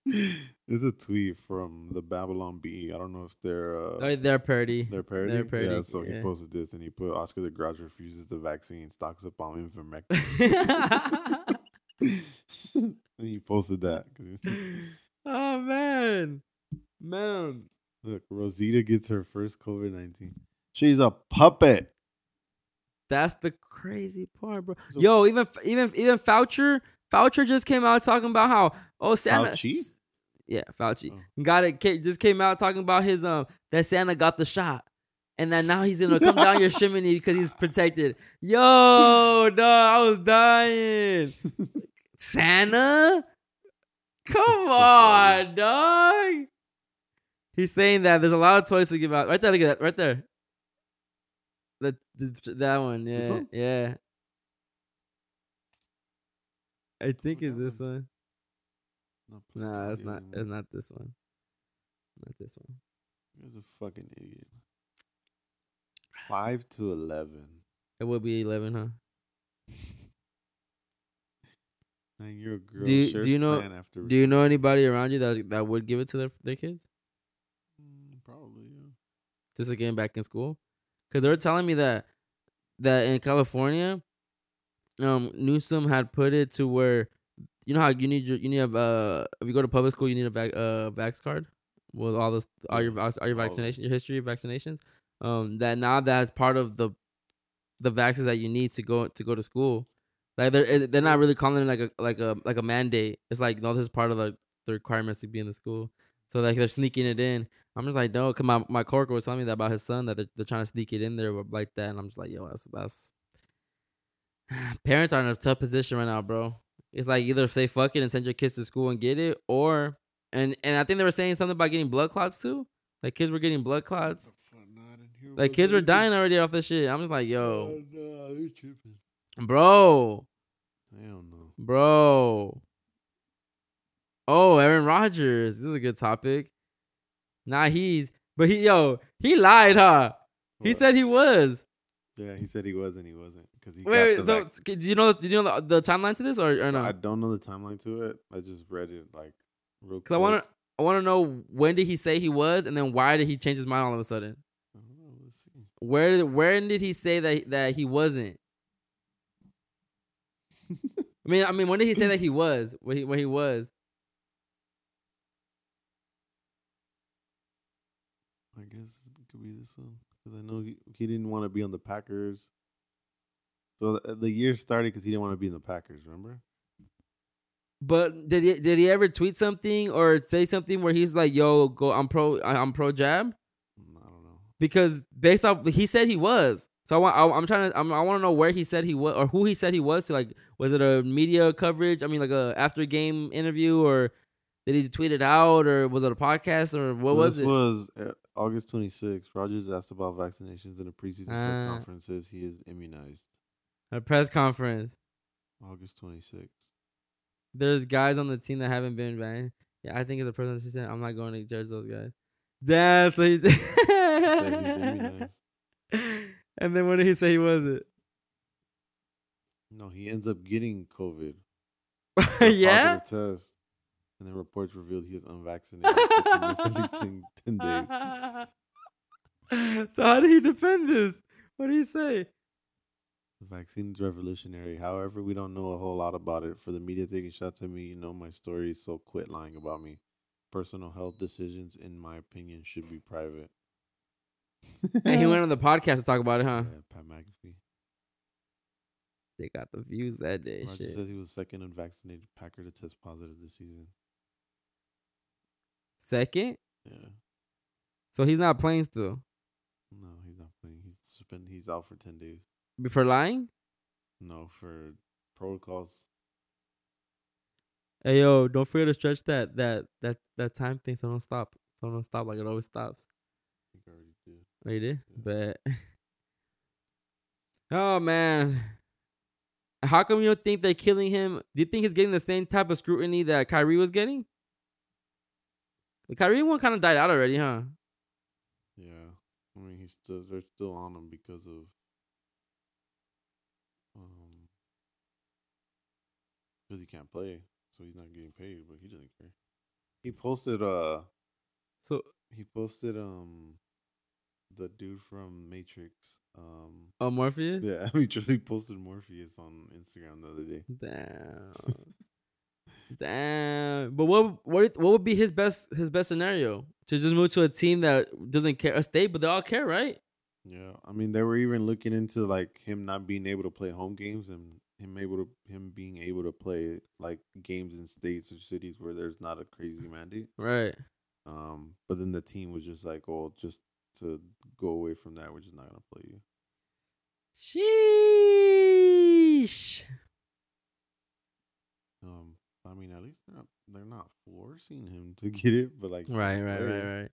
S2: it's a tweet from the Babylon Bee. I don't know if they're uh,
S1: Oh, they're parody.
S2: they're parody.
S1: They're parody,
S2: Yeah, so he posted this and he put Oscar the Grouch refuses the vaccine, stocks up on ivermectin. and he posted that.
S1: oh man, man.
S2: Look, Rosita gets her first COVID nineteen. She's a puppet.
S1: That's the crazy part, bro.
S2: So-
S1: Yo, even even even Foucher, Foucher just came out talking about how oh Santa,
S2: Fauci?
S1: yeah, Fauci
S2: Oh.
S1: got it. Just came out talking about his um that Santa got the shot, and that now he's gonna come down your chimney because he's protected. Yo, dog, I was dying. Santa, come on, dog. He's saying that there's a lot of toys to give out. Right there, look at that. Right there. That the, that one, yeah,
S2: one?
S1: yeah. I think it's this one.
S2: No,
S1: Nah, it's not. It's not this one. Not this one.
S2: You're a fucking idiot. Five to eleven.
S1: It would be eleven, huh?
S2: Man, you're a girl.
S1: Do you- do you know- Do you know anybody around you that that would give it to their their kids?
S2: Probably. Yeah.
S1: just to get back in school? Because they were telling me that that in California, um, Newsom had put it to where you know how you need your you need a uh if you go to public school you need a vac uh vax card with all this all your all your vaccination your history of vaccinations? Um that now that's part of the the vaccines that you need to go to go to school. Like they're they're not really calling it like a like a like a mandate. It's like no this is part of the the requirements to be in the school. So like they're sneaking it in I'm just like, no, cause my my coworker was telling me that about his son that they're, they're trying to sneak it in there like that, and I'm just like, yo, that's that's. Parents are in a tough position right now, bro. It's like either say fuck it and send your kids to school and get it, or and and I think they were saying something about getting blood clots too. Like kids were getting blood clots. Like kids were dying already off this shit. I'm just like, yo,
S2: no, they're tripping.
S1: bro,
S2: Hell no.
S1: bro. Oh, Aaron Rodgers. This is a good topic. Nah, he's but he yo he lied, huh? He said he was.
S2: Yeah, he said he was and he wasn't because he.
S1: Wait, wait so do you know do you know the, the timeline to this or, or no?
S2: I don't know the timeline to it. I just read it like real.
S1: Because I want to I want to know when did he say he was, and then why did he change his mind all of a sudden?
S2: to. Let's see.
S1: Where did when did he say that that he wasn't? I mean, I mean, when did he say that he was? When he when he was?
S2: I guess it could be this one because I know he, he didn't want to be on the Packers. So the, the year started because he didn't want to be in the Packers. Remember?
S1: But did he did he ever tweet something or say something where he's like, "Yo, go, I'm pro, I'm pro jab"?
S2: Mm, I don't know.
S1: Because based off, he said he was. So I want, I, I'm trying to, I'm, I want to know where he said he was or who he said he was to. Like, was it a media coverage? I mean, like a after game interview, or did he tweet it out, or was it a podcast, or what
S2: So
S1: was
S2: this
S1: it?
S2: was uh, August 26th. Rodgers asked about vaccinations in a preseason press
S1: Ah.
S2: conference. Says he is immunized.
S1: a press conference.
S2: August 26th.
S1: There's guys on the team that haven't been banned. Yeah, I think it's a person who said, "I'm not going to judge those guys." That's what he
S2: he's.
S1: And then when did he say he wasn't?
S2: No, he ends up getting COVID.
S1: yeah.
S2: Test. And then reports revealed he is unvaccinated. set to miss at least 10, 10 days.
S1: so how do you defend this? What do you say?
S2: The vaccine is revolutionary. However, we don't know a whole lot about it. For the media taking shots at me, you know my story, so quit lying about me. Personal health decisions, in my opinion, should be private.
S1: And he went on the podcast to talk about it, huh?
S2: Yeah, Pat McAfee.
S1: They got the views that day.
S2: Roger
S1: Shit.
S2: says he was second unvaccinated Packer to test positive this season.
S1: Second,
S2: Yeah.
S1: so he's not playing still.
S2: No, he's not playing. He's suspended. He's out for ten days.
S1: For lying?
S2: No, for protocols.
S1: Hey yo, don't forget to stretch that that that that time thing so don't stop. So don't stop like it always stops.
S2: I think I already did.
S1: Oh, you did? But oh man, how come you don't think they're killing him? Do you think he's getting the same type of scrutiny that Kyrie was getting? The Kyrie one kind of died out already, huh?
S2: Yeah, I mean he's still they're still on him because of um because he can't play, so he's not getting paid, but he doesn't care. He posted uh
S1: So
S2: he posted um the dude from Matrix um
S1: oh Morpheus.
S2: yeah he just he posted Morpheus on Instagram the other day.
S1: Damn. Damn. But what what what would be his best his best scenario? To just move to a team that doesn't care a state, but they all care, right?
S2: Yeah, I mean they were even looking into like him not being able to play home games and him able to him being able to play like games in states or cities where there's not a crazy mandate.
S1: Right.
S2: Um, but then the team was just like, "Oh, just to go away from that, we're just not gonna play you."
S1: Sheesh.
S2: Um, I mean, at least they're not they're not forcing him to get it, but like
S1: Right, right, right, right.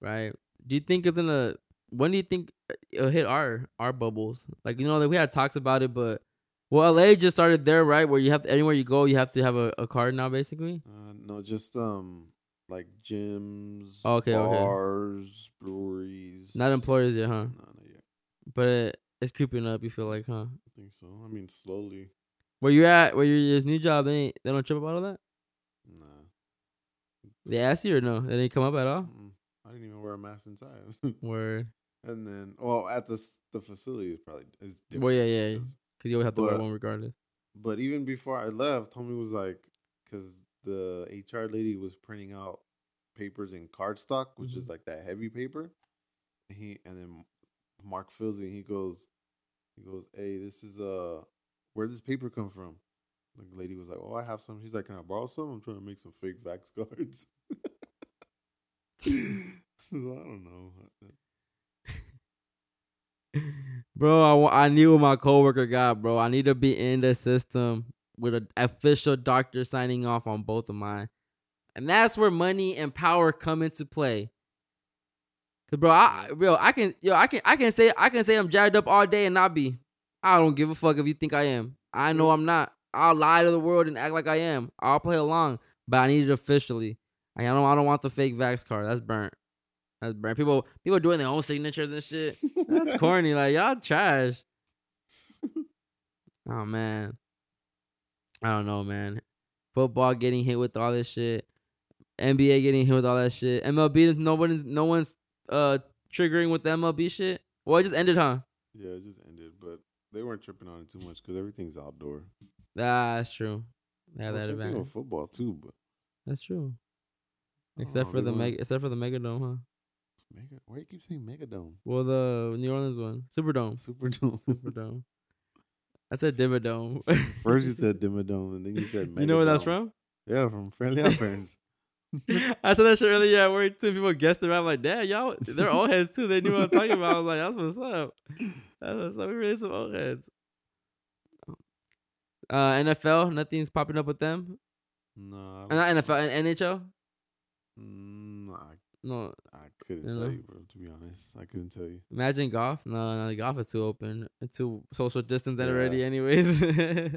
S1: Right. Do you think it's gonna when do you think it'll hit our our bubbles? Like you know that we had talks about it, but well LA just started there, right? Where you have to anywhere you go, you have to have a, a card now basically.
S2: Uh, no, just um, like gyms,
S1: Okay, okay.
S2: bars, breweries.
S1: Not employers yet, huh?
S2: No, not yet.
S1: But it, it's creeping up, you feel like, huh?
S2: I think so. I mean, slowly.
S1: Where you at, where this new job, they ain't, they don't trip about all that?
S2: Nah.
S1: They asked you or no? They didn't come up at all?
S2: I didn't even wear a mask inside.
S1: Word.
S2: and then, well, at the the facility is probably is different.
S1: Well, yeah, yeah, Because you always have to wear one regardless.
S2: But even before I left, Tommy was like, because the HR lady was printing out papers in cardstock, which
S1: Mm-hmm.
S2: is like that heavy paper. And he and then Mark fills it. And he goes, he goes, hey, this is uh, where does this paper come from? The lady was like, oh, I have some. She's like, can I borrow some? I'm trying to make some fake vax cards. so I don't know.
S1: Bro, I, I need what my coworker got, bro. I need to be in the system with an official doctor signing off on both of mine. And that's where money and power come into play. Cause bro, I bro, I can yo, I can I can say I can say I'm jacked up all day and not be. I don't give a fuck if you think I am. I know I'm not. I'll lie to the world and act like I am. I'll play along, but I need it officially. I don't I don't want the fake vax card. That's burnt. That's burnt. People people doing their own signatures and shit. That's corny. Like y'all trash. Oh man. I don't know, man. Football getting hit with all this shit. NBA getting hit with all that shit. MLB, no one's no one's uh triggering with the MLB shit. Well, it just ended, huh?
S2: Yeah, it just they weren't tripping on it too much because everything's outdoor.
S1: Ah, that's true. They have
S2: Well,
S1: that
S2: thing with football too, but
S1: That's true. Except for the
S2: want-
S1: mega, except for the Megadome, huh?
S2: Mega. Why you keep saying Megadome?
S1: Well, the New Orleans one, Superdome,
S2: Superdome.
S1: Superdome. I said Dimmadome.
S2: First you said Dimmadome, and then you said Megadome.
S1: you know where that's from?
S2: Yeah, from Friendly Parents.
S1: I said that shit earlier at work too. People guessed it. I'm like, damn, y'all, they're old heads too. They knew what I was talking about. I was like, that's what's up. That's what's up. We really some old heads. Uh, NFL, nothing's popping up with them.
S2: no,
S1: Uh, Not NFL, and NHL.
S2: Mm, nah,
S1: No,
S2: I couldn't tell
S1: know?
S2: you, bro. To be honest, I couldn't tell you.
S1: imagine golf. No, no, golf is too open, It's too social distance
S2: Yeah.
S1: already. Anyways,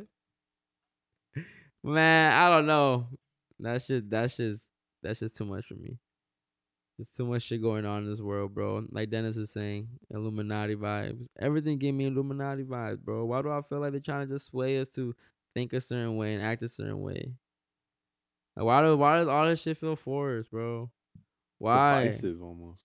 S1: man, I don't know. That's just that's just that's just too much for me. There's too much shit going on in this world, bro. Like Dennis was saying, Illuminati vibes. Everything gave me Illuminati vibes, bro. Why do I feel like they're trying to just sway us to think a certain way and act a certain way? Like, why do why does all this shit feel forced, bro? Why?
S2: Divisive almost.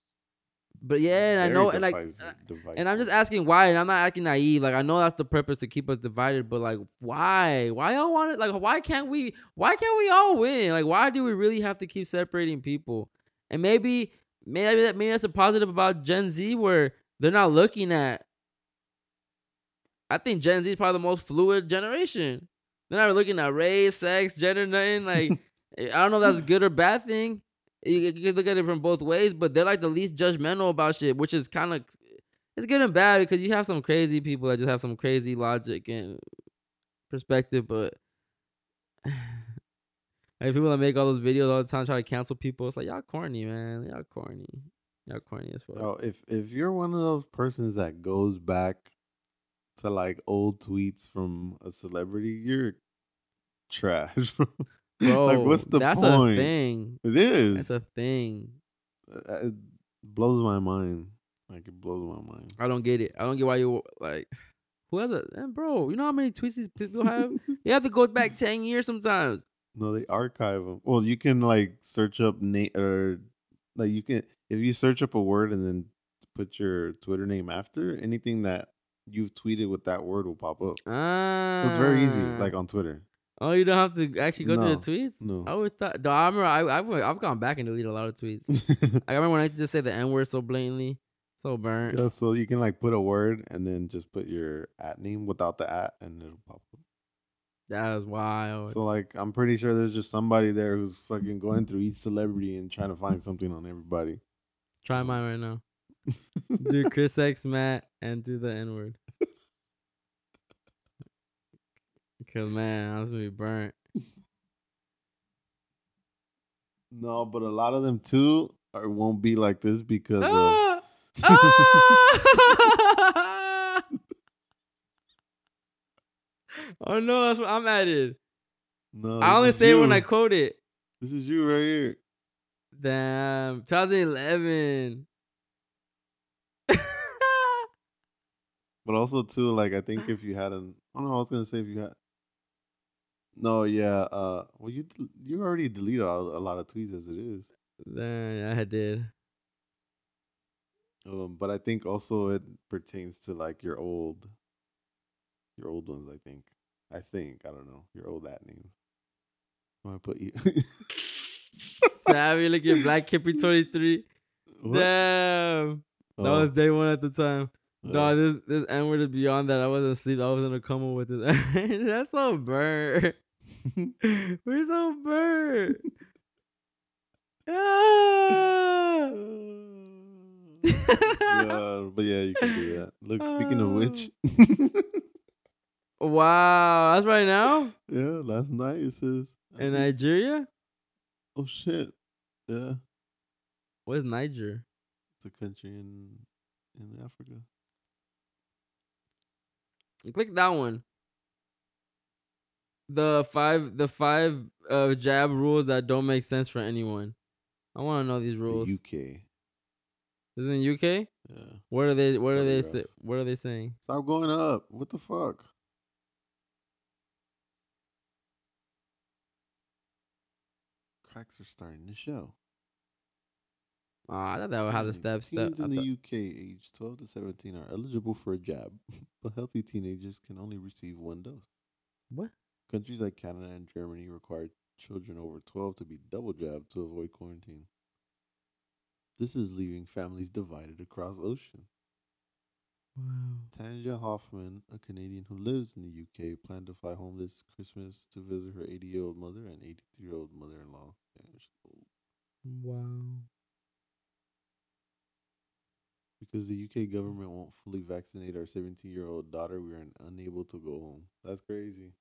S1: But yeah, and I know, and like, uh,
S2: divisive-
S1: and I'm just asking why, and I'm not acting naive. Like I know that's the purpose to keep us divided, but like why? Why y'all want it? Like why can't we? Why can't we all win? Like why do we really have to keep separating people? And maybe, maybe that maybe that's a positive about Gen Z where they're not looking at. I think Gen Z is probably the most fluid generation. They're not looking at race, sex, gender, nothing. Like I don't know if that's a good or bad thing. You, can look at it from both ways, but they're like the least judgmental about shit, which is kind of it's good and bad because you have some crazy people that just have some crazy logic and perspective, but like people that make all those videos all the time try to cancel people, it's like y'all corny, man. Y'all corny. Y'all corny as fuck.
S2: Oh, if if you're one of those persons that goes back to like old tweets from a celebrity, you're trash. bro. Like, what's the
S1: that's
S2: point?
S1: a thing.
S2: It is.
S1: That's a thing.
S2: It blows my mind. Like it blows my mind.
S1: I don't get it. I don't get why you like who other and bro, you know how many tweets these people have? you have to go back ten years sometimes.
S2: No, they archive them. Well, you can like search up name or like you can if you search up a word and then put your Twitter name after anything that you've tweeted with that word will pop up.
S1: Ah,
S2: So it's very easy, like on Twitter.
S1: Oh, you don't have to actually go
S2: No,
S1: through the tweets.
S2: no.
S1: I always thought. No, I remember. I, I've I've gone back and deleted a lot of tweets. I remember when I used to just say the n word so blatantly, so burnt.
S2: Yeah, so you can like put a word and then just put your at name without the at and it'll pop up.
S1: That was wild.
S2: So like I'm pretty sure there's just somebody there who's fucking going through each celebrity and trying to find something on everybody.
S1: Try mine right now. do Chris X Matt and do the N word. Because man, I was gonna be burnt.
S2: No, but a lot of them too are, won't be like this because
S1: Ah!
S2: of
S1: Ah! oh no, that's what I'm added.
S2: no.
S1: I only say it when. I quote it.
S2: This is you right here.
S1: Damn, 2011.
S2: But also too, like I think if you had an, I don't know. I was gonna say if you had. No, yeah. Uh, well, you you already deleted a a lot of tweets as it is.
S1: Damn, I did.
S2: Um, but I think also it pertains to like your old, your old ones. I think. I think I don't know your old at names. I'm gonna put you.
S1: Savvy, look at Black Kippy 23.
S2: What?
S1: Damn. That
S2: Oh,
S1: was day one at the time.
S2: uh,
S1: No, this this N word is beyond that. I wasn't asleep. I was in a coma with it. That's so burnt. We're so burnt. Ah.
S2: yeah, but yeah, you can do that. Look, speaking of which,
S1: wow, that's right now
S2: yeah, last night it says
S1: in Nigeria.
S2: Oh shit! Yeah,
S1: What's Niger?
S2: it's a country in in Africa.
S1: Click that one. The five, the five uh, jab rules that don't make sense for anyone. I want to know these rules.
S2: The UK.
S1: Is it in UK?
S2: Yeah.
S1: What are they? What are they? Say, what are they saying?
S2: Stop going up. What the fuck? Cracks are starting to show.
S1: Oh, I thought that would have the
S2: steps.
S1: step step.
S2: Teens in the UK aged 12 to 17 are eligible for a jab, but healthy teenagers can only receive one dose.
S1: What?
S2: Countries like Canada and Germany require children over 12 to be double jabbed to avoid quarantine. This is leaving families divided across ocean.
S1: Wow.
S2: Tanja Hoffman, a Canadian who lives in the UK, planned to fly home this Christmas to visit her 80 year old mother and 83 year old mother in law.
S1: Wow.
S2: Because the UK government won't fully vaccinate our 17 year old daughter, we are unable to go home. That's crazy.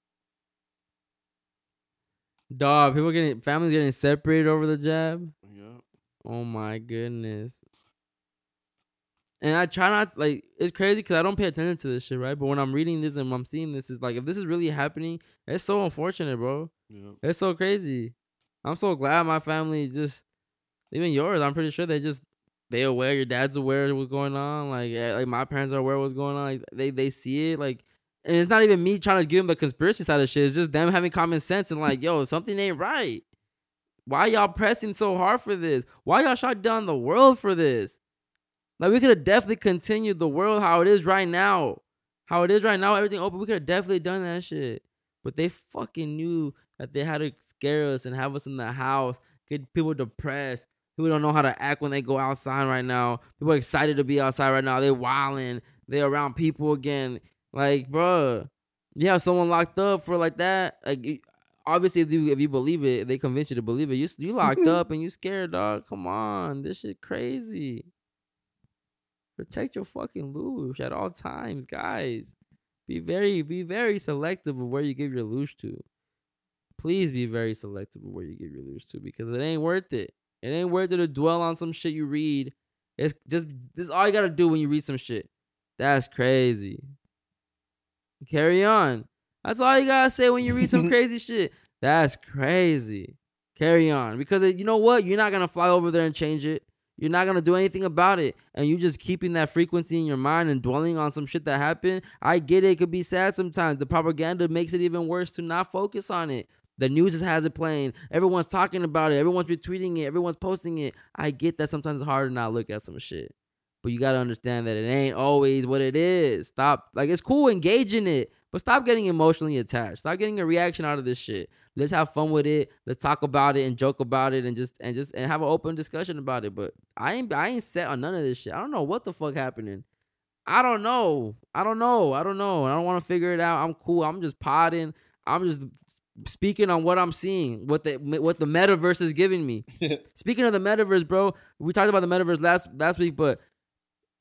S1: Dog, people getting families getting separated over the jab.
S2: Yeah.
S1: Oh my goodness. And I try not like it's crazy because I don't pay attention to this shit, right? But when I'm reading this and I'm seeing this, is like if this is really happening, it's so unfortunate, bro.
S2: Yeah.
S1: It's so crazy. I'm so glad my family just, even yours. I'm pretty sure they just they aware. Your dad's aware of what's going on. Like eh, like my parents are aware of what's going on. Like they they see it. Like and it's not even me trying to give them the conspiracy side of shit. It's just them having common sense and like yo something ain't right. Why y'all pressing so hard for this? Why y'all shut down the world for this? Like we could have definitely continued the world how it is right now. How it is right now, everything open. We could have definitely done that shit. But they fucking knew that they had to scare us and have us in the house, get people depressed. People don't know how to act when they go outside right now. People excited to be outside right now. They wilding. They around people again. Like, bruh, you have someone locked up for like that. Like, obviously, if you if you believe it, they convince you to believe it. You you locked mm-hmm. up and you scared, dog. Come on, this shit crazy. Protect your fucking loosh at all times, guys. Be very be very selective of where you give your loosh to. Please be very selective of where you give your loosh to because it ain't worth it. It ain't worth it to dwell on some shit you read. It's just this is all you gotta do when you read some shit. That's crazy. Carry on. That's all you gotta say when you read some crazy shit. That's crazy. Carry on. Because it- you know what? You're not gonna fly over there and change it. You're not gonna do anything about it. And you just keeping that frequency in your mind and dwelling on some shit that happened. I get it, it could be sad sometimes. The propaganda makes it even worse to not focus on it. The news just has it playing. Everyone's talking about it. Everyone's retweeting it. Everyone's posting it. I get that sometimes it's hard to not look at some shit. But you gotta understand that it ain't always what it is. Stop. Like it's cool engaging it, but stop getting emotionally attached. Stop getting a reaction out of this shit. Let's have fun with it. Let's talk about it and joke about it and just and just and have an open discussion about it. But I ain't I ain't set on none of this shit. I don't know what the fuck happening. I don't know. I don't know. I don't know. I don't want to figure it out. I'm cool. I'm just podding. I'm just speaking on what I'm seeing, what the what the metaverse is giving me. Speaking of the metaverse, bro, we talked about the metaverse last last week, but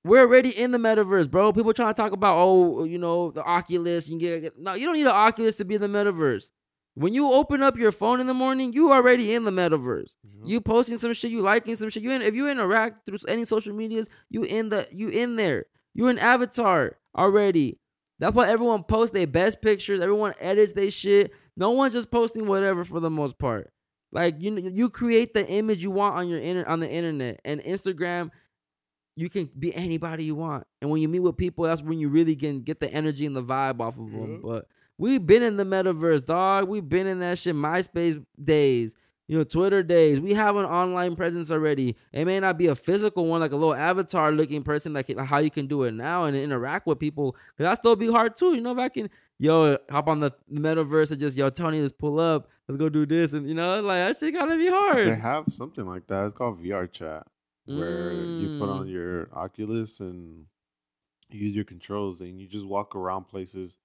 S1: we're already in the metaverse, bro. People trying to talk about oh, you know, the Oculus. You can get no, you don't need an Oculus to be in the metaverse. When you open up your phone in the morning, you already in the metaverse. You posting some shit, you liking some shit. You in, if you interact through any social medias, you in the you in there. You an avatar already. That's why everyone posts their best pictures. Everyone edits their shit. No one's just posting whatever for the most part. Like you, you create the image you want on your inter, on the internet and Instagram. You can be anybody you want, and when you meet with people, that's when you really can get the energy and the vibe off of them. Mm-hmm. But we've been in the metaverse, dog. We've been in that shit. MySpace days, you know, Twitter days. We have an online presence already. It may not be a physical one, like a little avatar looking person, like how you can do it now and interact with people. Cause that still be hard too. You know, if I can, yo, hop on the metaverse and just, yo, Tony, let's pull up, let's go do this, and you know, like that shit gotta be hard.
S2: They have something like that. It's called VR chat, where you put
S1: Mm.
S2: on your Oculus and you use your controls, and you just walk around places.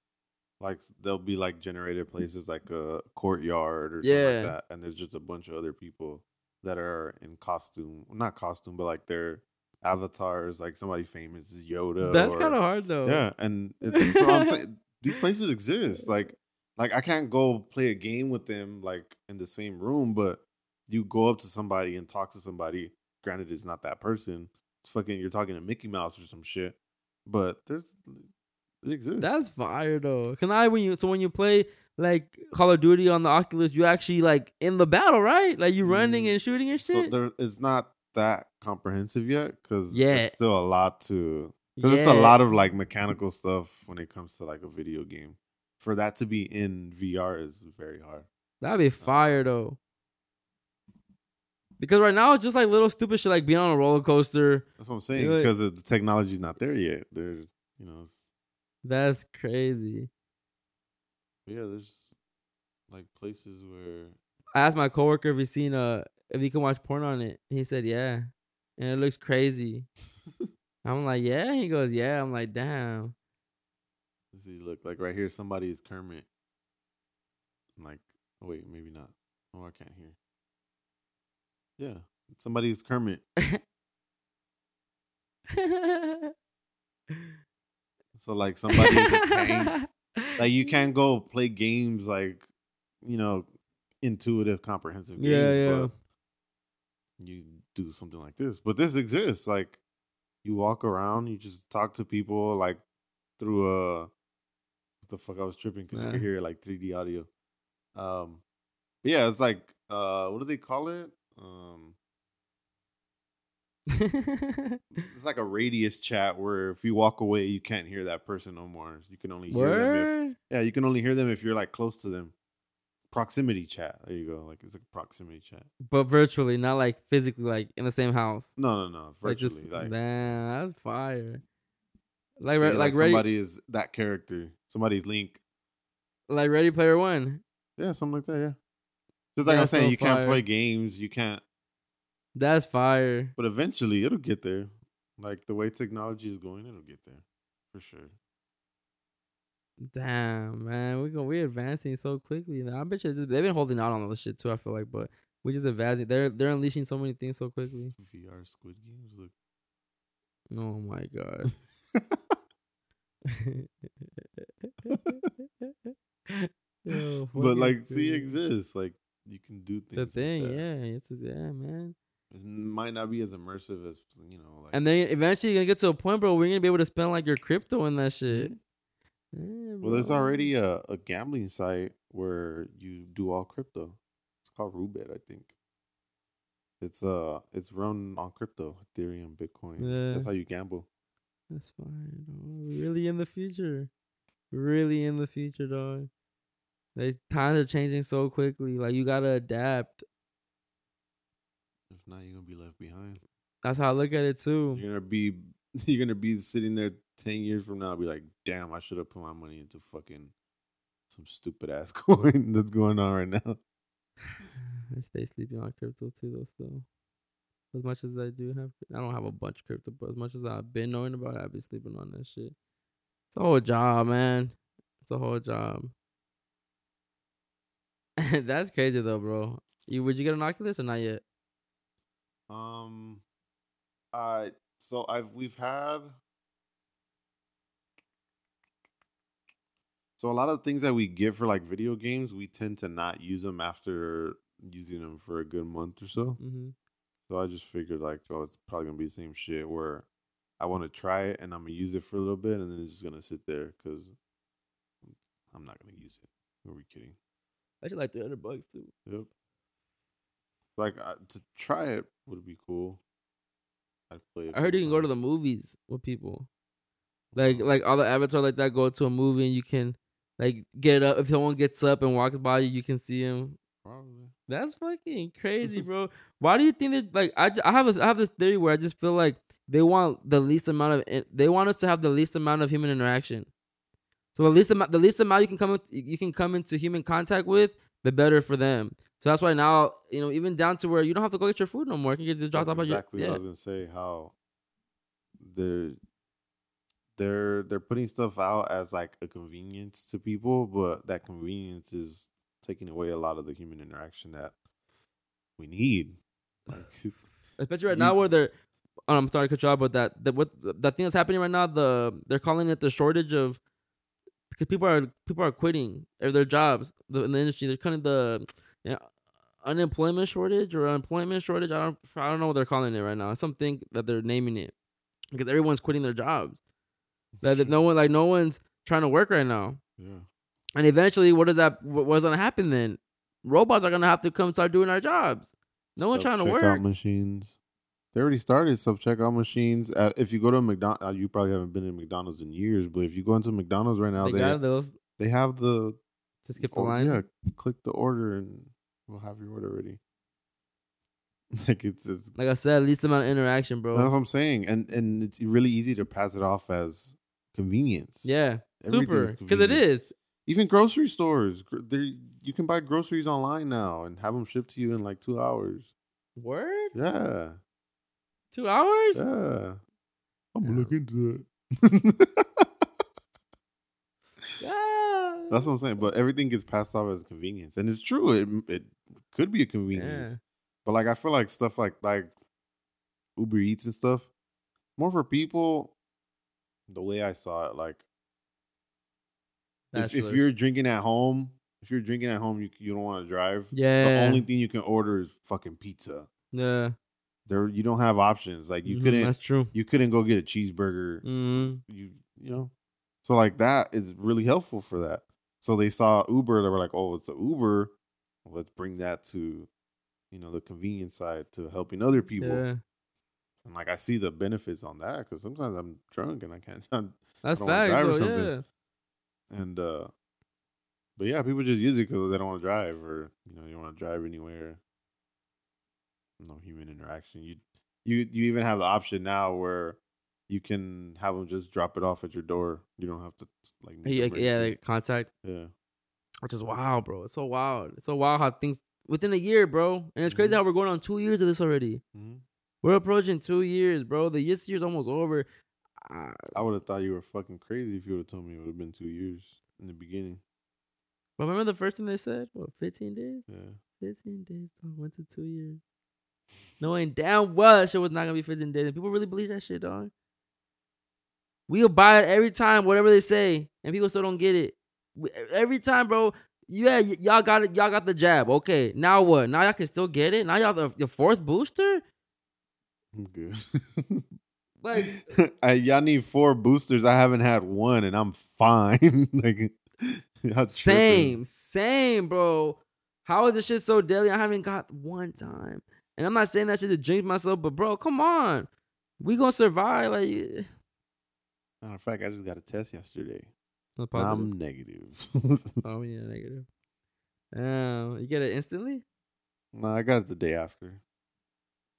S2: Like there'll be like generated places like a courtyard or something
S1: Yeah.
S2: like that, and there's just a bunch of other people that are in costume, not costume, but like they're avatars. Like somebody famous is Yoda.
S1: That's kind of hard though.
S2: Yeah, and it, it's I'm saying. These places exist. Like, like I can't go play a game with them like in the same room, but you go up to somebody and talk to somebody. Granted, it's not that person. It's fucking you're talking to Mickey Mouse or some shit. But there's it exists.
S1: That's fire though. Can I when you so when you play like Call of Duty on the Oculus, you actually like in the battle, right? Like you running
S2: Mm.
S1: and shooting and shit.
S2: so there. It's not that comprehensive yet because
S1: Yeah.
S2: it's still a lot to. Because it's a lot of like mechanical stuff when it comes to like a video game. For that to be in VR is very hard.
S1: That'd be fire though. Because right now it's just like little stupid shit like being on a roller coaster.
S2: That's what I'm saying.
S1: like-
S2: Because the technology's not there yet. There's, you know,
S1: That's crazy.
S2: yeah. There's like places where
S1: I asked my coworker if he seen a if he can watch porn on it. He said yeah, and it looks crazy. I'm like yeah. He goes yeah. I'm like damn.
S2: let's see, look like right here, somebody is Kermit. I'm like, oh, wait, maybe not. Oh, I can't hear. Yeah, somebody's Kermit. So like somebody tank. Like you can't go play games like, you know, intuitive, comprehensive games.
S1: Yeah, yeah.
S2: But you do something like this, but this exists. Like you walk around, you just talk to people like through a what the fuck I was tripping because you
S1: Yeah.
S2: could hear like 3D audio. Um, but yeah, it's like uh, what do they call it? Um, it's like a radius chat where if you walk away, you can't hear that person no more. You can only hear them if yeah, you can only hear them if you're like close to them. Proximity chat. There you go. Like it's a proximity chat.
S1: But virtually, not like physically, like in the same house.
S2: No, no, no.
S1: Like
S2: Virtually.
S1: just
S2: Like,
S1: damn, that's fire. Like
S2: say,
S1: re- like ready
S2: somebody is that character. Somebody's link.
S1: like Ready Player One.
S2: Yeah, something like that. Yeah. Just like I'm saying,
S1: so
S2: you can't play games. You can't.
S1: That's fire.
S2: But eventually, it'll get there. Like the way technology is going, it'll get there for sure.
S1: Damn, man, we go we're advancing so quickly. Now. I bet you they've been holding out on all this shit too. I feel like, but we just advancing. They're they're unleashing so many things so quickly.
S2: VR Squid Games. Look.
S1: Oh my god. Yo,
S2: but like, see, exists. Like you can do things.
S1: the
S2: like
S1: thing,
S2: that.
S1: yeah, it's yeah, man.
S2: It might not be as immersive as you know. Like,
S1: And then eventually you're gonna get to a point, bro, where you're gonna be able to spend like your crypto in that shit. Yeah,
S2: well, there's already a, a gambling site where you do all crypto. It's called Roobet, I think. It's uh, it's run on crypto, Ethereum, Bitcoin.
S1: Yeah.
S2: That's how you gamble.
S1: That's fine. We're really in the future. Really in the future, dog. Like times are changing so quickly. Like you gotta adapt.
S2: If not, you're gonna be left behind.
S1: That's how I look at it too.
S2: You're gonna be you're gonna be sitting there ten years from now, be like, damn, I should have put my money into fucking some stupid ass coin that's going on right now.
S1: I stay sleeping on crypto too, though. Still, as much as I do have, I don't have a bunch of crypto, but as much as I've been knowing about it, I've been sleeping on that shit. It's a whole job, man. It's a whole job. That's crazy though, bro. You would you get an Oculus or not yet?
S2: Um, I so I've we've had so a lot of things that we get for like video games, we tend to not use them after using them for a good month or so.
S1: Mm-hmm.
S2: So I just figured like, oh, it's probably gonna be the same shit where I want to try it and I'm gonna use it for a little bit and then it's just gonna sit there because I'm not gonna use it. Are we kidding?
S1: I should like three hundred bucks too.
S2: Yep. Like uh, to try it would be cool. I'd play. it
S1: I heard you can go to the movies with people. Like like all the avatars like that go to a movie and you can like get up if someone gets up and walks by you, you can see him.
S2: Probably.
S1: That's fucking crazy, bro. Why do you think that? Like, I, I have a, I have this theory where I just feel like they want the least amount of they want us to have the least amount of human interaction. So the least amount the least amount you can come you can come into human contact with, the better for them. So that's why now you know even down to where you don't have to go get your food no more. You can get just dropped off at your
S2: exactly
S1: yeah.
S2: I was gonna say. How they're they're they're putting stuff out as like a convenience to people, but that convenience is taking away a lot of the human interaction that we need. Like,
S1: especially right
S2: You-
S1: now where they're oh, I'm sorry you but that that what that thing that's happening right now, the they're calling it the shortage of because people are people are quitting their jobs in the industry. They're cutting the you know, unemployment shortage or unemployment shortage. I don't I don't know what they're calling it right now. It's something that they're naming it because everyone's quitting their jobs. That, that no one like no one's trying to work right now.
S2: yeah.
S1: And eventually, what does that? What's gonna happen then? Robots are gonna have to come start doing our jobs. No one's trying to work.
S2: machines. They already started self checkout machines. At, if you go to McDonald's, uh, you probably haven't been in McDonald's in years, but if you go into McDonald's right now,
S1: They
S2: they
S1: got those
S2: they have the
S1: to skip the
S2: oh,
S1: line.
S2: Yeah, click the order and we'll have your order ready. like it's, it's
S1: Like I said, least amount of interaction, bro.
S2: that's what. I'm saying, and and it's really easy to pass it off as convenience.
S1: Yeah, super. Because it is.
S2: Even grocery stores, there you can buy groceries online now and have them shipped to you in like two hours.
S1: Word.
S2: Yeah,
S1: Two hours.
S2: yeah. I'm gonna
S1: Yeah.
S2: look into it.
S1: Yeah.
S2: That's what I'm saying. But everything gets passed off as a convenience, and it's true. It it could be a convenience,
S1: Yeah.
S2: but like I feel like stuff like like Uber Eats and stuff more for people. The way I saw it, like if, if you're drinking at home, if you're drinking at home, you you don't want to drive.
S1: yeah,
S2: The only thing you can order is fucking pizza.
S1: yeah,
S2: There you don't have options. Like you
S1: Mhm,
S2: couldn't
S1: That's true.
S2: you couldn't go get a cheeseburger.
S1: hmm
S2: You you know. So like that is really helpful for that. So they saw Uber, they were like, "Oh, it's a Uber. Let's bring that to, you know, the convenience side to helping other people."
S1: Yeah,
S2: And like I see the benefits on that because sometimes I'm drunk and I can't. I'm,
S1: that's
S2: wanna
S1: fact.
S2: drive or
S1: Bro,
S2: something.
S1: yeah,
S2: and uh, but yeah, people just use it because they don't want to drive or you know you don't want to drive anywhere. No human interaction. You you you even have the option now where you can have them just drop it off at your door. You don't have to like make
S1: yeah, yeah. Like contact,
S2: yeah.
S1: which is wild, bro. It's so wild. It's so wild how things within a year, bro. And it's crazy
S2: Mhm.
S1: how we're going on two years of this already.
S2: Mhm.
S1: We're approaching two years, bro. The this year's almost over. I,
S2: I would have thought you were fucking crazy if you would have told me it would have been two years in the beginning.
S1: but remember the first thing they said? What, 15 days?
S2: Yeah.
S1: 15 days. Went to two years. Knowing damn well that shit was not gonna be 15 days. And people really believe that shit, dog. We'll buy it every time, whatever they say, and people still don't get it. We- Every time, bro. Yeah, y- y'all got it. Y'all got the jab. Okay, now what? Now y'all can still get it. Now y'all the, the fourth booster.
S2: I'm good.
S1: Like,
S2: I, y'all need four boosters. I haven't had one, and I'm fine. like, y'all tripping.
S1: same, same, bro. How is this shit so deadly? I haven't got one time, and I'm not saying that shit to jinx myself, but bro, come on, we gonna survive. Like,
S2: Matter of fact, I just got a test yesterday. I'm negative.
S1: Oh yeah, negative. Um, you get it instantly.
S2: no, I got it the day after.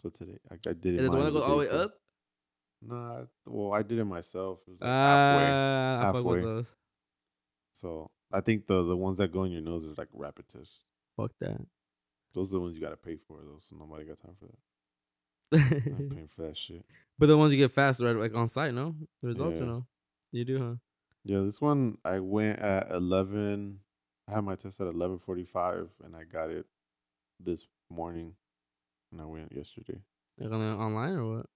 S2: So today, I, I did it.
S1: Is it the one that goes all the way up?
S2: No, I, well, I did it myself. It was like
S1: Ah,
S2: halfway.
S1: With
S2: halfway.
S1: those.
S2: So I think the the ones that go in your nose is like rapid tests.
S1: Fuck that.
S2: Those are the ones you gotta pay for though. So nobody got time for that. I'm paying for that shit.
S1: but the ones you get fast, right? Like on site, no? The results or
S2: Yeah.
S1: no? You do, huh?
S2: Yeah, this one I went at eleven. I had my test at eleven forty five, and I got it this morning, and I went yesterday.
S1: Like on the, online or what?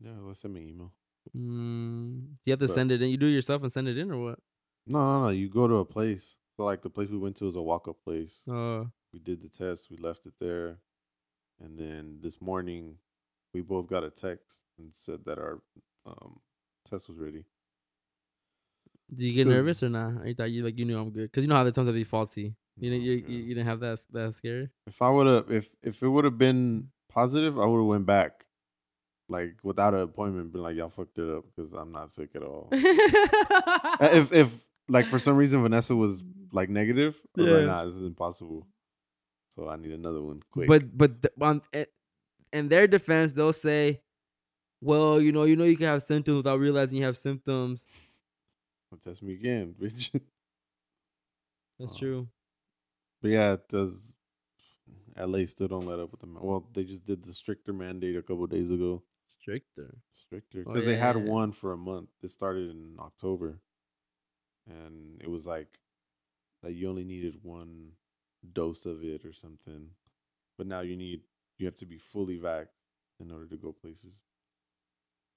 S2: Yeah, let's send me an email.
S1: Mm, you have to
S2: But-
S1: send it in. You do it yourself and send it in or what?
S2: No, no, no. You go to a place. So like the place we went to is a walk up place.
S1: Uh,
S2: We did the test. We left it there, and then this morning, we both got a text and said that our um, test was ready.
S1: do you get nervous or not? You thought you like you knew I'm good? Cause you know how the times that be faulty. You
S2: No,
S1: didn't. You, you, you didn't have that that scary.
S2: If I would have, if if it would have been positive, I would have went back, like without an appointment, been like, y'all fucked it up because I'm not sick at all. If if like for some reason Vanessa was like negative, I
S1: Yeah.
S2: like, nah, this is impossible. So I need another one quick.
S1: But but th- on eh, in their defense, they'll say, "Well, you know, you know, you can have symptoms without realizing you have symptoms."
S2: test me again, bitch.
S1: That's
S2: Oh.
S1: true.
S2: But yeah, it does. LA still don't let up with the well. They just did the stricter mandate a couple days ago.
S1: Stricter.
S2: Stricter
S1: Oh,
S2: because they had
S1: yeah.
S2: one for a month. It started in October, and it was like that you only needed one dose of it or something. But now you need you have to be fully vaxxed in order to go places,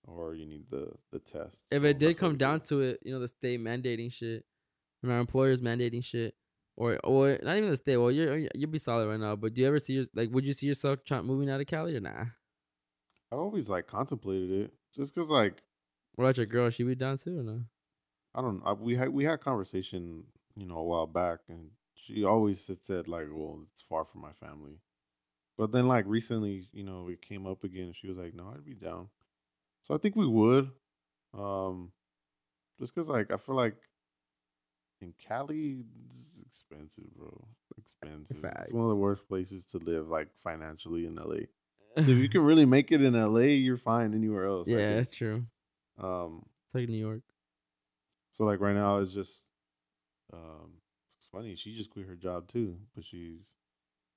S2: or you need the the test.
S1: If
S2: So
S1: it did come down to it, you know, the state mandating shit, and our employers mandating shit, or or not even the state. Well, you're you'd be solid right now. But do you ever see your like? Would you see yourself trying moving out of Cali or nah?
S2: I always like contemplated it, just because like
S1: What about your girl? She be down too or no?
S2: I don't know. We had we had conversation, you know, a while back, and she always had said like, "Well, it's far from my family." But then, like recently, you know, it came up again. She was like, "No, I'd be down." So I think we would, um, just because like I feel like in Cali, it's expensive, bro. Expensive. It's one of the worst places to live, like financially in LA. So if you can really make it in LA, you're fine anywhere else.
S1: Yeah, that's true.
S2: Um,
S1: It's like New York.
S2: so like right now it's just um funny, she just quit her job too, but she's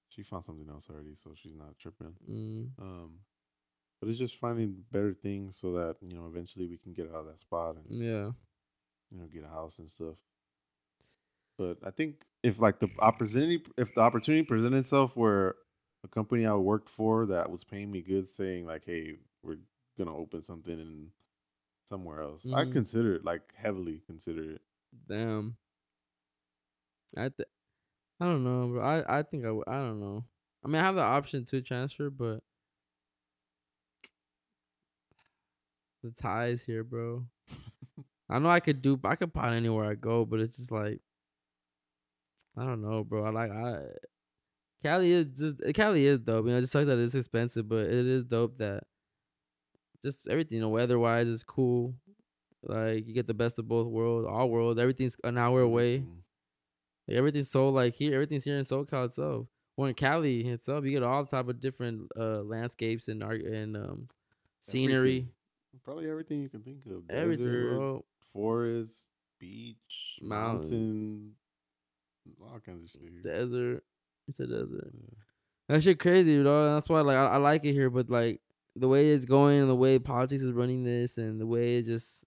S2: she found something else already, so she's not tripping.
S1: Mm.
S2: Um but it's just finding better things so that, you know, eventually we can get out of that spot and
S1: Yeah.
S2: you know, get a house and stuff. But I think if like the opportunity if the opportunity presented itself where a company I worked for that was paying me good saying like, Hey, we're gonna open something in somewhere else. I'd
S1: Mhm.
S2: consider it, like heavily consider it.
S1: Damn. I th- I don't know, bro. I I think I w- I don't know. I mean, I have the option to transfer, but the ties here, bro. I know I could do. I could pot anywhere I go, but it's just like I don't know, bro. I like I. Cali is just Cali is dope. You know, it just sucks that it's expensive, but it is dope that just everything, you know, weather wise is cool. Like you get the best of both worlds, all worlds. Everything's an hour away.
S2: Mhm.
S1: Like, everything's so like here. Everything's here in SoCal itself. Or in Cali itself, you get all type of different uh landscapes and art and um scenery.
S2: Everything. Probably everything you can think of.
S1: Everything,
S2: Desert,
S1: bro.
S2: forest, beach,
S1: Mountain.
S2: mountain, all kinds of shit. here.
S1: Desert. It's a desert.
S2: Yeah.
S1: That shit crazy, bro. That's why like I, I like it here, but like the way it's going and the way politics is running this and the way it just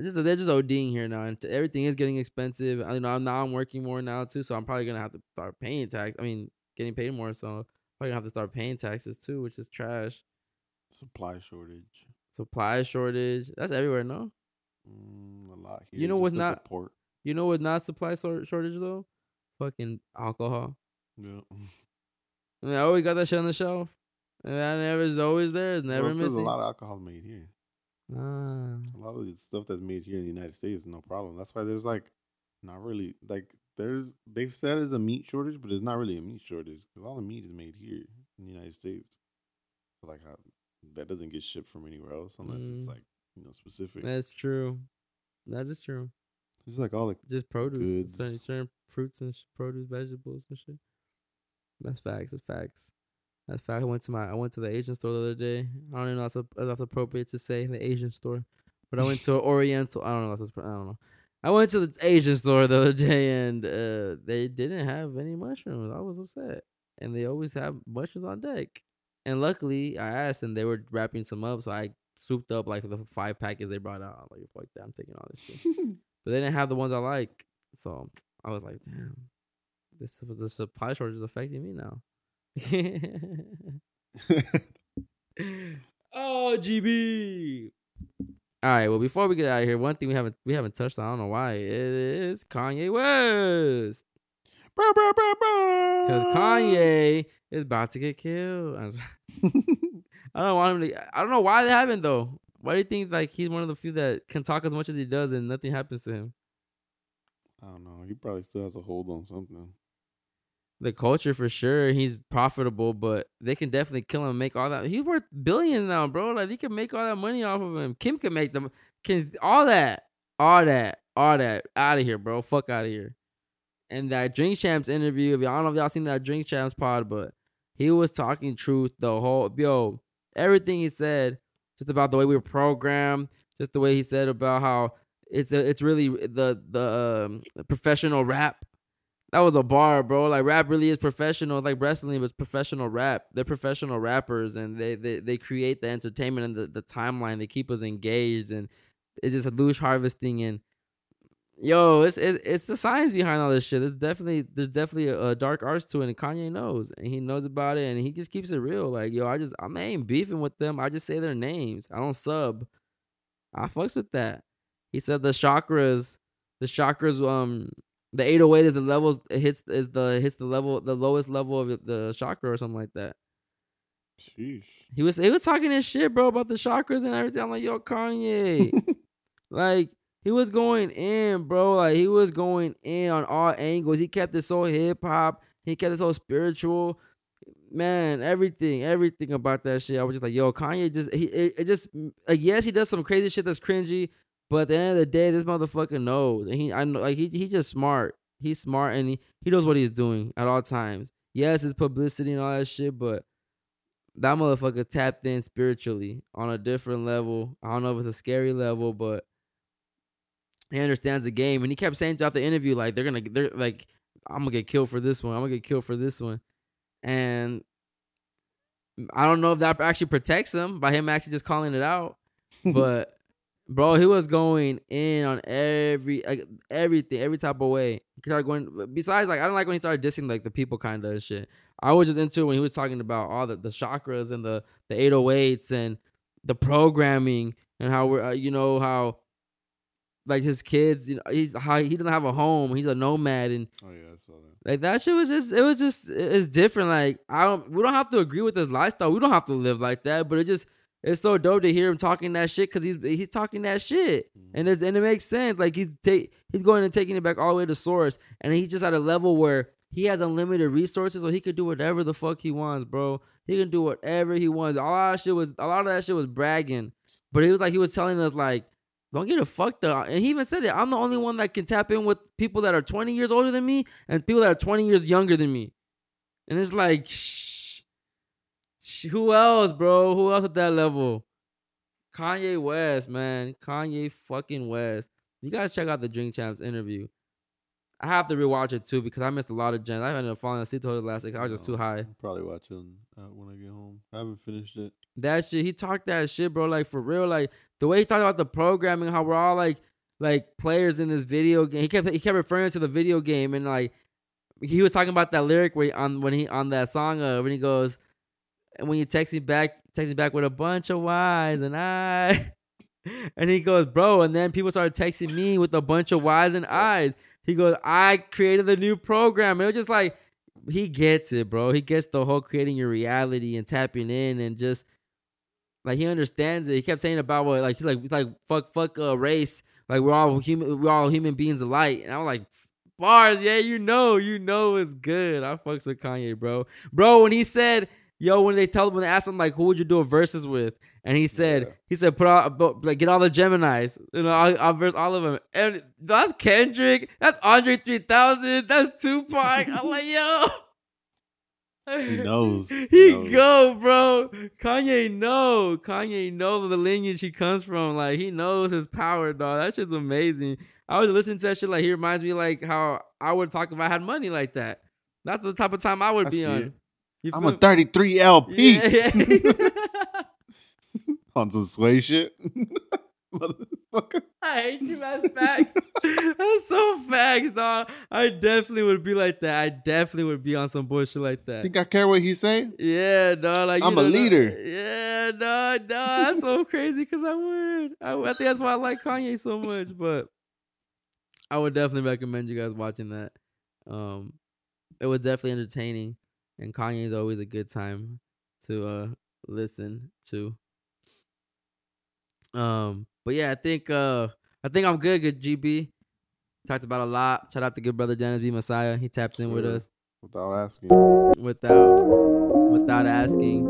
S1: just they're just ODing here now, and everything is getting expensive. I know now I'm working more now too, so I'm probably gonna have to start paying tax. I mean, getting paid more, so I'm probably gonna have to start paying taxes too, which is trash.
S2: Supply shortage.
S1: Supply shortage. That's everywhere, no?
S2: Mm, a lot here.
S1: You know what's not-
S2: port.
S1: You know what's not supply shor- shortage though? Fucking alcohol.
S2: Yeah.
S1: And they always got that shit on the shelf. And that never is always there. It's never
S2: Well, it's 'cause
S1: missing.
S2: a lot of alcohol made here.
S1: Ah.
S2: A lot of the stuff that's made here in the United States is no problem. That's why there's like not really like there's they've said it's a meat shortage, but it's not really a meat shortage because all the meat is made here in the United States. So like how that doesn't get shipped from anywhere else unless it's
S1: Mm.
S2: like you know specific.
S1: That's true. That is true.
S2: It's like all the
S1: Just produce, certain,
S2: Goods.
S1: certain fruits and sh- produce, vegetables and shit. That's facts. That's facts. That's fact. I went to my I went to the Asian store the other day. I don't even know if that's, if that's appropriate to say the Asian store, but I went to an Oriental. I don't know. If that's, I don't know. I went to the Asian store the other day and uh, they didn't have any mushrooms. I was upset, and they always have mushrooms on deck. And luckily, I asked, and they were wrapping some up, so I swooped up like the five packets they brought out. I'm like, fuck that, I'm taking all this shit. but they didn't have the ones I like, so I was like, damn, this the supply shortage is affecting me now. oh, GB. All right. Well, before we get out of here, one thing we haven't we haven't touched on. I don't know why. It is Kanye West. Because Kanye is about to get killed. I don't want him to. I don't know why they haven't though. Why do you think like he's one of the few that can talk as much as he does and nothing happens to him?
S2: I don't know. He probably still has a hold on something.
S1: The culture for sure. He's profitable, but they can definitely kill him. and Make all that. He's worth billions now, bro. Like they can make all that money off of him. Kim can make them. Can all that, all that, all that out of here, bro. Fuck out of here. And that Drink Champs interview. If y'all I don't know if y'all seen that Drink Champs pod, but he was talking truth the whole yo. Everything he said, just about the way we were programmed, just the way he said about how it's a, it's really the the um, professional rap. That was a bar, bro. Like rap really is professional. It's like wrestling, it's professional rap. They're professional rappers, and they they, they create the entertainment and the, the timeline. They keep us engaged, and it's just a loosh harvesting. And yo, it's it's it's the science behind all this shit. It's definitely there's definitely a, a dark arts to it, and Kanye knows, and he knows about it, and he just keeps it real. Like yo, I just I'm even beefing with them. I just say their names. I don't sub. I fucks with that. He said the chakras, the chakras, um, the 808 is the levels it hits is the hits the level the lowest level of the chakra or something like that.
S2: Sheesh.
S1: He was he was talking his shit, bro, about the chakras and everything. I'm like, yo, Kanye, like he was going in, bro. Like he was going in on all angles. He kept it so hip hop. He kept it so spiritual. Man, everything, everything about that shit. I was just like, yo, Kanye just he it, it just like yes, he does some crazy shit that's cringy, but at the end of the day, this motherfucker knows. And he I know like he he just smart. He's smart and he, he knows what he's doing at all times. Yes, it's publicity and all that shit, but that motherfucker tapped in spiritually on a different level. I don't know if it's a scary level, but he understands the game. And he kept saying throughout the interview, like they're gonna, they're like, I'm gonna get killed for this one. I'm gonna get killed for this one. And I don't know if that actually protects him by him actually just calling it out, but bro, he was going in on every like, everything, every type of way. He started going. Besides, like I don't like when he started dissing like the people kind of shit. I was just into it when he was talking about all the, the chakras and the the 808s and the programming and how we're uh, you know how like his kids you know he's how he doesn't have a home he's a nomad and
S2: Oh yeah, I saw that.
S1: like that shit was just it was just it's different. Like I don't we don't have to agree with his lifestyle. We don't have to live like that. But it just it's so dope to hear him talking that shit because he's he's talking that shit mm-hmm. and it's and it makes sense. Like he's take he's going and taking it back all the way to source, and he's just at a level where he has unlimited resources, so he could do whatever the fuck he wants, bro. He can do whatever he wants. A lot of shit was a lot of that shit was bragging, but he was like he was telling us like. Don't get it fucked up. And he even said it. I'm the only one that can tap in with people that are 20 years older than me and people that are 20 years younger than me. And it's like, shh, who else, bro? Who else at that level? Kanye West, man. Kanye fucking West. You guys check out the Drink Champs interview. I have to rewatch it too because I missed a lot of gems. I ended up falling asleep to the last week. I was just too high.
S2: I'll probably watch it when I get home. I haven't finished it.
S1: That shit, he talked that shit, bro. Like for real, like the way he talked about the programming, how we're all like like players in this video game. He kept he kept referring to the video game and like he was talking about that lyric where he, on when he on that song uh when he goes and when you text me back text me back with a bunch of Y's and I and he goes, bro, and then people started texting me with a bunch of Y's and I's. He goes, I created the new program. And it was just like he gets it, bro. He gets the whole creating your reality and tapping in and just like he understands it. He kept saying about what like he's like he's like fuck fuck uh race. Like we're all human we're all human beings alike. And I'm like bars, yeah, you know, you know it's good. I fucks with Kanye, bro. Bro, when he said, yo, when they tell them, when they asked him like who would you do a verses with? And he said,
S2: Yeah.
S1: he said, put out like get all the Geminis. You know, I'll, I'll verse all of them. And that's Kendrick, that's Andre 3000, that's Tupac. I'm like, yo.
S2: He knows.
S1: He
S2: He knows.
S1: go, bro. Kanye know. Kanye know the lineage he comes from. Like he knows his power, dog. That shit's amazing. I was listening to that shit. Like he reminds me like how I would talk if I had money like that. That's the type of time I would
S2: I
S1: be on.
S2: it. I'm a 33 LP
S1: Yeah, yeah.
S2: on some sway shit. Motherfucker.
S1: I hate you. That's facts. That's so facts, dog. I definitely would be like that. I definitely would be on some bullshit like that.
S2: Think I care what he say?
S1: Yeah, dog. Like
S2: I'm a
S1: know,
S2: leader.
S1: Yeah, no, no, that's so crazy because I would. I. I think that's why I like Kanye so much. But I would definitely recommend you guys watching that. Um, it was definitely entertaining, and Kanye is always a good time to uh listen to. Um, but yeah, I think uh I think I'm good. Good GB. Talked about a lot. Shout out to good brother Dennis B. Messiah. He tapped in with us
S2: Without asking.
S1: without without asking.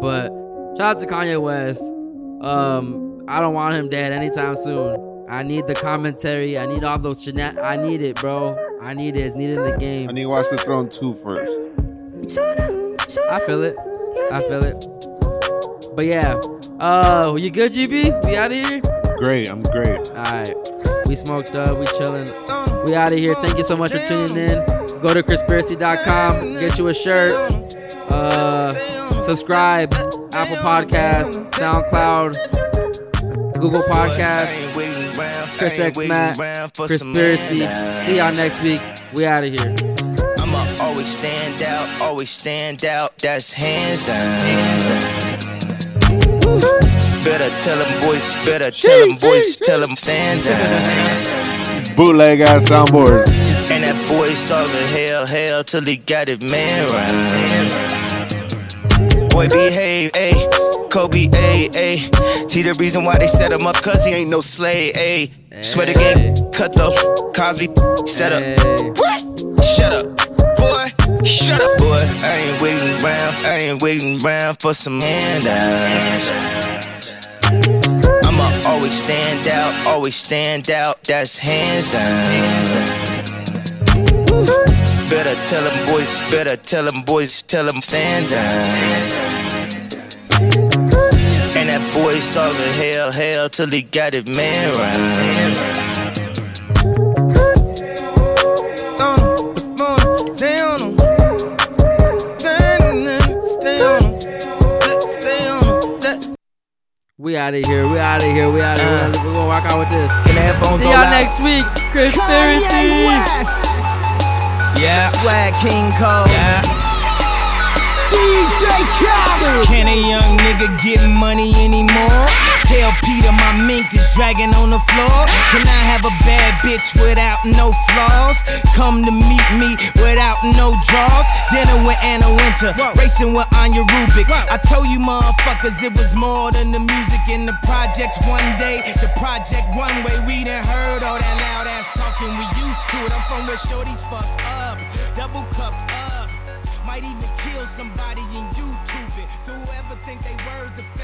S1: But shout out to Kanye West. Um, I don't want him dead anytime soon. I need the commentary. I need all those shenan- I need it, bro. I need it. It's needed in the game.
S2: I need to watch the Throne 2 first.
S1: I feel it. I feel it. But yeah. Uh, you good, GB? We out of here.
S2: Great. I'm great.
S1: All right. We smoked up. We chilling. We out of here. Thank you so much for tuning in. Go to conspiracy.com. Get you a shirt. Uh, subscribe. Apple Podcasts, SoundCloud, Google Podcasts, Chris X Matt, Conspiracy. See y'all next week. We out of here.
S9: I'ma always stand out, always stand out. That's hands down. Woo. Better tell them boys, better tell them boys, tell them stand down.
S2: Bootleg ass soundboard.
S9: And that boy saw the hell, hell till he got it man right. Boy behave, ayy. Kobe, ayy, ayy. See the reason why they set him up, cause he ain't no slave, ayy. Swear the game, cut the Cosby, set up.
S1: Hey.
S9: What? Shut up, boy. Shut up, boy. I ain't waiting round. I ain't waiting round for some handouts. I'ma always stand out. Always stand out. That's hands down. Woo. Better tell them boys. Better tell them boys. Tell them stand down. And that boy saw the hell, hell till he got it man right.
S1: We out of here. We out of here. We out of here. We're gonna rock out with this.
S9: Can
S1: See y'all
S9: loud?
S1: next week. Conspiracy.
S9: Yeah. Swag King Cole. Yeah.
S3: DJ Khaled.
S9: Can a young nigga get money anymore? Tell PETA my mink is dragging on the floor. Can I have a bad bitch without no flaws? Come to meet me without no draws. Dinner with Anna Wintour, racing with Anja Rubik. I told you motherfuckers it was more than the music in the projects. One day, the project one way. We done heard all that loud ass talking. We used to it. I'm from where shorties fucked up, double cupped somebody in YouTube it. Whoever think they words affect